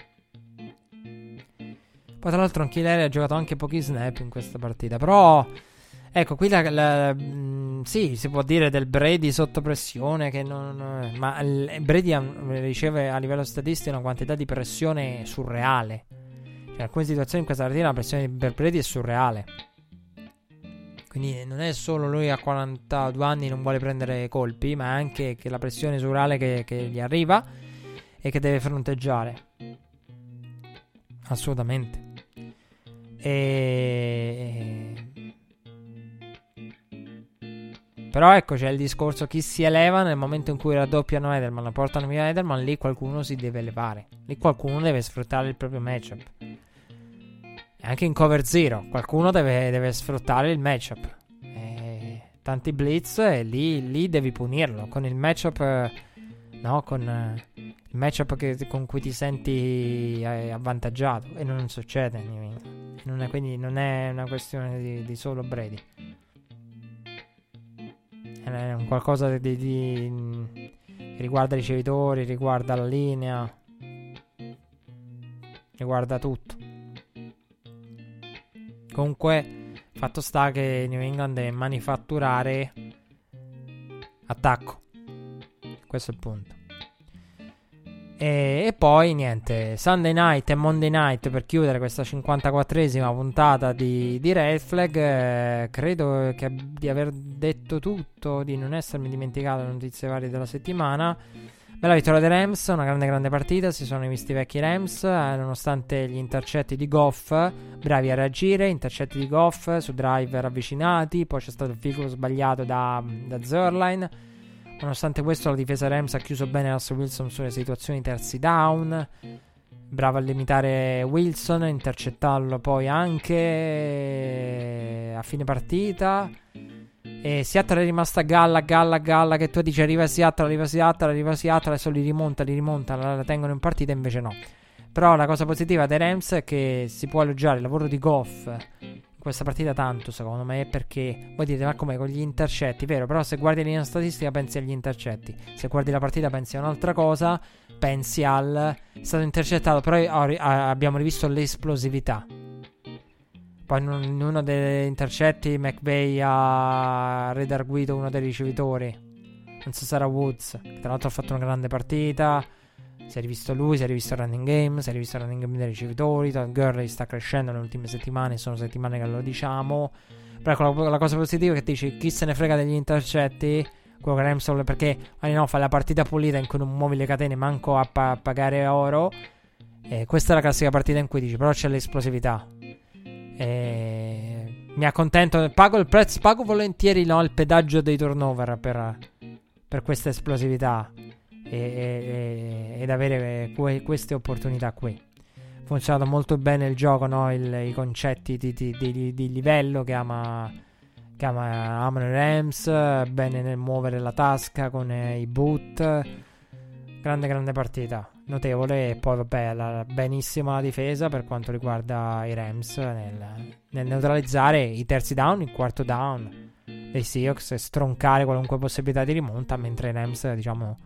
Poi tra l'altro anche lei ha giocato anche pochi snap in questa partita. Però, ecco, qui la, la, mm, sì, si può dire del Brady sotto pressione. Che non, ma il, Brady riceve a livello statistico una quantità di pressione surreale. Cioè, in alcune situazioni in questa partita la pressione per Brady è surreale. Quindi non è solo lui a 42 anni non vuole prendere colpi, ma anche che la pressione surale che, che gli arriva e che deve fronteggiare. Assolutamente. E... Però ecco c'è il discorso chi si eleva nel momento in cui raddoppiano Edelman, portano via Edelman, lì qualcuno si deve elevare. Lì qualcuno deve sfruttare il proprio matchup anche in cover zero. Qualcuno deve, deve sfruttare il matchup. E tanti blitz e lì, lì, devi punirlo. Con il matchup, no, con il matchup che, con cui ti senti eh, avvantaggiato. E non succede. Non è, quindi non è una questione di, di solo Brady. È un qualcosa di, di, riguarda i ricevitori, riguarda la linea, riguarda tutto. Comunque, fatto sta che New England deve manifatturare attacco. Questo è il punto. E, e, poi niente, Sunday night e Monday night per chiudere questa 54esima puntata di, di Red Flag. Eh, credo che, di aver detto tutto, di non essermi dimenticato le notizie varie della settimana. Bella vittoria dei Rams, una grande grande partita, si sono visti i vecchi Rams, eh, nonostante gli intercetti di Goff, bravi a reagire, intercetti di Goff su driver avvicinati, poi c'è stato il figo sbagliato da, da Zerline. Nonostante questo la difesa Rams ha chiuso bene Russell Wilson sulle situazioni terzi down, bravo a limitare Wilson, intercettarlo poi anche eh, a fine partita. E Seattle è rimasta galla, galla, galla. Che tu dici arriva Seattle, arriva Seattle, arriva Seattle. Adesso li rimonta, li rimonta, la, la tengono in partita. Invece no. Però la cosa positiva dei Rams è che si può elogiare il lavoro di Goff questa partita tanto, secondo me, perché voi dite, ma come con gli intercetti, vero? Però se guardi la linea statistica pensi agli intercetti, se guardi la partita pensi a un'altra cosa, pensi al... è stato intercettato, però abbiamo rivisto l'esplosività. Poi in uno degli intercetti McVeigh ha redarguito uno dei ricevitori. Non so se era Woods. Che tra l'altro ha fatto una grande partita. Si è rivisto lui, si è rivisto il running game, si è rivisto il running game dei ricevitori. Todd Gurley sta crescendo nelle ultime settimane, sono settimane che lo diciamo. Però ecco, la, la cosa positiva è che dici chi se ne frega degli intercetti. Quello che Ramsol perché ah, no, fa la partita pulita in cui non muovi le catene manco a pa- pagare oro. E questa è la classica partita in cui dici però c'è l'esplosività. E mi accontento, pago il prezzo, pago volentieri no, il pedaggio dei turnover per, per questa esplosività e, ed avere que, queste opportunità qui. Funzionato molto bene il gioco, no? il, i concetti di, di, di, di, livello che ama, che ama amano Rams, bene nel muovere la tasca con eh, i boot. Grande, grande partita notevole. E poi, vabbè, la, benissimo la difesa per quanto riguarda i Rams nel, nel, neutralizzare i terzi down, il quarto down dei Seahawks e stroncare qualunque possibilità di rimonta. Mentre i Rams, diciamo,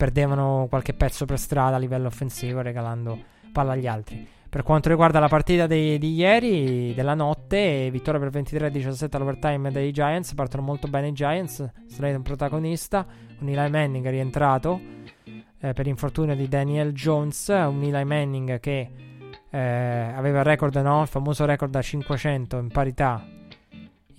perdevano qualche pezzo per strada a livello offensivo, regalando palla agli altri. Per quanto riguarda la partita di, di ieri, della notte, vittoria per 23-17 all'overtime dei Giants. Partono molto bene i Giants. Slade un protagonista. Un Eli Manning è rientrato eh, per infortunio di Daniel Jones, un Eli Manning che eh, aveva il record, no? il famoso record da 500 in parità,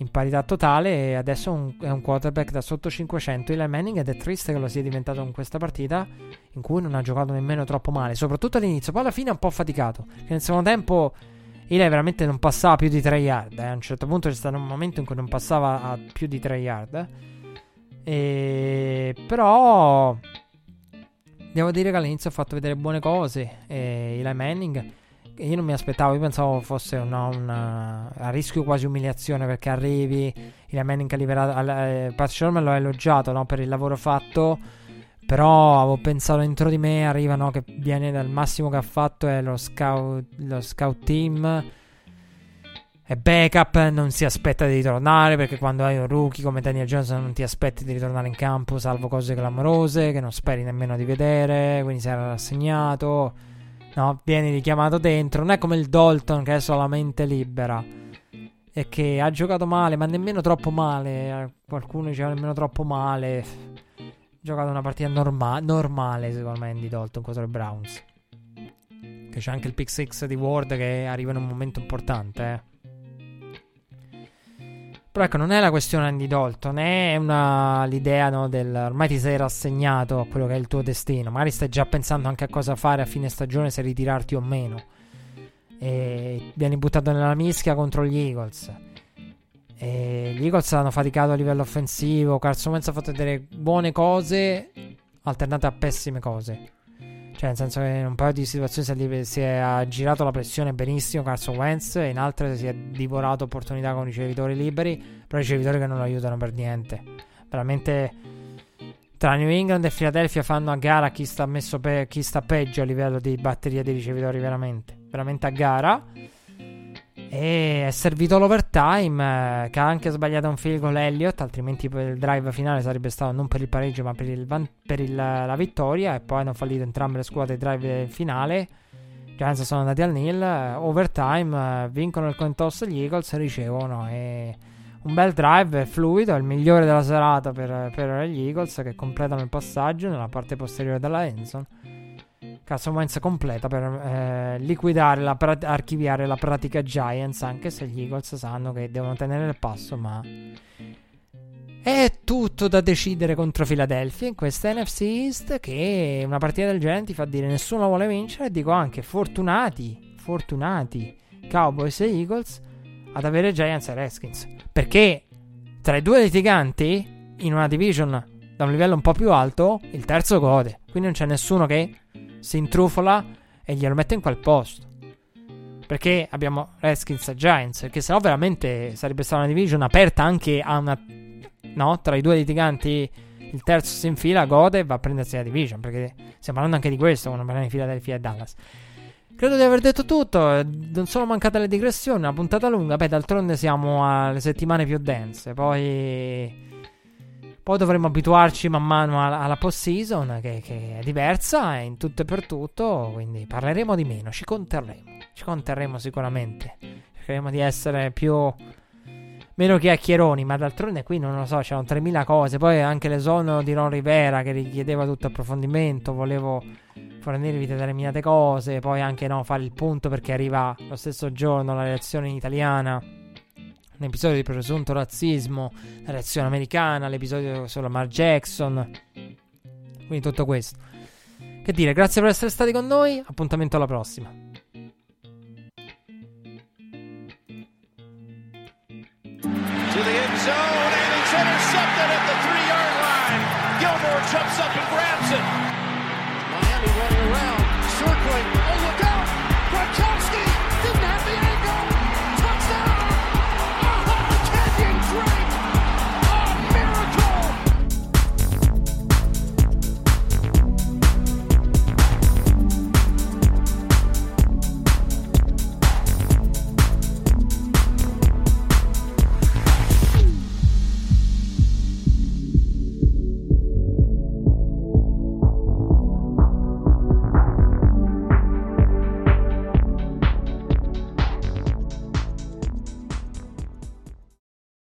in parità totale e adesso è un quarterback da sotto 500 Eli Manning ed è triste che lo sia diventato in questa partita in cui non ha giocato nemmeno troppo male, soprattutto all'inizio, poi alla fine è un po' faticato, perché nel secondo tempo Eli veramente non passava più di 3 yard, eh. a un certo punto c'è stato un momento in cui non passava a più di 3 yard, e... però Devo dire che all'inizio ha fatto vedere buone cose. E Eli Manning, io non mi aspettavo, io pensavo fosse una, una, a rischio quasi umiliazione perché arrivi. Eli Manning ha liberato. Eh, Pat Sherman l'ho elogiato no, per il lavoro fatto. Però avevo pensato dentro di me, arriva no, che viene dal massimo che ha fatto è lo scout, lo scout team è backup, non si aspetta di ritornare perché quando hai un rookie come Daniel Jones non ti aspetti di ritornare in campo salvo cose clamorose che non speri nemmeno di vedere, quindi si era rassegnato. No, vieni richiamato dentro. Non è come il Dalton che è solamente libera e che ha giocato male, ma nemmeno troppo male. Qualcuno diceva nemmeno troppo male. Ha giocato una partita norma- normale, secondo me, Andy Dalton contro i Browns. Che c'è anche il pick 6 di Ward che arriva in un momento importante, eh. Però ecco, non è la questione Andy Dalton, è una, l'idea no, del ormai ti sei rassegnato a quello che è il tuo destino. Magari stai già pensando anche a cosa fare a fine stagione, se ritirarti o meno. E vieni buttato nella mischia contro gli Eagles. E gli Eagles hanno faticato a livello offensivo. Carson Wentz ha fatto delle buone cose alternate a pessime cose. Cioè, nel senso che in un paio di situazioni si è girato la pressione benissimo Carson Wentz e in altre si è divorato opportunità con ricevitori liberi, però ricevitori che non lo aiutano per niente. Veramente tra New England e Philadelphia fanno a gara chi sta, pe- chi sta peggio a livello di batteria di ricevitori veramente. Veramente a gara. E è servito l'overtime, eh, che ha anche sbagliato un field goal Elliott, altrimenti il drive finale sarebbe stato non per il pareggio ma per, il van- per il, la vittoria. E poi hanno fallito entrambe le squadre il drive finale. Giants sono andati al nil, eh, overtime, eh, vincono il coin toss gli Eagles ricevono. E un bel drive fluido, il migliore della serata per, per gli Eagles che completano il passaggio nella parte posteriore della Enson Wentz completa per eh, liquidare, la pra- archiviare la pratica Giants, anche se gli Eagles sanno che devono tenere il passo, ma è tutto da decidere contro Philadelphia in questa NFC East che una partita del genere ti fa dire nessuno vuole vincere e dico anche fortunati, fortunati Cowboys e Eagles ad avere Giants e Redskins, perché tra i due litiganti in una division da un livello un po' più alto, il terzo gode, quindi non c'è nessuno che si intrufola e glielo mette in quel posto. Perché abbiamo Redskins e Giants, perché sennò veramente sarebbe stata una division aperta anche a una... No, tra i due litiganti il terzo si infila, gode e va a prendersi la division, perché stiamo parlando anche di questo quando parliamo di Philadelphia e Dallas. Credo di aver detto tutto, non sono mancate le digressioni, una puntata lunga, beh d'altronde siamo alle settimane più dense, poi poi dovremo abituarci man mano alla, alla post-season che, che, è diversa in tutto e per tutto, quindi parleremo di meno, ci conterremo, ci conterremo sicuramente, cercheremo di essere più... meno chiacchieroni, ma d'altronde qui non lo so, c'erano 3000 cose, poi anche l'esono di Ron Rivera che richiedeva tutto approfondimento, volevo fornirvi determinate cose, poi anche no, fare il punto perché arriva lo stesso giorno la reazione in italiana un episodio di presunto razzismo, la reazione americana, l'episodio sulla Mar Jackson. Quindi tutto questo. Che dire, grazie per essere stati con noi, appuntamento alla prossima. Gilmore jumps up and grabs it. Miami running around.